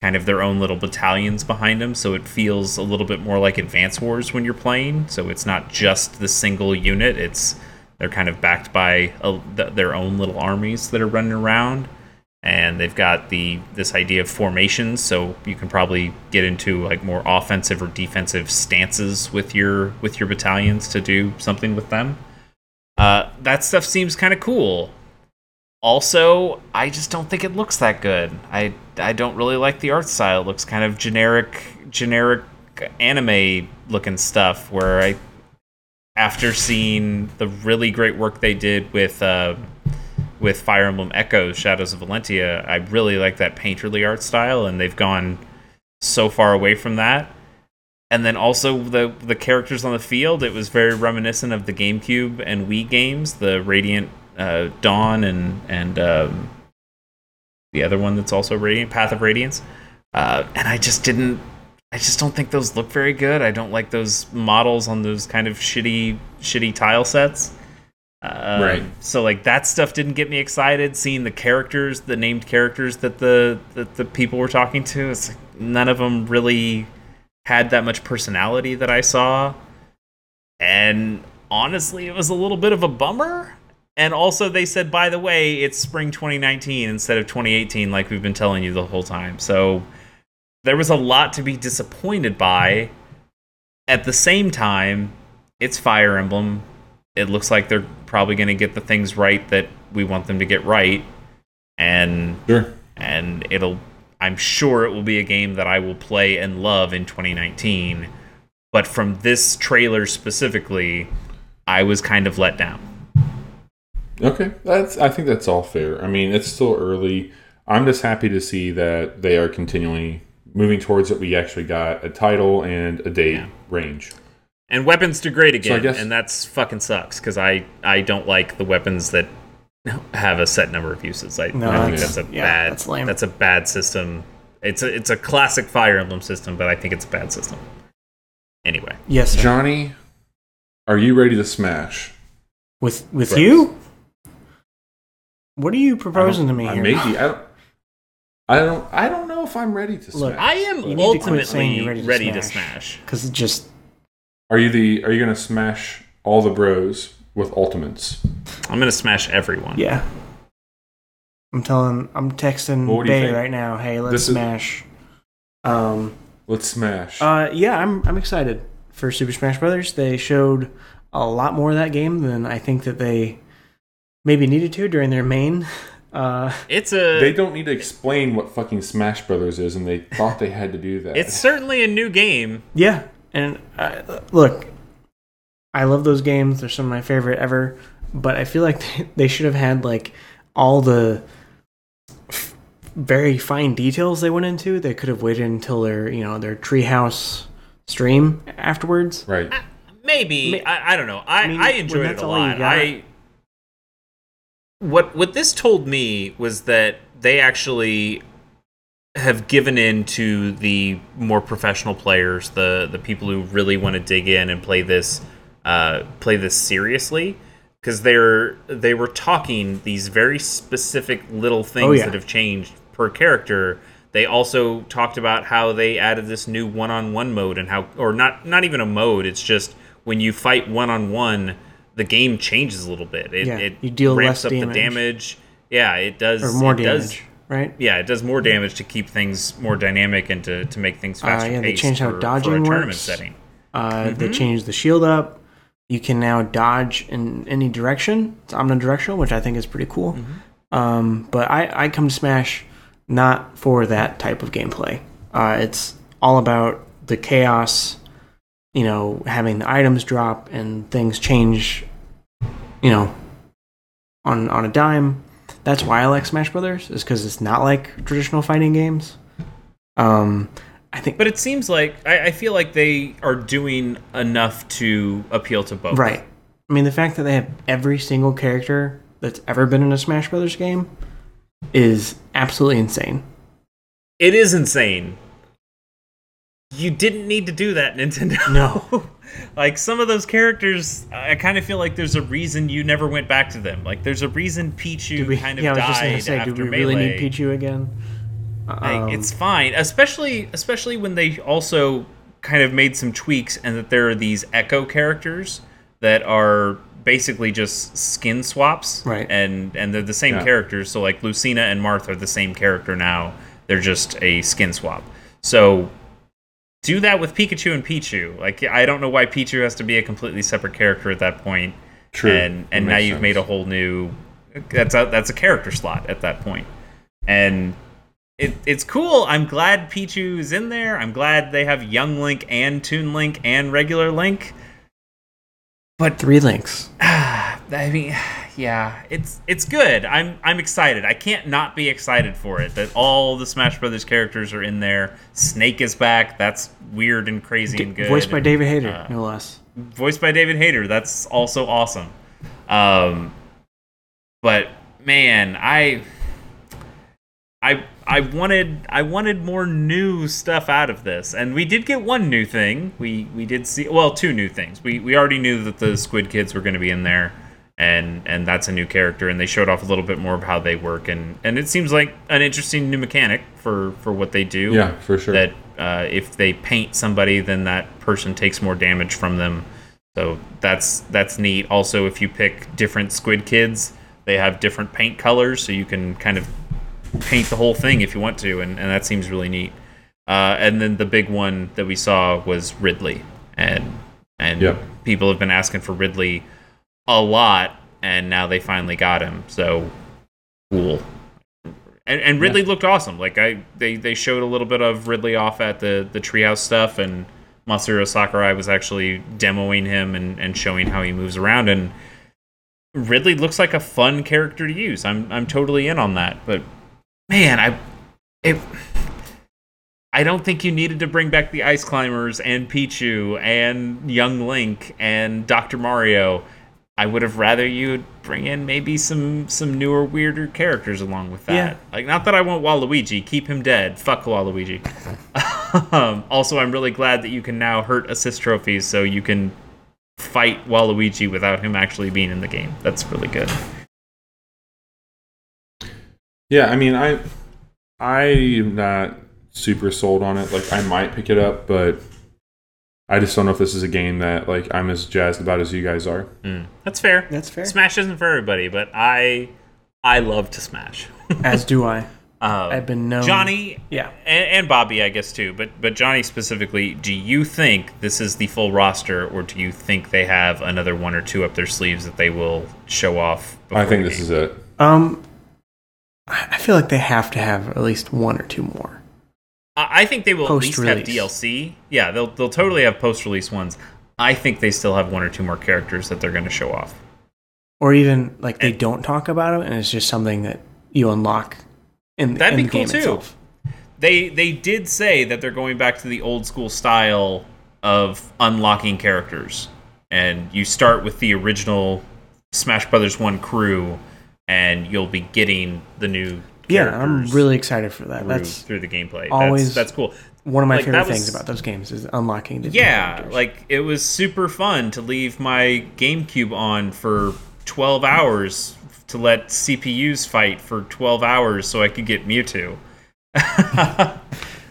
kind of their own little battalions behind them. So it feels a little bit more like Advance Wars when you're playing. So it's not just the single unit; it's they're kind of backed by a, th- their own little armies that are running around. And they've got the this idea of formations, so you can probably get into like more offensive or defensive stances with your with your battalions to do something with them. Uh, that stuff seems kind of cool. Also, I just don't think it looks that good. I I don't really like the art style. It looks kind of generic, generic anime looking stuff. Where I, after seeing the really great work they did with uh, with Fire Emblem Echoes, Shadows of Valentia, I really like that painterly art style, and they've gone so far away from that. And then also the the characters on the field it was very reminiscent of the GameCube and Wii games the Radiant uh, Dawn and and um, the other one that's also Radiant Path of Radiance. Uh, and I just didn't I just don't think those look very good. I don't like those models on those kind of shitty shitty tile sets um, Right. So like that stuff didn't get me excited. Seeing the characters, the named characters that the that the people were talking to, it's like none of them really had that much personality that I saw. And honestly, it was a little bit of a bummer. And also, they said, by the way, it's spring 2019 instead of 2018, like we've been telling you the whole time. So there was a lot to be disappointed by. At the same time, it's Fire Emblem. It looks like they're probably going to get the things right that we want them to get right. And Sure. and it'll I'm sure it will be a game that I will play and love in 2019. But from this trailer specifically, I was kind of let down. Okay, that's. I think that's all fair. I mean, it's still early. I'm just happy to see that they are continually moving towards it. We actually got a title and a date Yeah. range. And weapons degrade So again, guess- and that's fucking sucks because I I don't like the weapons that (laughs) have a set number of uses. I, No, I think that's- that's a yeah, bad that's lame. that's a bad system. It's a it's a classic Fire Emblem system, but I think it's a bad system. Anyway, Yes, sir. Johnny, are you ready to smash? With with Right. you? What are you proposing to me I here? may be. I don't. I don't. I don't know if I'm ready to Look, smash. I am You need to ultimately ready, ready to to smash. smash. Because it just Are you the? Are you gonna smash all the bros with ultimates? I'm gonna smash everyone. yeah. I'm telling, I'm texting what do you Bay think? right now. Hey, let's This is- smash. Um. Let's smash. Uh. Yeah. I'm. I'm excited for Super Smash Brothers. They showed a lot more of that game than I think that they maybe needed to during their main. Uh. It's a they don't need to explain what fucking Smash Brothers is, and they thought they had to do that. it's certainly a new game. Yeah, and uh, look, I love those games. They're some of my favorite ever. But I feel like (laughs) they should have had like all the f- very fine details they went into. They could have waited until their you know their treehouse stream afterwards. right. Maybe Ma- I, I don't know. I, I mean, I enjoyed it a lot. I what what this told me was that they actually have given in to the more professional players, the the people who really want to dig in and play this uh, play this seriously. Because they're they were talking these very specific little things Oh, yeah. that have changed per character. They also talked about how they added this new one-on-one mode and how, or not not even a mode. It's just when you fight one-on-one, the game changes a little bit. It, Yeah, it you deal ramps less up damage. the damage. Yeah, it does. Or more it does- damage, right? yeah, it does more damage to keep things more dynamic and to, to make things faster. Uh, yeah, they changed how for, for dodging a tournament works. setting. Uh, Mm-hmm. They changed the shield up. You can now dodge in any direction. It's omnidirectional, which I think is pretty cool. Mm-hmm. Um, but I, I come to Smash not for that type of gameplay. Uh, it's all about the chaos, you know, having the items drop and things change, you know, on on a dime. That's why I like Smash Brothers, is because it's not like traditional fighting games. Um, I think But it seems like I, I feel like they are doing enough to appeal to both. Right. I mean, the fact that they have every single character that's ever been in a Smash Brothers game is absolutely insane. It is insane. You didn't need to do that, (laughs) Nintendo. No. (laughs) like some of those characters, I kind of feel like there's a reason you never went back to them. Like there's a reason Pichu Do we, kind of yeah, I was just died gonna say, after do we Melee. really need Pichu again? Like, Um, it's fine, especially especially when they also kind of made some tweaks and that there are these echo characters that are basically just skin swaps, Right. And and they're the same Yeah. characters. So like Lucina and Marth are the same character now. They're just a skin swap. So do that with Pikachu and Pichu. Like I don't know why Pichu has to be a completely separate character at that point. True. And and now you've sense. made a whole new that's a that's a character slot at that point. And it, it's cool. I'm glad Pichu is in there. I'm glad they have Young Link and Toon Link and regular Link. But three links. (sighs) I mean, yeah, it's it's good. I'm I'm excited. I can't not be excited for it. That all the Smash Brothers characters are in there. Snake is back. That's weird and crazy and good. Voiced by David Hayter, Uh, no less. voiced by David Hayter. That's also awesome. Um, but man, I, I, I wanted, I wanted more new stuff out of this, and we did get one new thing. We we did see, well, two new things. We we already knew that the Squid Kids were going to be in there, and and that's a new character, and they showed off a little bit more of how they work, and and it seems like an interesting new mechanic for for what they do Yeah, for sure. that uh, if they paint somebody, then that person takes more damage from them. So that's that's neat. Also, if you pick different squid kids, they have different paint colors, so you can kind of paint the whole thing if you want to, and, and that seems really neat. Uh, and then the big one that we saw was Ridley, and and Yep. people have been asking for Ridley a lot, and now they finally got him. So cool. And, and Ridley looked awesome. Like I, they, they showed a little bit of Ridley off at the the treehouse stuff, and Masahiro Sakurai was actually demoing him and, and showing how he moves around. And Ridley looks like a fun character to use. I'm I'm totally in on that. But man, I it I don't think you needed to bring back the Ice Climbers and Pichu and Young Link and Dr. Mario. I would have rather you bring in maybe some some newer, weirder characters along with that. Yeah. Like, not that I want Waluigi. Keep him dead. Fuck Waluigi. (laughs) um, also, I'm really glad that you can now hurt assist trophies, so you can fight Waluigi without him actually being in the game. That's really good. Yeah, I mean, I I'm not super sold on it. Like, I might pick it up, but I just don't know if this is a game that like I'm as jazzed about as you guys are. Mm, that's fair. That's fair. Smash isn't for everybody, but I I love to smash. (laughs) As do I. Uh, I've been known. Johnny Yeah. and, and Bobby, I guess too, but but Johnny specifically. Do you think this is the full roster, or do you think they have another one or two up their sleeves that they will show off? I think this is it. Um, I I feel like they have to have at least one or two more. I think they will at least have DLC. Yeah, they'll they'll totally have post release ones. I think they still have one or two more characters that they're going to show off. Or even like they don't talk about them, and it's just something that you unlock in, That'd in be the cool, game too. itself. They they did say that they're going back to the old school style of unlocking characters, and you start with the original Smash Brothers One crew, and you'll be getting the new. Yeah, I'm really excited for that. through, That's through the gameplay. always- that's, that's cool. one of my like, favorite was- things about those games is unlocking the Yeah, like it was super fun to leave my GameCube on for 12 hours to let CPUs fight for 12 hours so I could get Mewtwo. (laughs)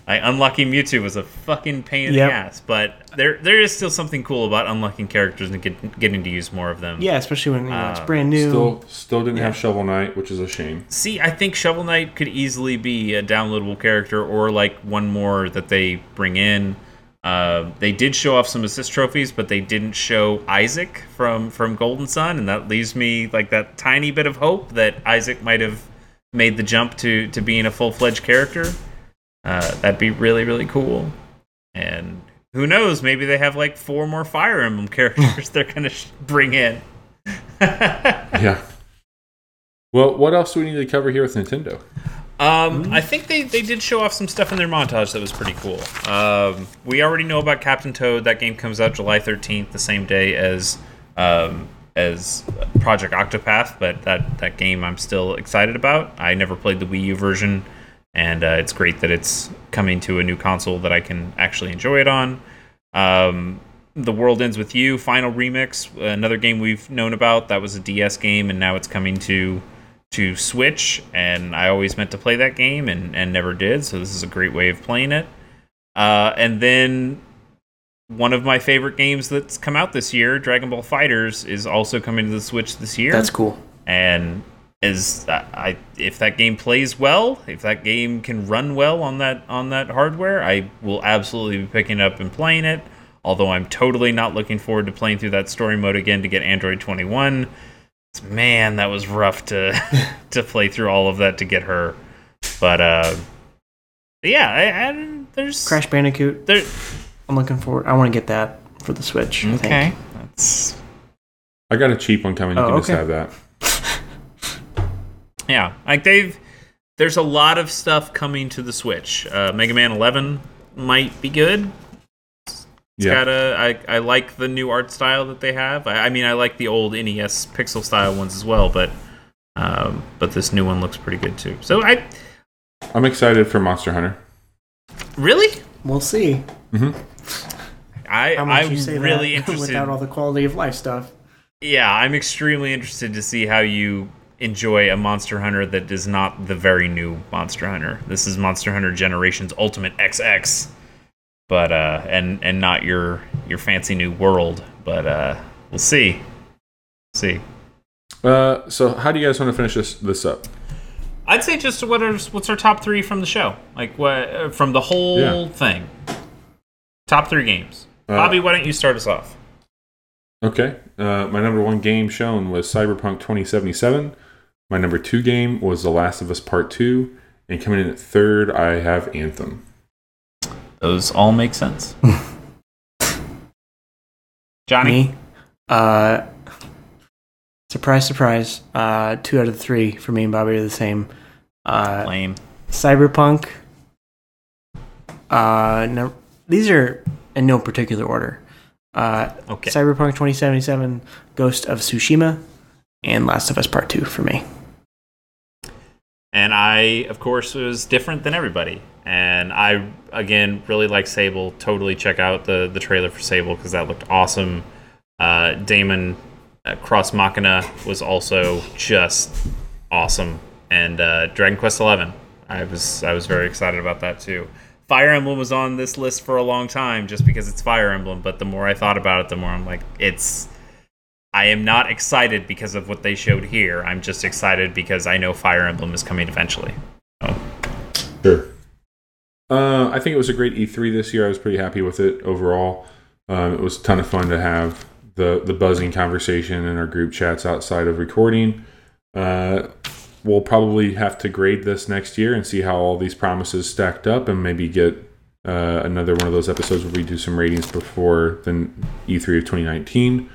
I unlocking Mewtwo was a fucking pain in Yep. the ass, but there there is still something cool about unlocking characters and get, getting to use more of them. yeah, especially when you know, it's Uh, brand new. Still, still didn't have Shovel Knight, which is a shame. See, I think Shovel Knight could easily be a downloadable character or like one more that they bring in. Uh, they did show off some assist trophies, but they didn't show Isaac from from Golden Sun, and that leaves me like that tiny bit of hope that Isaac might have made the jump to to being a full fledged character. Uh, that'd be really really cool. And who knows? Maybe they have like four more Fire Emblem (laughs) characters they're gonna sh- bring in. (laughs) Yeah. Well, what else do we need to cover here with Nintendo? Um, I think they, they did show off some stuff in their montage that was pretty cool. Um, we already know about Captain Toad. That game comes out July 13th, the same day as um, as Project Octopath. But that that game I'm still excited about. I never played the Wii U version, and uh, it's great that it's coming to a new console that I can actually enjoy it on. Um, the World Ends with You Final Remix, another game we've known about. That was a DS game, and now it's coming to to Switch. And I always meant to play that game and, and never did. So this is a great way of playing it. Uh, and then one of my favorite games that's come out this year, Dragon Ball FighterZ, is also coming to the Switch this year That's cool. and is I if that game plays well, if that game can run well on that on that hardware, I will absolutely be picking it up and playing it. Although I'm totally not looking forward to playing through that story mode again to get Android 21. Man, that was rough to (laughs) (laughs) to play through all of that to get her. But uh, yeah, I, I, there's Crash Bandicoot. there. I'm looking forward. I want to get that for the Switch. I think. Okay, that's I got a cheap one coming. You Oh, can just have that. (laughs) Yeah, like they've there's a lot of stuff coming to the Switch. Uh, Mega Man 11 might be good. It's Yeah. got a I, I like the new art style that they have. I, I mean, I like the old NES pixel style ones as well, but um, but this new one looks pretty good too. So I I'm excited for Monster Hunter. really We'll see. I How much I'm you say really that (laughs) interested. without all the quality of life stuff. Yeah, I'm extremely interested to see how you enjoy a Monster Hunter that is not the very new Monster Hunter. This is Monster Hunter Generations Ultimate XX, but uh, and and not your your fancy new world. But uh, we'll see. See. Uh, so how do you guys want to finish this this up? I'd say just what are what's our top three from the show? Like what uh, from the whole Yeah. thing? Top three games. Uh, Bobby, why don't you start us off? Okay. Uh, my number one game shown was Cyberpunk 2077. My number two game was The Last of Us Part Two, and coming in at third, I have Anthem. Those all make sense. (laughs) Johnny. Me, uh, surprise, surprise. Uh, two out of the three for me and Bobby are the same. Uh, Lame. Cyberpunk. Uh, no, these are in no particular order. Uh, Okay. Cyberpunk 2077, Ghost of Tsushima, and Last of Us Part 2 for me. And I, of course, was different than everybody. And I, again, really like Sable. Totally check out the, the trailer for Sable because that looked awesome. Uh, Daemon uh, Cross Machina was also just awesome. And uh, Dragon Quest XI, I was I was very excited about that too. Fire Emblem was on this list for a long time just because it's Fire Emblem. But the more I thought about it, the more I'm like, it's I am not excited because of what they showed here. I'm just excited because I know Fire Emblem is coming eventually. Sure. Uh, I think it was a great E3 this year. I was pretty happy with it overall. Um, it was a ton of fun to have the the buzzing conversation in our group chats outside of recording. Uh, we'll probably have to grade this next year and see how all these promises stacked up, and maybe get uh, another one of those episodes where we do some ratings before the E3 of 2019.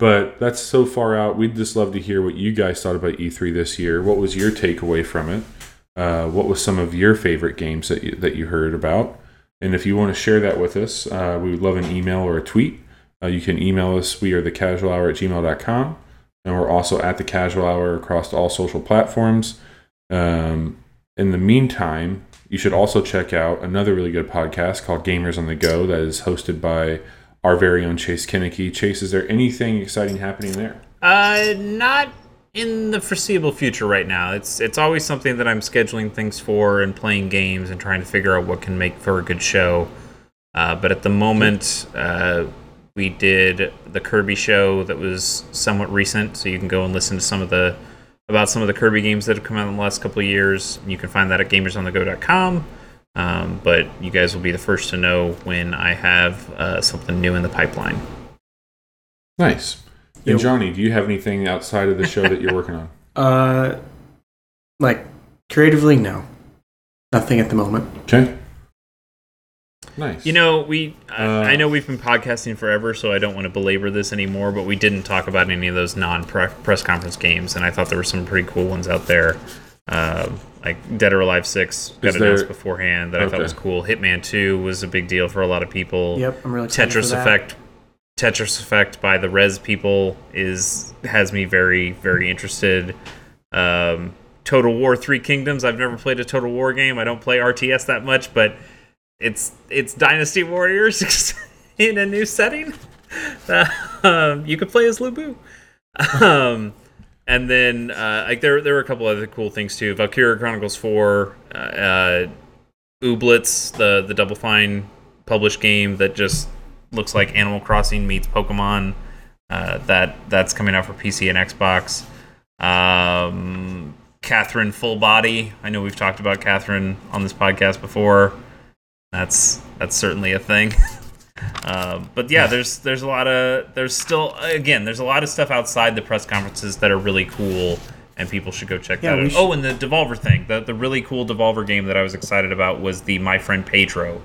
But that's so far out. We'd just love to hear what you guys thought about E3 this year. What was your takeaway from it? Uh, what was some of your favorite games that you, that you heard about? And if you want to share that with us, uh, we would love an email or a tweet. Uh, you can email us. We are the casual hour at gmail.com. And we're also at the casual hour across all social platforms. Um, in the meantime, you should also check out another really good podcast called Gamers on the Go that is hosted by our very own Chase Koeneke. Chase, is there anything exciting happening there? Uh, not in the foreseeable future right now. It's it's always something that I'm scheduling things for and playing games and trying to figure out what can make for a good show. Uh, but at the moment, uh, we did the Kirby show that was somewhat recent, so you can go and listen to some of the about some of the Kirby games that have come out in the last couple of years. You can find that at gamersonthego.com. Um, but you guys will be the first to know when I have uh, something new in the pipeline. Nice. And Johnny, do you have anything outside of the show that you're working on? (laughs) Uh, like, creatively, no. Nothing at the moment. Okay. Nice. You know, we I, Uh, I know we've been podcasting forever, so I don't want to belabor this anymore. But we didn't talk about any of those non-press conference games, and I thought there were some pretty cool ones out there. Uh, like Dead or Alive Six got Is there- announced beforehand that I thought was cool. Hitman Two was a big deal for a lot of people. Yep, I'm really excited Tetris for that. Effect, Tetris Effect by the Rez people is has me very very interested. Um, Total War Three Kingdoms. I've never played a Total War game. I don't play RTS that much, but it's it's Dynasty Warriors (laughs) in a new setting. (laughs) um, you could play as Lu Bu. Um, and then uh, like there there were a couple other cool things too. Valkyria Chronicles Four, uh, uh, Ooblets, the the Double Fine published game that just looks like Animal Crossing meets Pokemon. Uh, that that's coming out for PC and Xbox. Um, Catherine Full Body. I know we've talked about Catherine on this podcast before. That's that's certainly a thing. (laughs) Um, but yeah, there's there's a lot of there's still again there's a lot of stuff outside the press conferences that are really cool and people should go check Yeah, that out. should- Oh, and the Devolver thing, the the really cool Devolver game that I was excited about was the My Friend Pedro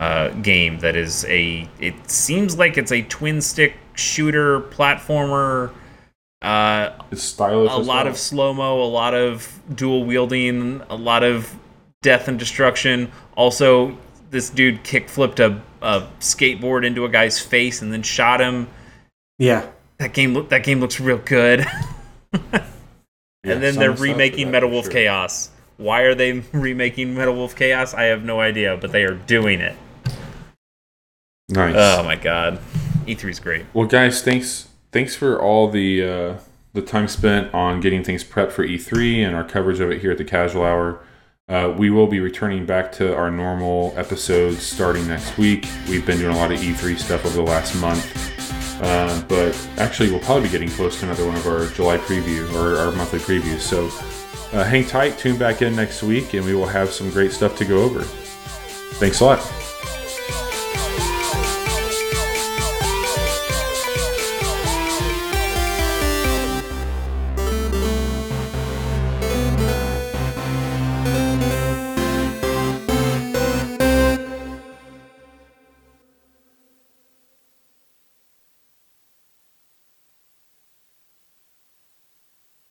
uh, game. That is a it seems like it's a twin stick shooter platformer. Uh, it's stylish. a lot well. of slow mo, a lot of dual wielding, a lot of death and destruction. Also, this dude kick flipped a, a skateboard into a guy's face and then shot him. Yeah. That game look that game looks real good. (laughs) Yeah, and then they're remaking that, Metal Wolf sure. Chaos. Why are they (laughs) remaking Metal Wolf Chaos? I have no idea, but they are doing it. Nice. Oh my god. E3 is great. Well, guys, thanks thanks for all the uh, the time spent on getting things prepped for E3 and our coverage of it here at the Casual Hour. Uh, we will be returning back to our normal episodes starting next week. We've been doing a lot of E3 stuff over the last month, uh, but actually, we'll probably be getting close to another one of our July preview or our monthly previews. So, uh, hang tight, tune back in next week, and we will have some great stuff to go over. Thanks a lot.